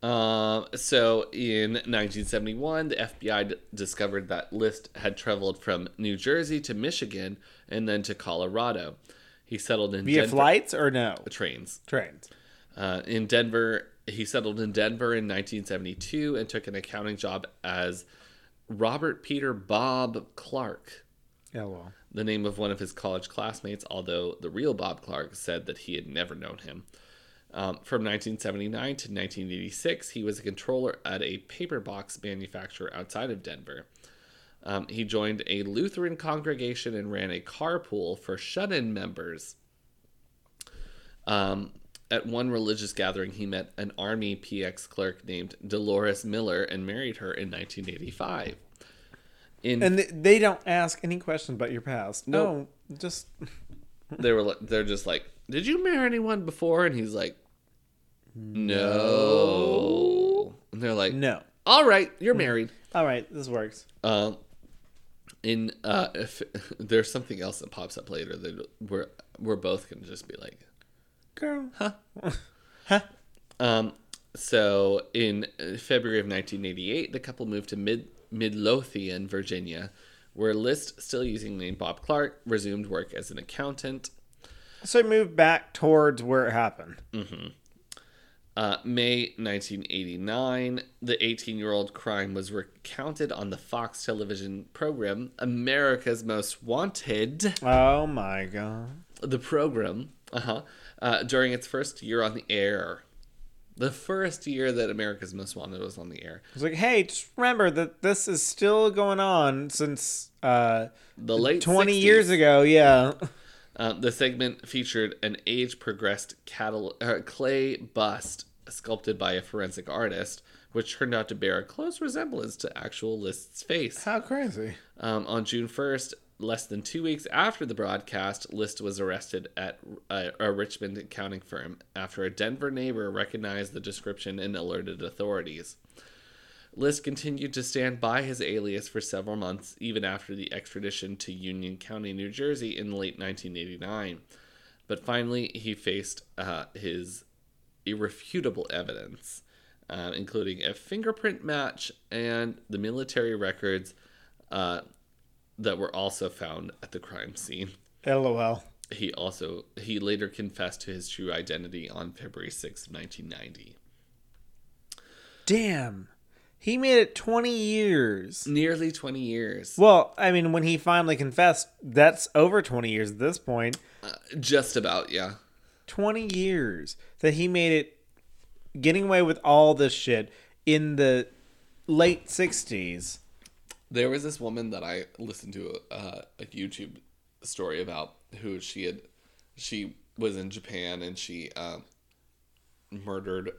Um, so in 1971, the FBI d- discovered that List had traveled from New Jersey to Michigan and then to Colorado. He settled in Via Denver flights or no? trains. Trains. Uh, in Denver, he settled in Denver in 1972 and took an accounting job as Robert Peter Bob Clark, the name of one of his college classmates, although the real Bob Clark said that he had never known him. Um, from 1979 to 1986, he was a controller at a paper box manufacturer outside of Denver. Um, he joined a Lutheran congregation and ran a carpool for shut in members. Um, at one religious gathering, he met an Army PX clerk named Dolores Miller and married her in 1985. In And they don't ask any questions about your past. No, just they were they're just like, "Did you marry anyone before?" And he's like, "No." And they're like, no. "All right, you're married." All right, this works. Um, in uh, if there's something else that pops up later that we're we're both gonna just be like, Girl. Huh? huh? Um. So in uh, February of 1988, the couple moved to Mid Midlothian, Virginia, where List, still using the name Bob Clark, resumed work as an accountant. So move back towards where it happened. Uh, May 1989, the 18 year old crime was recounted on the Fox television program America's Most Wanted. Oh my god. The program, uh-huh, uh, during its first year on the air. The first year that America's Most Wanted was on the air. It's like, hey, just remember that this is still going on since uh, The late 20 60s. years ago. Yeah. Uh, the segment featured an age progressed catal- uh, clay bust sculpted by a forensic artist, which turned out to bear a close resemblance to actual List's face. How crazy. Um, on June 1st, less than two weeks after the broadcast, List was arrested at a, a Richmond accounting firm after a Denver neighbor recognized the description and alerted authorities. List continued to stand by his alias for several months, even after the extradition to Union County, New Jersey in late 1989. But finally, he faced uh, his irrefutable evidence, uh, including a fingerprint match and the military records uh, that were also found at the crime scene. LOL. He also he later confessed to his true identity on February 6th, 1990. Damn. He made it 20 years. Nearly 20 years. Well, I mean, when he finally confessed, that's over 20 years at this point. Uh, just about, yeah. 20 years that he made it getting away with all this shit in the late 60s. There was this woman that I listened to uh, a YouTube story about who she had she was in Japan and she uh, murdered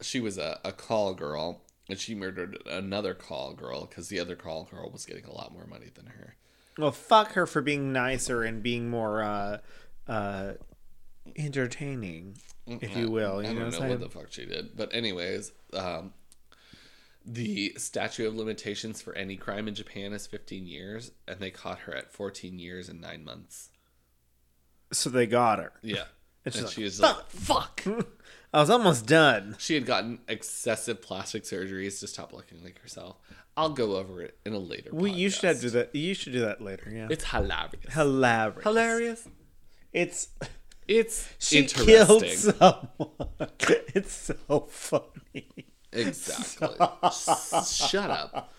she was a, a call girl and she murdered another call girl because the other call girl was getting a lot more money than her. Well, fuck her for being nicer and being more uh, uh, entertaining, if you will. You I know don't know I'm what the fuck she did, but anyways, um, the statute of limitations for any crime in Japan is 15 years, and they caught her at 14 years and nine months. So they got her. Yeah, And and, she's she was like, like, "Fuck." I was almost done. She had gotten excessive plastic surgeries to stop looking like herself. I'll go over it in a later. We, you should do that. You should do that later. Yeah. It's hilarious. hilarious. hilarious. It's It's she interesting. killed someone. It's so funny. Exactly. Shut up.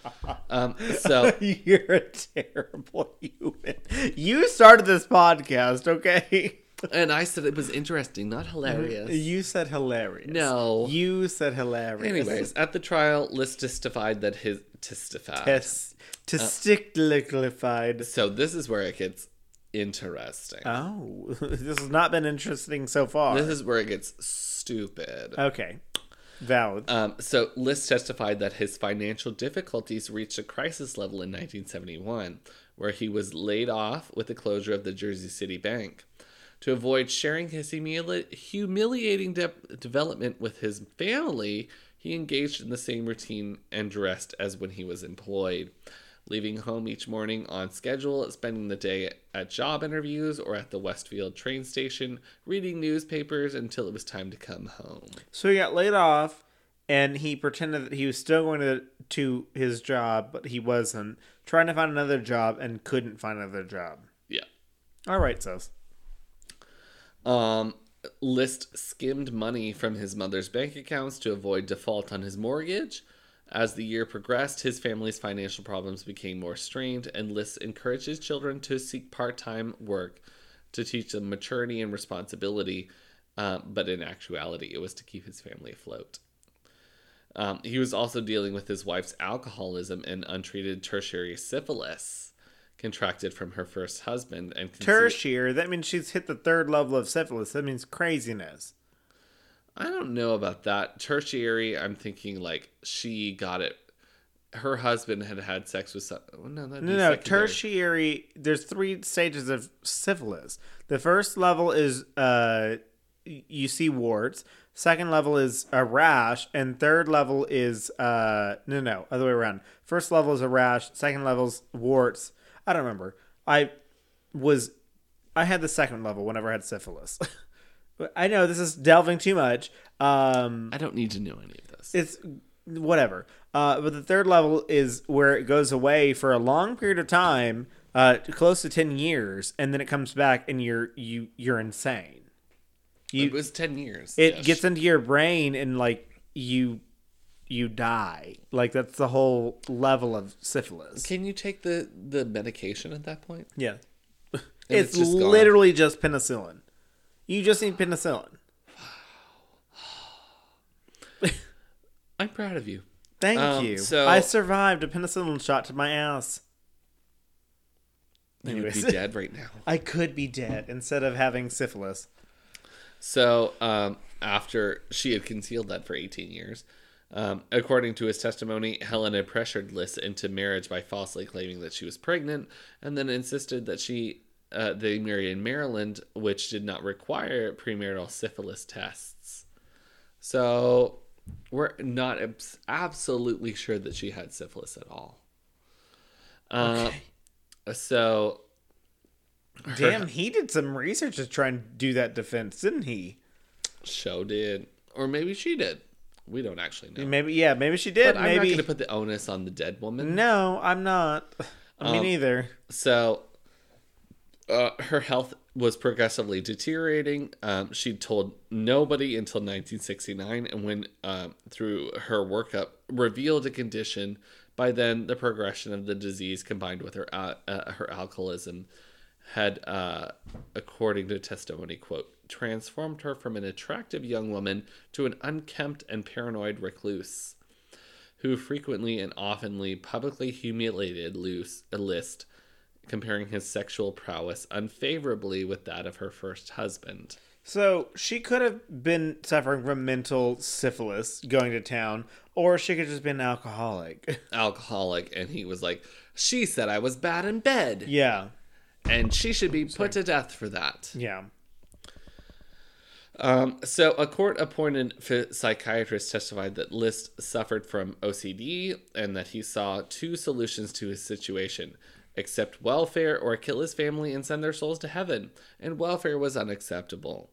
Um, so You're a terrible human. You started this podcast, okay? and I said it was interesting, not hilarious. You said hilarious. No. You said hilarious. Anyways, at the trial, List testified that his testified. Tes- testiclified. So this is where it gets interesting. Oh, this has not been interesting so far. this is where it gets stupid. okay. Valid. Um, so List testified that his financial difficulties reached a crisis level in 1971, where he was laid off with the closure of the Jersey City Bank. To avoid sharing his humili- humiliating de- development with his family, he engaged in the same routine and dressed as when he was employed, leaving home each morning on schedule, spending the day at job interviews or at the Westfield train station, reading newspapers until it was time to come home. So he got laid off, and he pretended that he was still going to to his job, but he wasn't. Trying to find another job and couldn't find another job. Yeah. All right, sus. Um, List skimmed money from his mother's bank accounts to avoid default on his mortgage. As the year progressed, his family's financial problems became more strained, and List encouraged his children to seek part time work to teach them maturity and responsibility. Um, but in actuality, it was to keep his family afloat. Um, he was also dealing with his wife's alcoholism and untreated tertiary syphilis contracted from her first husband and Tertiary. That means she's hit the third level of syphilis. That means craziness. I don't know about that. Tertiary, I'm thinking like she got it. Her husband had had sex with some. oh, No, No, no. secondary. Tertiary. There's three stages of syphilis. The first level is uh, you see warts. Second level is a rash, and third level is uh, no, no, other way around. First level is a rash. Second level's warts. I don't remember. I was, I had the second level whenever I had syphilis. I know this is delving too much. Um, I don't need to know any of this. it's whatever. Uh, but the third level is where it goes away for a long period of time, uh, close to ten years, and then it comes back, and you're you you're insane. it was ten years. it Dish. gets into your brain, and like you you die. Like that's the whole level of syphilis. Can you take the the medication at that point? Yeah, And it's, just gone. literally just penicillin. You just need penicillin. I'm proud of you. Thank Um, you. so- I survived a penicillin shot to my ass. You would be dead right now. I could be dead instead of having syphilis. So, um, after she had concealed that for 18 years, um, according to his testimony, Helen had pressured List into marriage by falsely claiming that she was pregnant, and then insisted that she uh, they marry in Maryland, which did not require premarital syphilis tests. So, we're not abs- absolutely sure that she had syphilis at all. Uh, So, Damn, he did some research to try and do that defense, didn't he? show did, or maybe she did. We don't actually know. Maybe, yeah, maybe she did. But I'm not going to put the onus on the dead woman. no, I'm not. Me Um, neither. So Uh, her health was progressively deteriorating. Um, she told nobody until 1969, and when um, through her workup revealed a condition. By then, the progression of the disease combined with her uh, uh, her alcoholism had, uh, according to testimony, quote, transformed her from an attractive young woman to an unkempt and paranoid recluse, who frequently and oftenly publicly humiliated Luce, List, comparing his sexual prowess unfavorably with that of her first husband. So she could have been suffering from mental syphilis going to town, or she could have just been an alcoholic. Alcoholic, and he was like, She said I was bad in bed, yeah. and she should be put to death for that. Yeah. Um, so, a court appointed psychiatrist testified that List suffered from OCD and that he saw two solutions to his situation accept welfare or kill his family and send their souls to heaven. And welfare was unacceptable.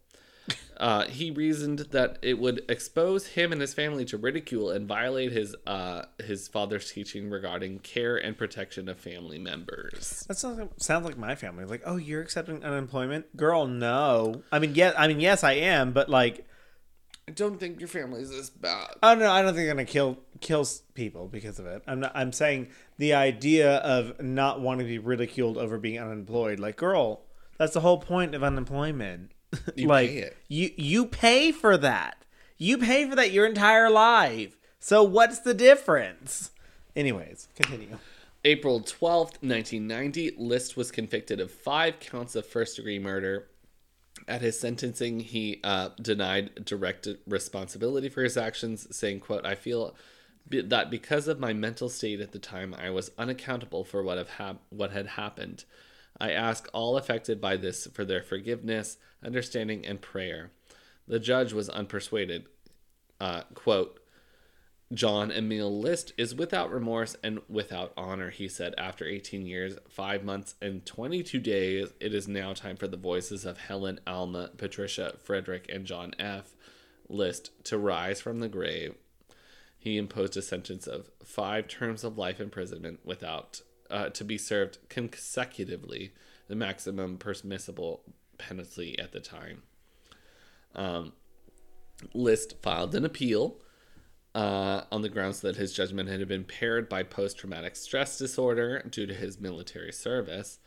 Uh, he reasoned that it would expose him and his family to ridicule and violate his uh, his father's teaching regarding care and protection of family members. That sounds like, sounds like my family. Like, oh, you're accepting unemployment, girl? No. I mean, yes. I mean, yes, I am. But like, I don't think your family's this bad. Oh no, I don't think I'm gonna kill kill people because of it. I'm not. I'm saying the idea of not wanting to be ridiculed over being unemployed. Like, girl, that's the whole point of unemployment. You like pay it. you you pay for that. You pay for that your entire life. So what's the difference? Anyways, continue. April 12th, 1990, List was convicted of five counts of first degree murder. At his sentencing, he uh, denied direct responsibility for his actions, saying, quote, I feel that because of my mental state at the time, I was unaccountable for what, have hap- what had happened. I ask all affected by this for their forgiveness, understanding, and prayer. The judge was unpersuaded. Uh, quote, John Emil List is without remorse and without honor, he said. After 18 years, 5 months, and 22 days, it is now time for the voices of Helen, Alma, Patricia, Frederick, and John F. List to rise from the grave. He imposed a sentence of five terms of life imprisonment without uh, to be served consecutively, the maximum permissible penalty at the time. Um, List filed an appeal uh, on the grounds that his judgment had been impaired by post traumatic stress disorder due to his military service.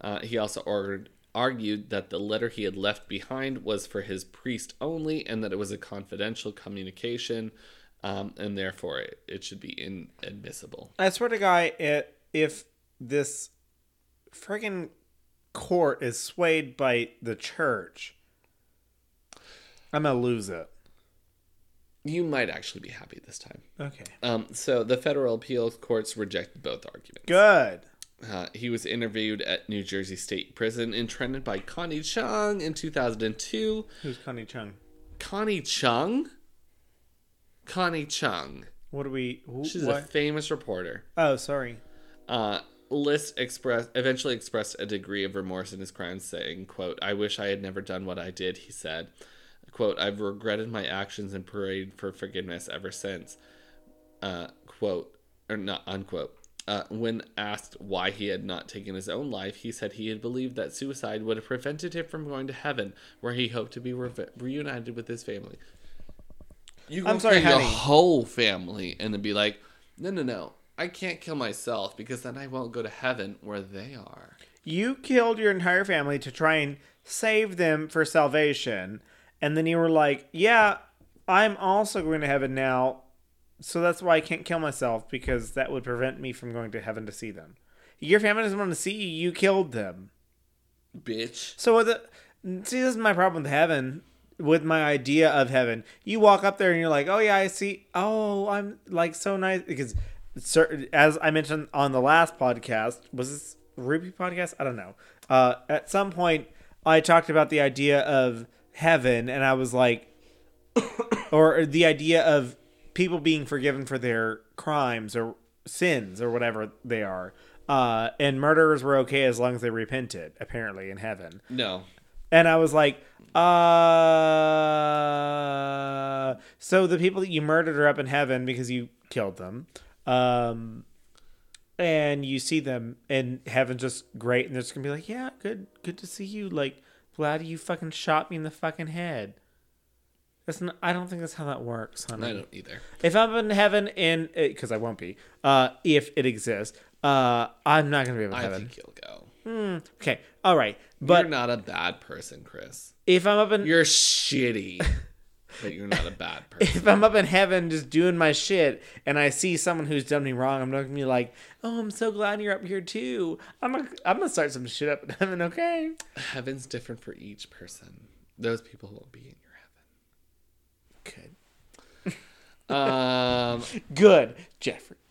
Uh, he also ordered, argued that the letter he had left behind was for his priest only and that it was a confidential communication um, and therefore it, it should be inadmissible. I swear to God, it, if this friggin' court is swayed by the church, I'm gonna lose it. You might actually be happy this time. Okay. Um, so the federal appeals courts rejected both arguments. Good. Uh, he was interviewed at New Jersey State Prison and trained by Connie Chung in 2002. Who's Connie Chung? Connie Chung? Connie Chung. What do we? Who, She's what? a famous reporter. oh, sorry. Uh, List expressed eventually expressed a degree of remorse in his crimes, saying, "quote I wish I had never done what I did." He said, "quote I've regretted my actions and prayed for forgiveness ever since." Uh, quote or not unquote. Uh, when asked why he had not taken his own life, he said he had believed that suicide would have prevented him from going to heaven, where he hoped to be re- reunited with his family. You I'm go sorry, kill your honey. whole family and then be like, no, no, no, I can't kill myself because then I won't go to heaven where they are. You killed your entire family to try and save them for salvation, and then you were like, "Yeah, I'm also going to heaven now." So that's why I can't kill myself because that would prevent me from going to heaven to see them. Your family doesn't want to see you. You killed them. Bitch. So the, see, this is my problem with heaven. With my idea of heaven, you walk up there and you're like, "Oh yeah, I see. Oh, I'm like so nice." Because, cer- as I mentioned on the last podcast, was this Ruby podcast? I don't know. Uh, at some point, I talked about the idea of heaven, and I was like, or the idea of people being forgiven for their crimes or sins or whatever they are. Uh, and murderers were okay as long as they repented, apparently, in heaven. No. And I was like, uh, so the people that you murdered are up in heaven because you killed them. Um, and you see them and heaven's just great and they're just gonna be like yeah good good to see you like glad you fucking shot me in the fucking head that's not, i don't think that's how that works honey. I don't either. if i'm in heaven and because i won't be uh if it exists uh i'm not gonna be in I heaven think you'll go. okay all right but you're not a bad person, Chris. if i'm up in You're shitty, but you're not a bad person. if I'm up in heaven just doing my shit and I see someone who's done me wrong, I'm not gonna be like, "Oh, I'm so glad you're up here too." I'm gonna, I'm gonna start some shit up in heaven, okay? Heaven's different for each person. Those people won't be in your heaven. Good. um, good, Jeffrey.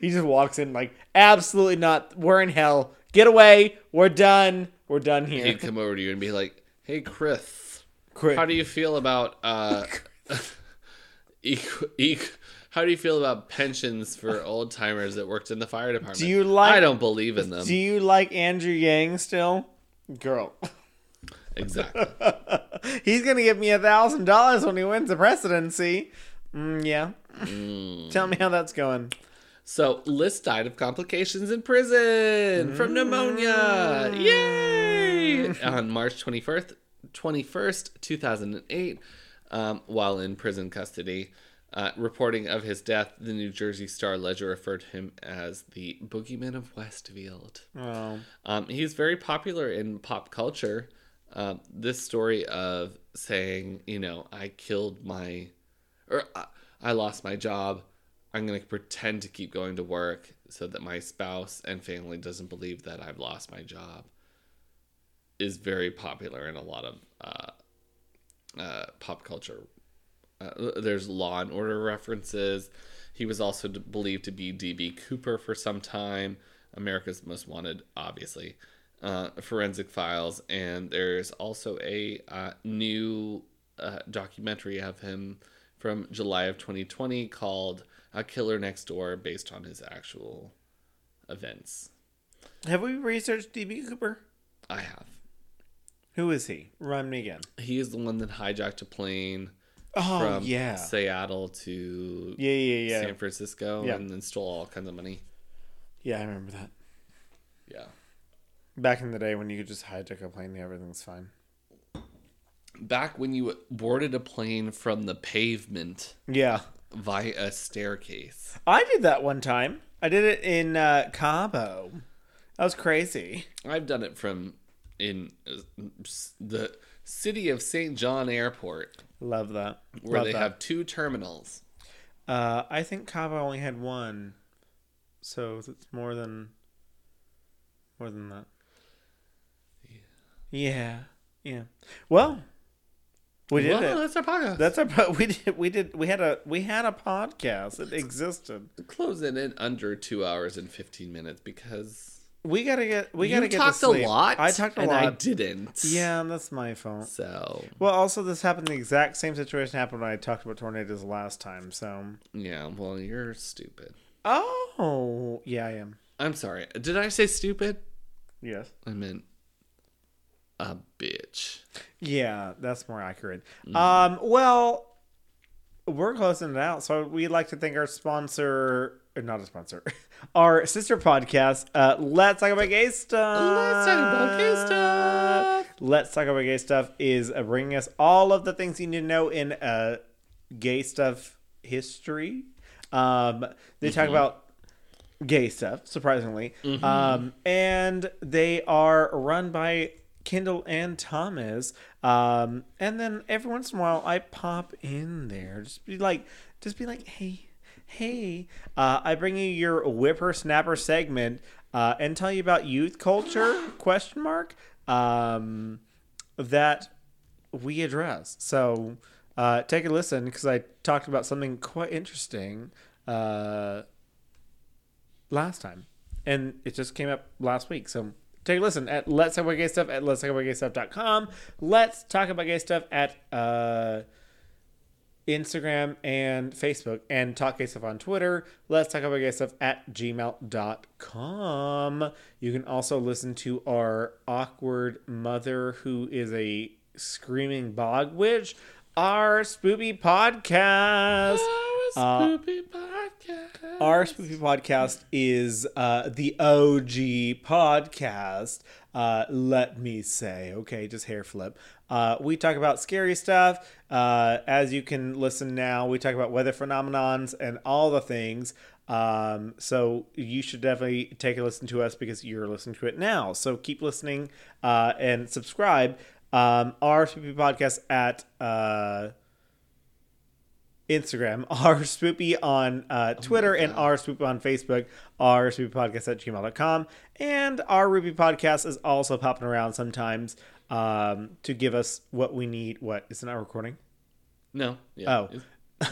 he just walks in like, absolutely not. We're in hell. Get away. We're done. We're done here. he'd come over to you and be like, "Hey, Chris, Chris. how do you feel about uh, equ- equ- how do you feel about pensions for old timers that worked in the fire department? Do you like- I don't believe in them. Do you like Andrew Yang still, girl? exactly. He's gonna give me a thousand dollars when he wins the presidency. Mm, yeah. Tell me how that's going. So, List died of complications in prison from pneumonia. Yay! On March 21st, 21st 2008, um, while in prison custody. Uh, reporting of his death, the New Jersey Star Ledger referred to him as the boogeyman of Westfield. Oh, Um, he's very popular in pop culture. Um, this story of saying, you know, I killed my, or I, I lost my job. I'm going to pretend to keep going to work so that my spouse and family doesn't believe that I've lost my job is very popular in a lot of uh, uh, pop culture. Uh, there's Law and Order references. He was also believed to be D.B. Cooper for some time, America's Most Wanted, obviously. Uh, forensic Files, and there's also a uh, new uh, documentary of him from July of 2020 called "A Killer Next Door," based on his actual events. have we researched DB Cooper? I have. Who is he? Run me again. He is the one that hijacked a plane Oh from yeah, Seattle to yeah, yeah, yeah, San Francisco Yeah. and then stole all kinds of money. yeah. I remember that. Yeah. Back in the day when you could just hijack a plane, and everything's fine. Back when you boarded a plane from the pavement Yeah, via a staircase. I did that one time. I did it in uh, Cabo. That was crazy. I've done it from in uh, the city of St. John Airport, Love that. where Love they that. have two terminals. Uh, I think Cabo only had one, so it's more than more than that. Yeah, yeah. Well, we did well, it. that's our podcast. That's our po- we did we did we had a we had a podcast. It existed. Close it in under two hours and fifteen minutes because We gotta get we you gotta get talked to sleep. a lot. I talked a and lot. I didn't. Yeah, that's my fault. So Well, also this happened. The exact same situation happened when I talked about tornadoes last time. So. yeah, well, you're stupid. Oh yeah, I am. I'm sorry. Did I say stupid? Yes. I meant a bitch. Yeah, that's more accurate. Um, well, we're closing it out, so we'd like to thank our sponsor, or not a sponsor, our sister podcast, uh, Let's Talk About Gay Stuff. Let's talk about gay stuff. Let's Talk About Gay Stuff is uh, bringing us all of the things you need to know in uh, gay stuff history. Um, they talk about gay stuff, surprisingly. Um, and they are run by Kendall and Thomas. Um, and then every once in a while, I pop in there, just be like, just be like, hey, hey, uh, I bring you your whippersnapper segment uh, and tell you about youth culture? Question mark. Um, that we address. So uh, take a listen because I talked about something quite interesting uh, last time, and it just came up last week. So take a listen at Let's Talk About Gay Stuff at Let's Talk About Gay Stuff.com. Let's Talk About Gay Stuff at uh, Instagram and Facebook, and Talk Gay Stuff on Twitter. Let's Talk About Gay Stuff at gmail.com. You can also listen to our awkward mother, who is a screaming bog witch, our spoopy podcast. Uh, Spoopy podcast. Our spoopy podcast is uh, the OG podcast. Uh, let me say, okay, just hair flip. Uh, we talk about scary stuff. Uh, as you can listen now, we talk about weather phenomenons and all the things. Um, so you should definitely take a listen to us because you're listening to it now. So keep listening uh, and subscribe. Um, our podcast at. Uh, Instagram, r spoopy on uh, Twitter, and r spoopy on Facebook, r spoopy podcast at gmail.com. And our Ruby podcast is also popping around sometimes um, to give us what we need. What? Is it not recording? No. Yeah. Oh.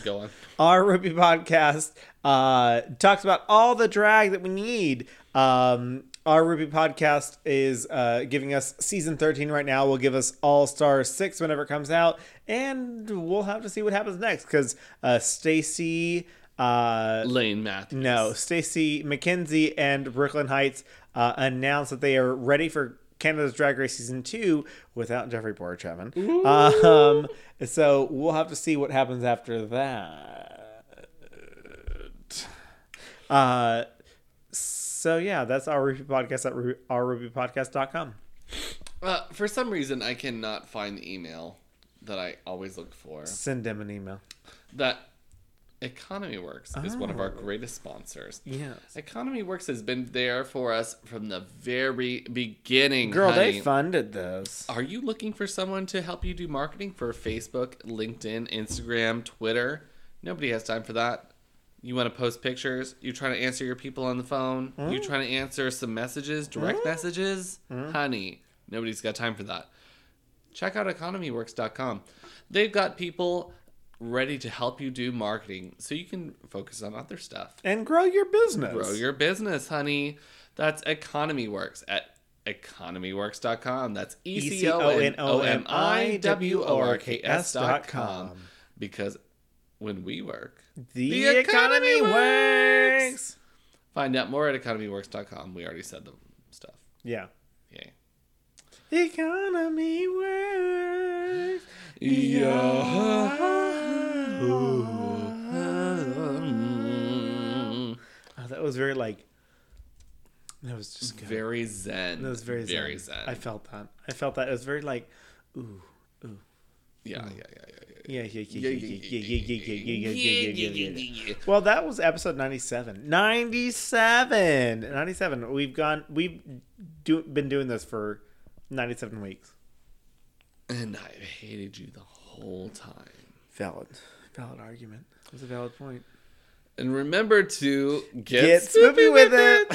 Go on. Our Ruby podcast uh, talks about all the drag that we need. Um, our Ruby podcast is uh, giving us season 13 right now. Will give us All Star 6 whenever it comes out. And we'll have to see what happens next because uh, Stacy. Uh, Lane Matthews. no, Stacey McKenzie and Brooke Lynn Hytes uh, announced that they are ready for Canada's Drag Race season two without Jeffrey Bowyer Chapman. Um, so we'll have to see what happens after that. Uh, so yeah, that's our Ruby podcast at ru- ourrubypodcast.com. Uh, for some reason, I cannot find the email that I always look for. Send them an email. That Economy Works is one of our greatest sponsors. Yes. Economy Works has been there for us from the very beginning. Girl, honey. they funded this. Are you looking for someone to help you do marketing for Facebook, LinkedIn, Instagram, Twitter? Nobody has time for that. You want to post pictures? you're trying to answer your people on the phone? you're hmm? trying to answer some messages, direct hmm? messages? Hmm? Honey, nobody's got time for that. Check out economyworks.com. They've got people ready to help you do marketing so you can focus on other stuff. And grow your business. Grow your business, honey. That's Economy Works at economyworks.com. That's E C O N O M I W O R K S dot com. Because when we work, The, The economy, economy works. works. find out more at economyworks.com. We already said the stuff. Yeah. Yay. Economy works. Yeah. Oh, that was very like. That was just good. Very zen. that was very zen. very zen. I felt that. I felt that. It was very like, ooh, ooh. yeah, yeah, yeah, yeah, yeah. Yeah, yeah, yeah, Yeah, yeah, yeah, yeah, yeah, yeah, yeah, yeah. Well, that was episode 97. 97. 97. We've gone we've do, been doing this for 97 weeks. And I hated you the whole time. Valid. Valid argument. That's a valid point. And remember to get, Get spoopy with it.